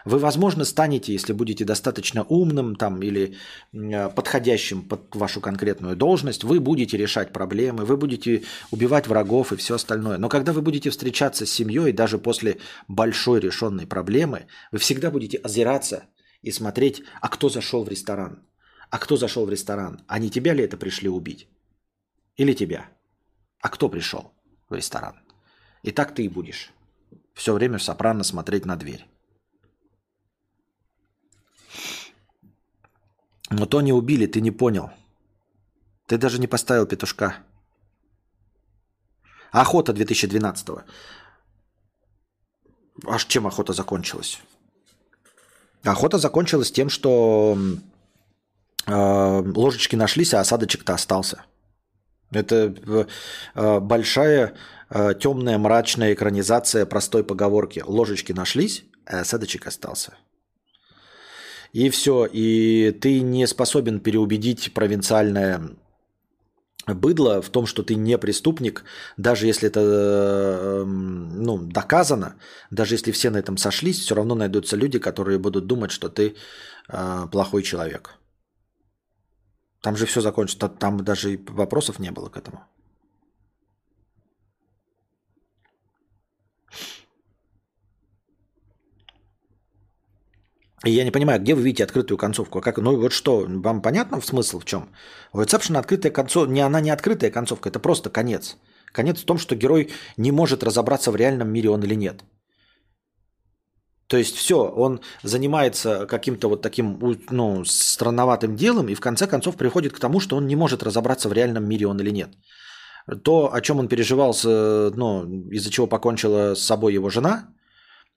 вы, возможно, станете, если будете достаточно умным там, или э, подходящим под вашу конкретную должность, вы будете решать проблемы, вы будете убивать врагов и все остальное. Но когда вы будете встречаться с семьей, даже после большой решенной проблемы, вы всегда будете озираться и смотреть, а кто зашел в ресторан? А кто зашел в ресторан? А не тебя ли это пришли убить? Или тебя? А кто пришел в ресторан? И так ты и будешь все время в сопрано смотреть на дверь. Но то не убили, ты не понял. Ты даже не поставил петушка. Охота 2012 -го. Аж чем охота закончилась? Охота закончилась тем, что э, ложечки нашлись, а осадочек-то остался. Это э, большая, э, темная, мрачная экранизация простой поговорки. Ложечки нашлись, а осадочек остался и все. И ты не способен переубедить провинциальное быдло в том, что ты не преступник, даже если это эм, ну, доказано, даже если все на этом сошлись, все равно найдутся люди, которые будут думать, что ты э, плохой человек. Там же все закончится, там даже вопросов не было к этому. И я не понимаю, где вы видите открытую концовку? А как, ну вот что, вам понятно в смысл в чем? У Reception открытая концовка, не она не открытая концовка, это просто конец. Конец в том, что герой не может разобраться в реальном мире он или нет. То есть все, он занимается каким-то вот таким ну, странноватым делом и в конце концов приходит к тому, что он не может разобраться в реальном мире он или нет. То, о чем он переживал, ну, из-за чего покончила с собой его жена –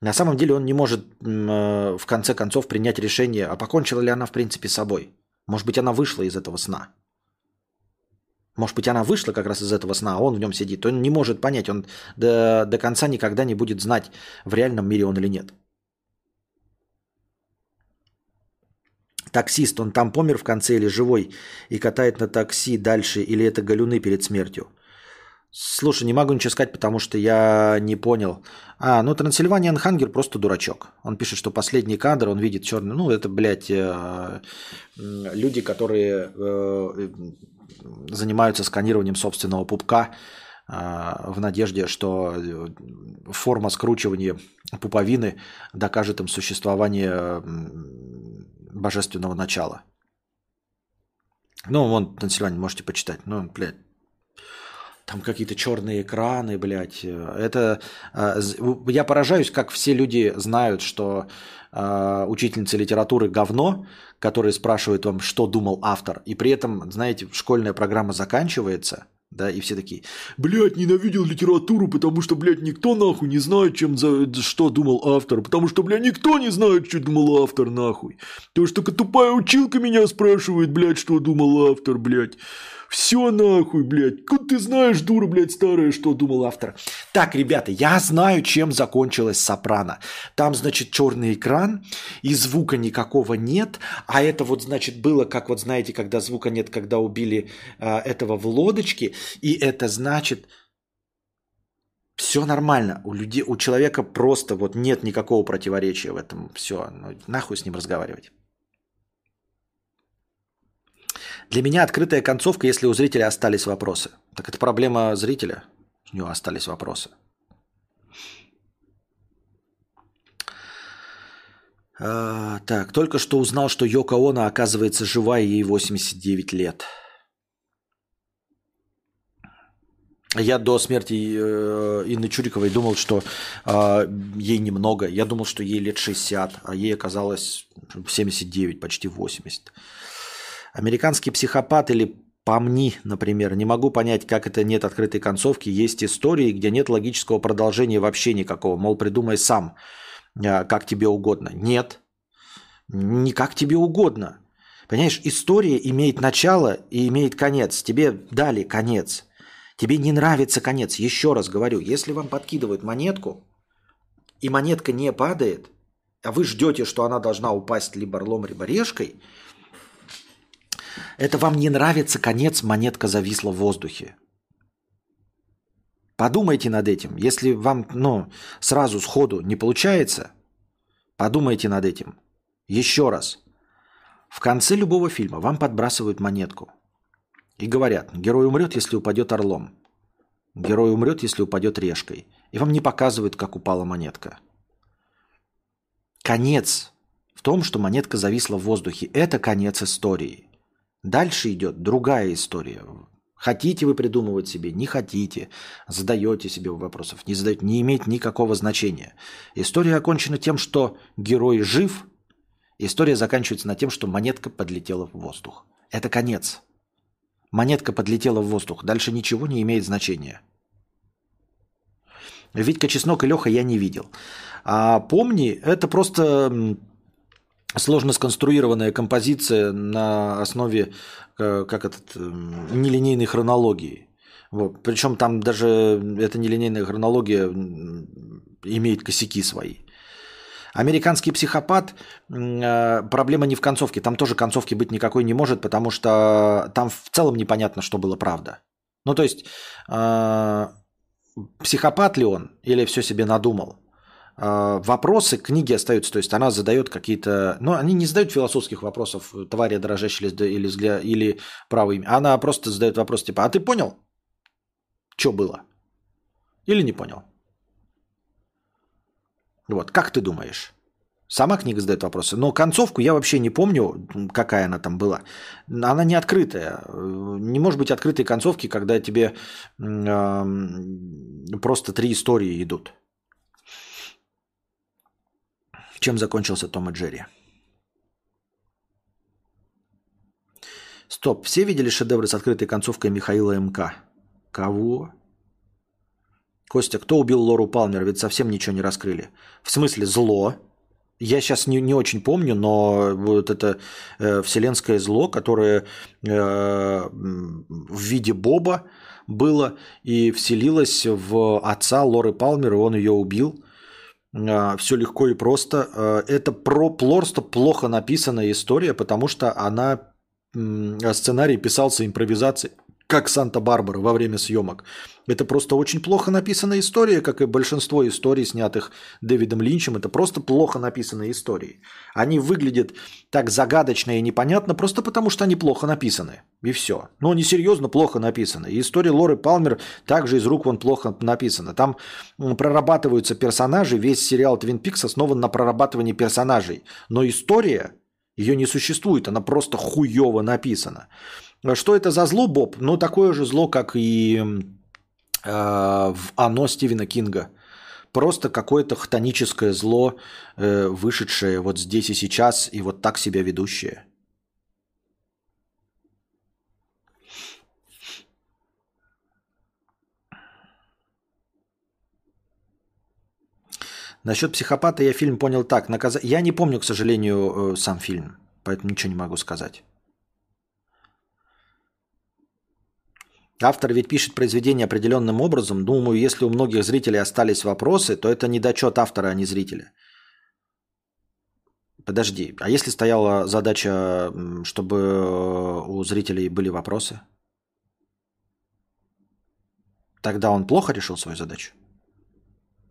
на самом деле он не может э, в конце концов принять решение, а покончила ли она в принципе с собой. Может быть, она вышла из этого сна. Может быть, она вышла как раз из этого сна, а он в нем сидит. Он не может понять, он до, до конца никогда не будет знать, в реальном мире он или нет. Таксист, он там помер в конце или живой и катает на такси дальше, или это галюны перед смертью? Слушай, не могу ничего сказать, потому что я не понял. А, ну Трансильваниан Хангер просто дурачок. Он пишет, что последний кадр, он видит черный. Ну, это, блядь, э, люди, которые э, занимаются сканированием собственного пупка э, в надежде, что э, форма скручивания пуповины докажет им существование божественного начала. Ну, вон, Трансильвания, можете почитать. Ну, блядь, там какие-то черные экраны, блядь. Это а, я поражаюсь, как все люди знают, что э, учительница литературы говно, который спрашивает вам, что думал автор, и при этом, знаете, школьная программа заканчивается, да, и все такие, блядь, ненавидел литературу, потому что, блядь, никто нахуй не знает, чем за, что думал автор, потому что, блядь, никто не знает, что думал автор, нахуй. То, что тупая училка меня спрашивает, блядь, что думал автор, блядь. Все нахуй, блядь. Куда ты знаешь, дура, блядь, старая, что думал автор? Так, ребята, я знаю, чем закончилась «Сопрано». Там, значит, черный экран, и звука никакого нет. А это вот, значит, было, как вот знаете, когда звука нет, когда убили э, этого в лодочке. И это значит... Все нормально. У, людей, у человека просто вот нет никакого противоречия в этом. Все, ну, нахуй с ним разговаривать. Для меня открытая концовка, если у зрителя остались вопросы. Так это проблема зрителя. У него остались вопросы. А, так, только что узнал, что Йока Оно оказывается жива, и ей 89 лет. Я до смерти э, Инны Чуриковой думал, что э, ей немного. Я думал, что ей лет 60, а ей оказалось 79, почти 80. Американский психопат или Помни, например. Не могу понять, как это нет открытой концовки. Есть истории, где нет логического продолжения вообще никакого. Мол, придумай сам, э, как тебе угодно. Нет. Не как тебе угодно. Понимаешь, история имеет начало и имеет конец. Тебе дали конец. Тебе не нравится конец. Еще раз говорю, если вам подкидывают монетку, и монетка не падает, а вы ждете, что она должна упасть либо орлом, либо решкой, это вам не нравится конец, монетка зависла в воздухе. Подумайте над этим. Если вам ну, сразу сходу не получается, подумайте над этим. Еще раз. В конце любого фильма вам подбрасывают монетку. И говорят, герой умрет, если упадет орлом. Герой умрет, если упадет решкой. И вам не показывают, как упала монетка. Конец в том, что монетка зависла в воздухе. Это конец истории. Дальше идет другая история. Хотите вы придумывать себе, не хотите, задаете себе вопросов, не задаете, не имеет никакого значения. История окончена тем, что герой жив, история заканчивается на тем, что монетка подлетела в воздух. Это конец. Монетка подлетела в воздух. Дальше ничего не имеет значения. Витька Чеснок и Леха я не видел. А помни, это просто сложно сконструированная композиция на основе э, как этот, нелинейной хронологии. Вот. Причем там даже эта нелинейная хронология имеет косяки свои. Американский психопат, э, проблема не в концовке. Там тоже концовки быть никакой не может, потому что там в целом непонятно, что было правда. Ну, то есть, э, психопат ли он или все себе надумал? Э, вопросы книги остаются, то есть она задает какие-то... Ну, они не задают философских вопросов, твари дрожащие или, или, или право имя. Она просто задает вопрос типа, а ты понял, что было? Или не понял? Вот, как ты думаешь? Сама книга задает вопросы. Но концовку я вообще не помню, какая она там была. Она не открытая. Не может быть открытой концовки, когда тебе э, просто три истории идут. Чем закончился Том и Джерри? Стоп. Все видели шедевры с открытой концовкой Михаила МК? Кого? Костя, кто убил Лору Палмер? Ведь совсем ничего не раскрыли. В смысле зло? Я сейчас не, не очень помню, но вот это э, вселенское зло, которое э, в виде Боба было и вселилось в отца Лоры Палмер, и он ее убил. Э, все легко и просто. Э, это про просто плохо написанная история, потому что она сценарий писался импровизацией как Санта-Барбара во время съемок. Это просто очень плохо написанная история, как и большинство историй, снятых Дэвидом Линчем. Это просто плохо написанные истории. Они выглядят так загадочно и непонятно просто потому, что они плохо написаны. И все. Но они серьезно плохо написаны. И история Лоры Палмер также из рук вон плохо написана. Там прорабатываются персонажи. Весь сериал Твин Пикс основан на прорабатывании персонажей. Но история, ее не существует. Она просто хуево написана. Что это за зло, Боб? Ну, такое же зло, как и э, в «Оно» Стивена Кинга. Просто какое-то хтоническое зло, э, вышедшее вот здесь и сейчас, и вот так себя ведущее. Насчет психопата я фильм понял так. Наказ... Я не помню, к сожалению, э, сам фильм, поэтому ничего не могу сказать. Автор ведь пишет произведение определенным образом. Думаю, если у многих зрителей остались вопросы, то это недочет автора, а не зрителя. Подожди, а если стояла задача, чтобы у зрителей были вопросы? Тогда он плохо решил свою задачу?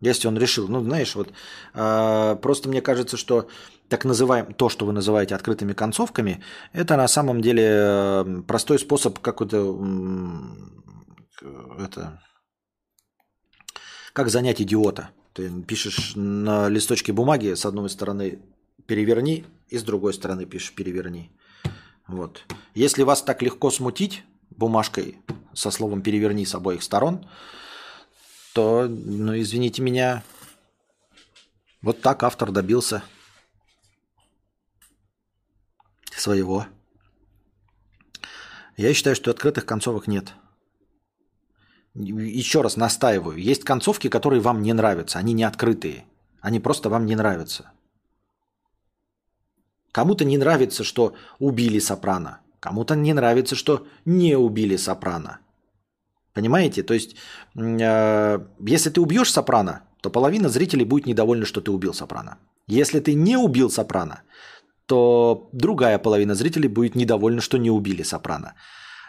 Если он решил, ну, знаешь, вот э, просто мне кажется, что так называем то, что вы называете открытыми концовками, это на самом деле простой способ какой-то это как занять идиота. Ты пишешь на листочке бумаги с одной стороны переверни, и с другой стороны пишешь переверни. Вот. Если вас так легко смутить бумажкой со словом переверни с обоих сторон, то, ну, извините меня, вот так автор добился своего. Я считаю, что открытых концовок нет. Еще раз настаиваю. Есть концовки, которые вам не нравятся. Они не открытые. Они просто вам не нравятся. Кому-то не нравится, что убили Сопрано. Кому-то не нравится, что не убили Сопрано. Понимаете? То есть, э, если ты убьешь Сопрано, то половина зрителей будет недовольна, что ты убил Сопрано. Если ты не убил Сопрано, то другая половина зрителей будет недовольна, что не убили Сопрано.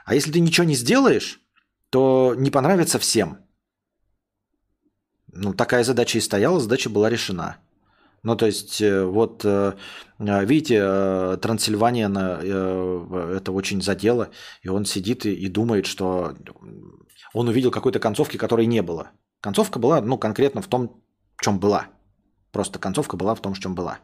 А если ты ничего не сделаешь, то не понравится всем. Ну, такая задача и стояла, задача была решена. Ну, то есть, э, вот, э, э, видите, Трансильвания, это очень задело, и он сидит и, и думает, что он увидел какой-то концовки, которой не было. Концовка была, ну, конкретно в том, в чем была. Просто концовка была в том, в чем была.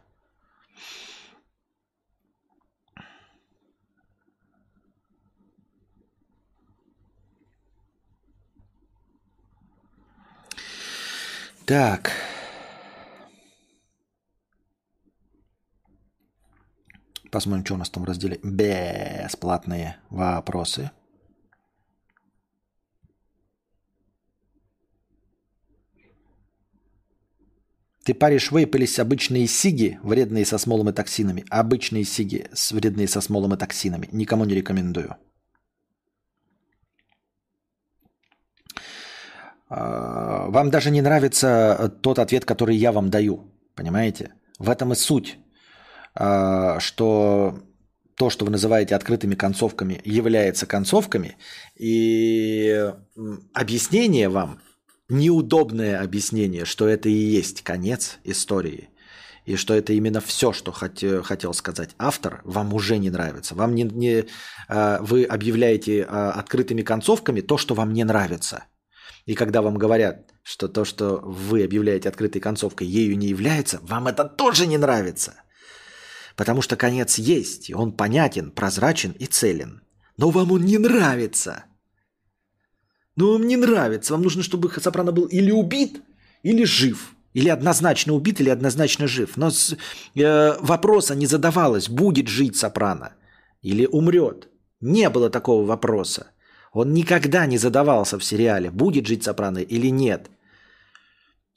Так. Посмотрим, что у нас там в разделе «Бесплатные вопросы». Ты паришь вейп или обычные сиги, вредные со смолом и токсинами? Обычные сиги, вредные со смолом и токсинами. Никому не рекомендую. А, вам даже не нравится тот ответ, который я вам даю. Понимаете? В этом и суть. А, что то, что вы называете открытыми концовками, является концовками. И объяснение вам неудобное объяснение, что это и есть конец истории, и что это именно все, что хот- хотел сказать автор, вам уже не нравится. Вам не, не, э, вы объявляете э, открытыми концовками то, что вам не нравится. И когда вам говорят, что то, что вы объявляете открытой концовкой, ею не является, вам это тоже не нравится. Потому что конец есть, и он понятен, прозрачен и целен. Но вам он не нравится. Но вам не нравится. Вам нужно, чтобы Сопрано был или убит, или жив. Или однозначно убит, или однозначно жив. Но с, э, вопроса не задавалось, будет жить Сопрано или умрет. Не было такого вопроса. Он никогда не задавался в сериале, будет жить Сопрано или нет.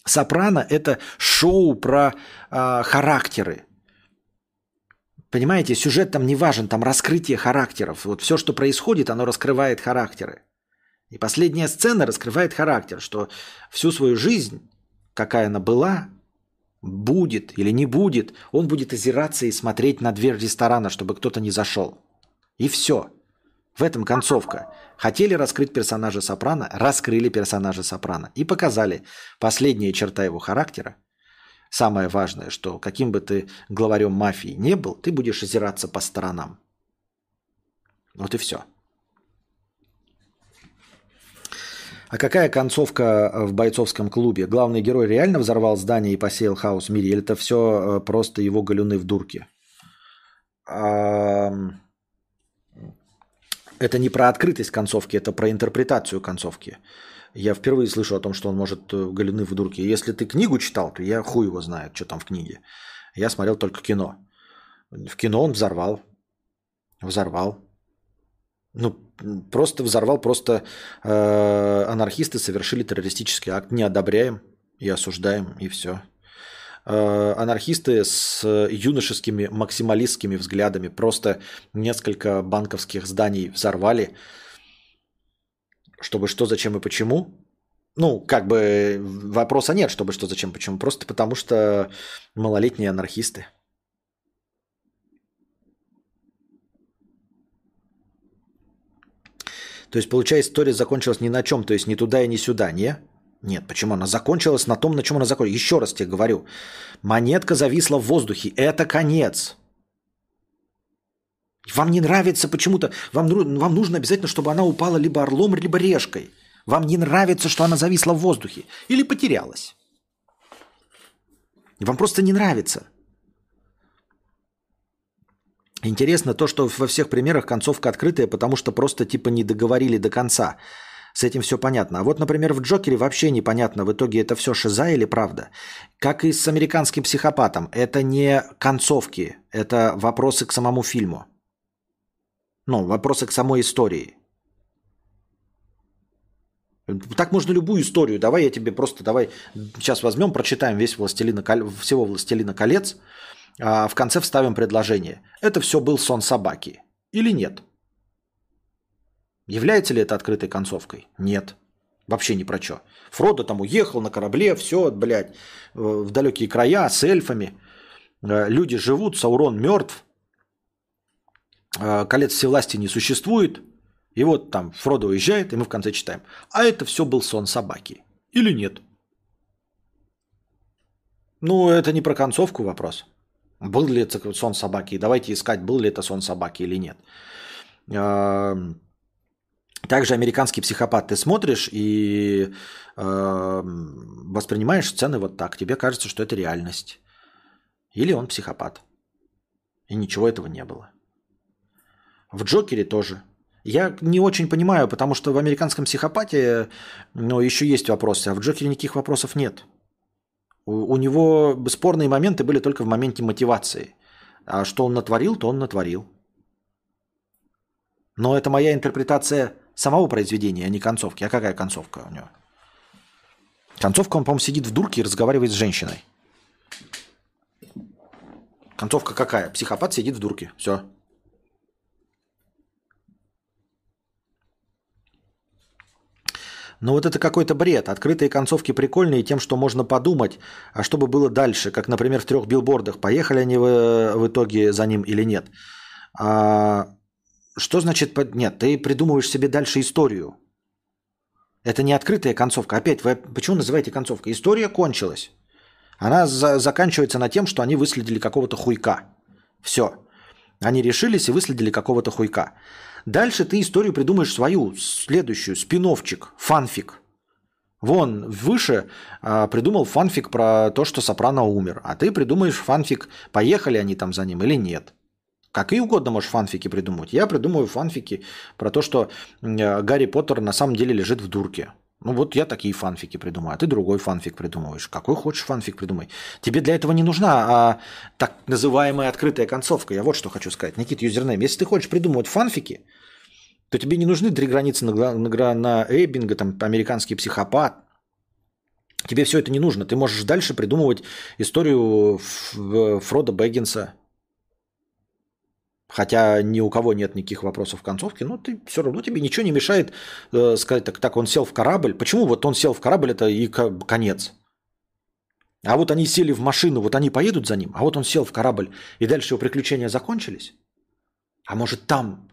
Сопрано – это шоу про э, характеры. Понимаете, сюжет там не важен, там раскрытие характеров. Вот все, что происходит, оно раскрывает характеры. И последняя сцена раскрывает характер, что всю свою жизнь, какая она была, будет или не будет, он будет озираться и смотреть на дверь ресторана, чтобы кто-то не зашел. И все. В этом концовка. Хотели раскрыть персонажа Сопрано, раскрыли персонажа Сопрано и показали последняя черта его характера. Самое важное, что каким бы ты главарем мафии не был, ты будешь озираться по сторонам. Вот и все. А какая концовка э, в бойцовском клубе? Главный герой реально взорвал здание и посеял хаос в мире? Или это все э, просто его галюны в дурке? Это не про открытость концовки, это про интерпретацию концовки. Я впервые слышу о том, что он может э, галюны в дурке. Если ты книгу читал, то я хуй его знает, что там в книге. Я смотрел только кино. В кино он взорвал. Взорвал. Ну, просто взорвал, просто э, анархисты совершили террористический акт. Не одобряем и осуждаем, и все. Э, анархисты с юношескими максималистскими взглядами просто несколько банковских зданий взорвали, чтобы что, зачем и почему. Ну, как бы вопроса нет, чтобы что, зачем, почему. Просто потому что малолетние анархисты. То есть, получается, история закончилась ни на чем, то есть ни туда и ни сюда, не? Нет, почему? Она закончилась на том, на чем она закончилась. Еще раз тебе говорю. Монетка зависла в воздухе. Это конец. Вам не нравится почему-то, вам, вам нужно обязательно, чтобы она упала либо орлом, либо решкой. Вам не нравится, что она зависла в воздухе или потерялась. Вам просто не нравится. Интересно то, что во всех примерах концовка открытая, потому что просто типа не договорили до конца. С этим все понятно. А вот, например, в Джокере вообще непонятно, в итоге это все шиза или правда. Как и с американским психопатом. Это не концовки, это вопросы к самому фильму. Ну, вопросы к самой истории. Так можно любую историю. Давай я тебе просто, давай сейчас возьмем, прочитаем весь Властелина, всего Властелина колец, в конце вставим предложение. Это все был сон собаки. Или нет? Является ли это открытой концовкой? Нет. Вообще ни про что. Фродо там уехал на корабле, все, блядь, э, в далекие края с эльфами. Э, люди живут, Саурон мертв. Э, колец всевластия не существует. И вот там Фродо уезжает, и мы в конце читаем. А это все был сон собаки. Или нет? Ну, это не про концовку вопрос. Был ли это сон собаки? Давайте искать, был ли это сон собаки или нет. Эм, также американский психопат ты смотришь и э, воспринимаешь сцены вот так. Тебе кажется, что это реальность. Или он психопат. И ничего этого не было. В Джокере тоже. Я не очень понимаю, потому что в американском психопате ну, еще есть вопросы, а в Джокере никаких вопросов нет. У, него спорные моменты были только в моменте мотивации. А что он натворил, то он натворил. Но это моя интерпретация самого произведения, а не концовки. А какая концовка у него? Концовка, он, по-моему, сидит в дурке и разговаривает с женщиной. Концовка какая? Психопат сидит в дурке. Все. Но вот это какой-то бред. Открытые концовки прикольные тем, что можно подумать, а что бы было дальше, как, например, в трех билбордах. Поехали они в, в итоге за ним или нет. А, что значит... Нет, ты придумываешь себе дальше историю. Это не открытая концовка. Опять, вы почему называете концовкой? История кончилась. Она за, заканчивается на тем, что они выследили какого-то хуйка. Все. Они решились и выследили какого-то хуйка. Дальше ты историю придумаешь свою, следующую, спиновчик, фанфик. Вон, выше а, придумал фанфик про то, что Сопрано умер. А ты придумаешь фанфик, поехали они там за ним или нет. Какие угодно можешь фанфики придумать. Я придумаю фанфики про то, что Гарри Поттер на самом деле лежит в дурке. Ну вот я такие фанфики придумаю, а ты другой фанфик придумываешь. Какой хочешь фанфик придумай. Тебе для этого не нужна а, так называемая открытая концовка. Я вот что хочу сказать. Никит Юзернейм, если ты хочешь придумывать фанфики, то тебе не нужны три границы на, на, на Эйбинга, там, американский психопат. Тебе все это не нужно. Ты можешь дальше придумывать историю Фрода Бэггинса, хотя ни у кого нет никаких вопросов в концовке, но ты все равно тебе ничего не мешает э, сказать, так, так, он сел в корабль. Почему вот он сел в корабль, это и конец? А вот они сели в машину, вот они поедут за ним, а вот он сел в корабль, и дальше его приключения закончились? А может там,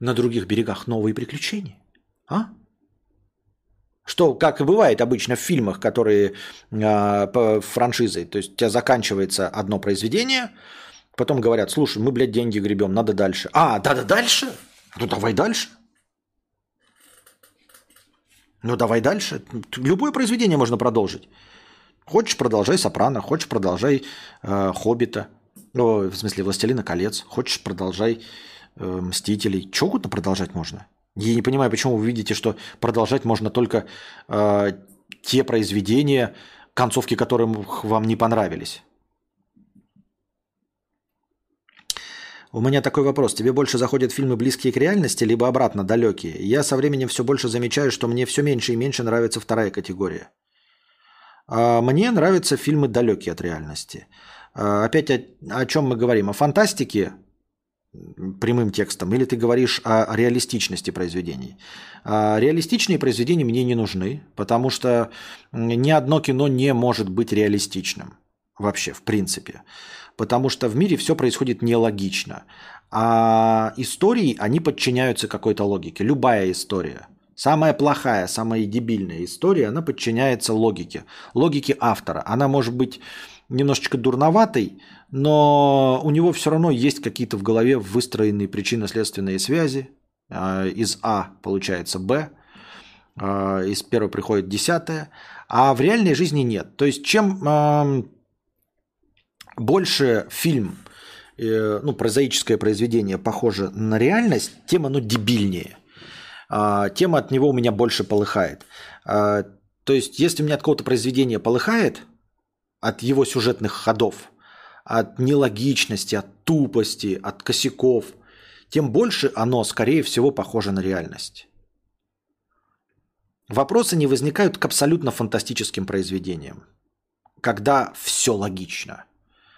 на других берегах, новые приключения? А? Что, как и бывает обычно в фильмах, которые э, франшизой, то есть у тебя заканчивается одно произведение – Потом говорят, слушай, мы, блядь, деньги гребем, надо дальше. А, надо дальше? Ну давай дальше. Ну давай дальше. Любое произведение можно продолжить. Хочешь, продолжай «Сопрано», хочешь, продолжай э, «Хоббита», ну, в смысле «Властелина колец», хочешь, продолжай э, «Мстителей». Чего угодно продолжать можно. Я не понимаю, почему вы видите, что продолжать можно только э, те произведения, концовки которым вам не понравились. У меня такой вопрос. Тебе больше заходят фильмы близкие к реальности, либо обратно далекие? Я со временем все больше замечаю, что мне все меньше и меньше нравится вторая категория. А мне нравятся фильмы далекие от реальности. А опять о, о чем мы говорим? О фантастике прямым текстом, или ты говоришь о реалистичности произведений? А реалистичные произведения мне не нужны, потому что ни одно кино не может быть реалистичным вообще, в принципе потому что в мире все происходит нелогично. А истории, они подчиняются какой-то логике. Любая история. Самая плохая, самая дебильная история, она подчиняется логике. Логике автора. Она может быть немножечко дурноватой, но у него все равно есть какие-то в голове выстроенные причинно-следственные связи. А, из А получается Б, а, из первого приходит десятое, а в реальной жизни нет. То есть чем больше фильм, э, ну, прозаическое произведение похоже на реальность, тем оно дебильнее. А, тем от него у меня больше полыхает. То есть, если у меня от какого-то произведения полыхает, от его сюжетных ходов, от нелогичности, от тупости, от косяков, тем больше оно, скорее всего, похоже на реальность. Вопросы не возникают к абсолютно фантастическим произведениям, когда все логично,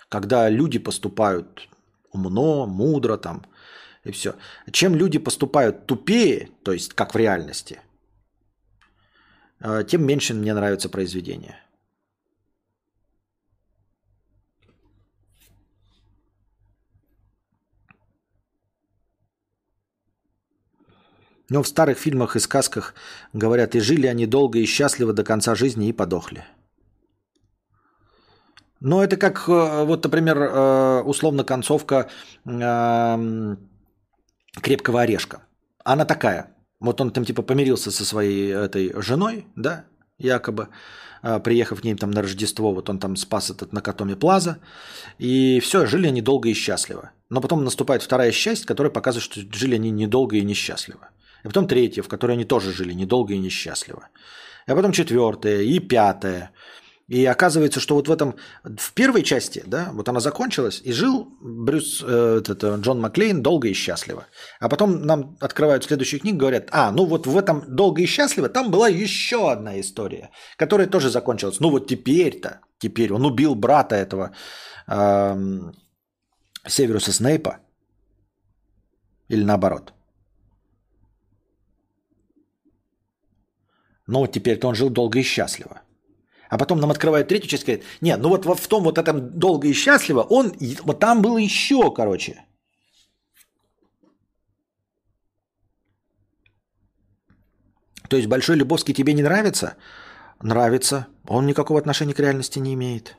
когда люди поступают умно, мудро там и все. Чем люди поступают тупее, то есть как в реальности, э, тем меньше мне нравится произведение. Но в старых фильмах и сказках говорят, и жили они долго и счастливо до конца жизни и подохли. Но это как, э, вот, например, э, условно концовка эм, крепкого орешка. Она такая. Вот он там типа помирился со своей этой женой, да, якобы, э, приехав к ней там на Рождество, вот он там спас этот Накатоми Плаза, и все, жили они долго и счастливо. Но потом наступает вторая часть, которая показывает, что жили они недолго и несчастливо. И потом третья, в которой они тоже жили недолго и несчастливо. А потом четвертая и пятая. И оказывается, что вот в этом, в первой части, да, вот она закончилась, и жил Брюс, э, этот, Джон Маклейн долго и счастливо. А потом нам открывают следующую книгу, говорят, а, ну вот в этом долго и счастливо там была еще одна история, которая тоже закончилась. Ну вот теперь-то, теперь он убил брата этого э, Северуса Снейпа, или наоборот. Но вот теперь-то он жил долго и счастливо. А потом нам открывают третью часть и говорят, нет, ну вот в том вот этом долго и счастливо, он, вот там было еще, короче. То есть Большой Любовский тебе не нравится? Нравится. Он никакого отношения к реальности не имеет.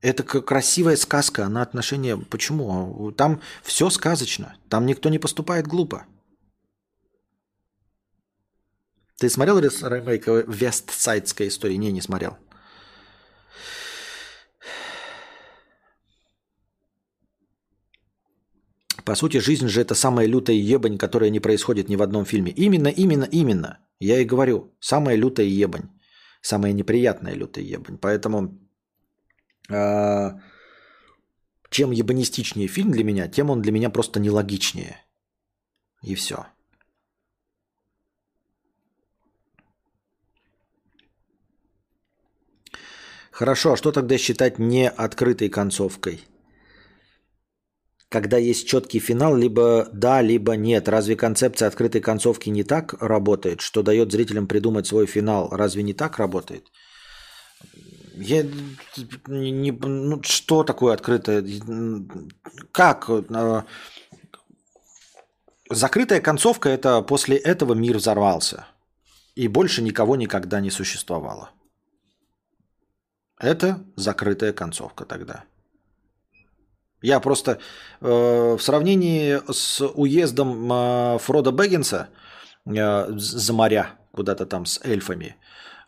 Это красивая сказка, она отношения... Почему? Там все сказочно. Там никто не поступает глупо. Ты смотрел ремейк Вестсайдской истории? Не, не смотрел. По сути, жизнь же это самая лютая ебань, которая не происходит ни в одном фильме. Именно, именно, именно. Я и говорю. Самая лютая ебань. Самая неприятная лютая ебань. Поэтому э, чем ебанистичнее фильм для меня, тем он для меня просто нелогичнее. И все. Хорошо, а что тогда считать не открытой концовкой? Когда есть четкий финал, либо да, либо нет. Разве концепция открытой концовки не так работает, что дает зрителям придумать свой финал? Разве не так работает? Я не, ну, что такое открытая? Как? Э, закрытая концовка это после этого мир взорвался. И больше никого никогда не существовало. Это закрытая концовка тогда. Я просто э, в сравнении с уездом э, Фрода Бэггинса э, за моря, куда-то там с эльфами,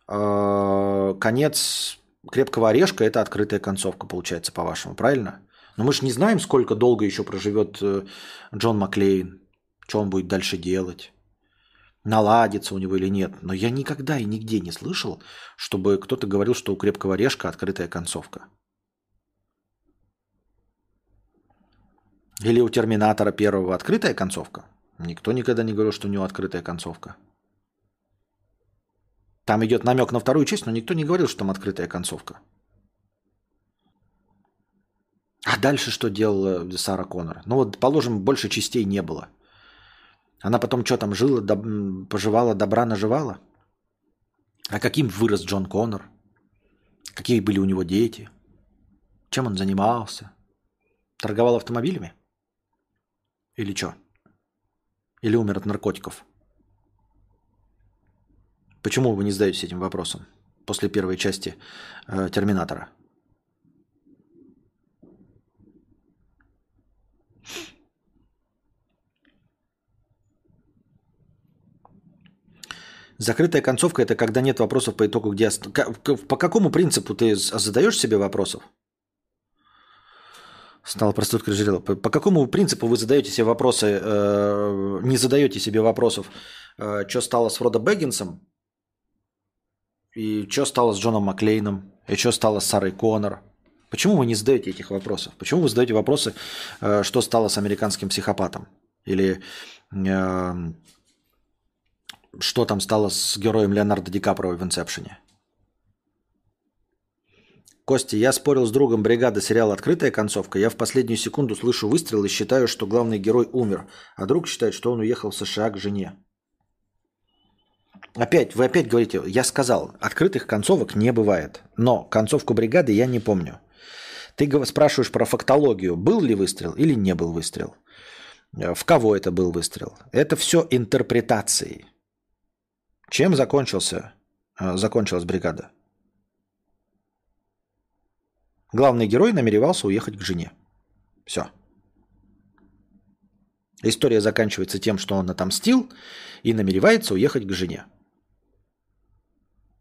э, конец крепкого орешка это открытая концовка, получается, по-вашему, правильно? Но мы же не знаем, сколько долго еще проживет э, Джон Маклейн, что он будет дальше делать наладится у него или нет. Но я никогда и нигде не слышал, чтобы кто-то говорил, что у крепкого орешка открытая концовка. Или у Терминатора первого открытая концовка. Никто никогда не говорил, что у него открытая концовка. Там идет намек на вторую часть, но никто не говорил, что там открытая концовка. А дальше что делала Сара Коннор? Ну вот, положим, больше частей не было – она потом что там жила, доб... поживала, добра наживала? А каким вырос Джон Коннор? Какие были у него дети? Чем он занимался? Торговал автомобилями? Или что? или умер от наркотиков? Почему вы не задаетесь этим вопросом после первой части э, Терминатора? Закрытая концовка – это когда нет вопросов по итогу, где... По какому принципу ты задаешь себе вопросов? Стала проституткой Жирила. По, по какому принципу вы задаете себе вопросы, э, не задаете себе вопросов, э, что стало с Фродо Бэггинсом, и что стало с Джоном Маклейном, и что стало с Сарой Коннор? Почему вы не задаете этих вопросов? Почему вы задаете вопросы, э, что стало с американским психопатом? Или э, что там стало с героем Леонардо Ди Каприо в «Инсепшене»? Костя, я спорил с другом бригады сериала «Открытая концовка». Я в последнюю секунду слышу выстрел и считаю, что главный герой умер. А друг считает, что он уехал в США к жене. Опять, вы опять говорите, я сказал, открытых концовок не бывает. Но концовку бригады я не помню. Ты спрашиваешь про фактологию, был ли выстрел или не был выстрел. В кого это был выстрел. Это все интерпретации. Чем закончился, э, закончилась бригада? Главный герой намеревался уехать к жене. Все. История заканчивается тем, что он отомстил и намеревается уехать к жене.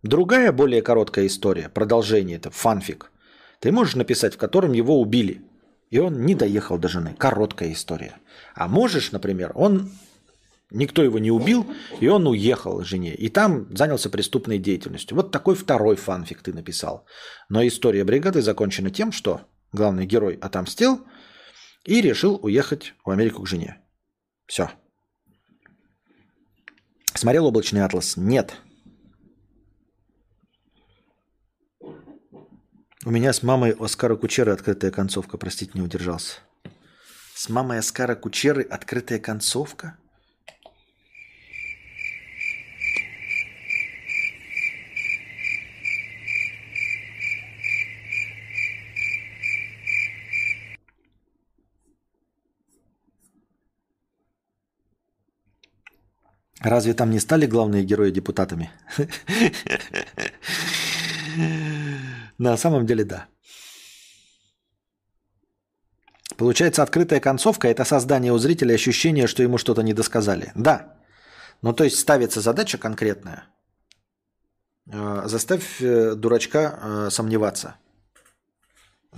Другая, более короткая история, продолжение, это фанфик, ты можешь написать, в котором его убили, и он не доехал до жены. Короткая история. А можешь, например, он Никто его не убил, и он уехал жене. И там занялся преступной деятельностью. Вот такой второй фанфик ты написал. Но история бригады закончена тем, что главный герой отомстил и решил уехать в Америку к жене. Все. Смотрел «Облачный атлас»? Нет. У меня с мамой Оскара Кучеры открытая концовка, простите, не удержался. С мамой Оскара Кучеры открытая концовка? Разве там не стали главные герои депутатами? На самом деле, да. Получается, открытая концовка – это создание у зрителя ощущения, что ему что-то не досказали. Да. Ну, то есть ставится задача конкретная. Э, заставь э, дурачка э, сомневаться.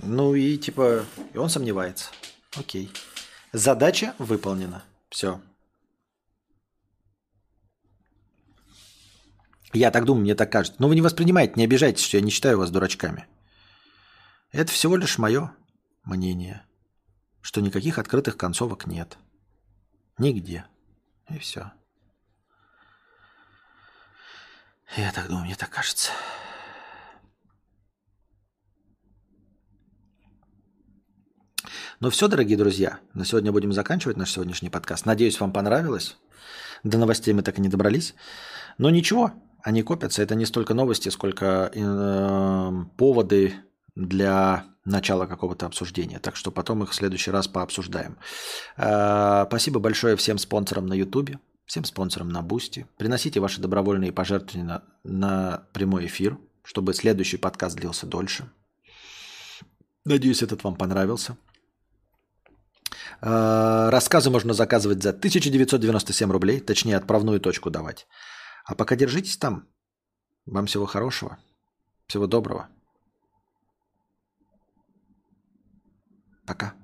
Ну и типа, и он сомневается. Окей. Задача выполнена. Все. Я так думаю, мне так кажется. Но вы не воспринимаете, не обижайтесь, что я не считаю вас дурачками. Это всего лишь мое мнение, что никаких открытых концовок нет. Нигде. И все. Я так думаю, мне так кажется. Ну все, дорогие друзья, на сегодня будем заканчивать наш сегодняшний подкаст. Надеюсь, вам понравилось. До новостей мы так и не добрались. Но ничего, они копятся. Это не столько новости, сколько э, поводы для начала какого-то обсуждения. Так что потом их в следующий раз пообсуждаем. Э, спасибо большое всем спонсорам на YouTube, всем спонсорам на Boosty. Приносите ваши добровольные пожертвования на, на прямой эфир, чтобы следующий подкаст длился дольше. Надеюсь, этот вам понравился. Э, рассказы можно заказывать за 1997 рублей, точнее отправную точку давать. А пока держитесь там. Вам всего хорошего. Всего доброго. Пока.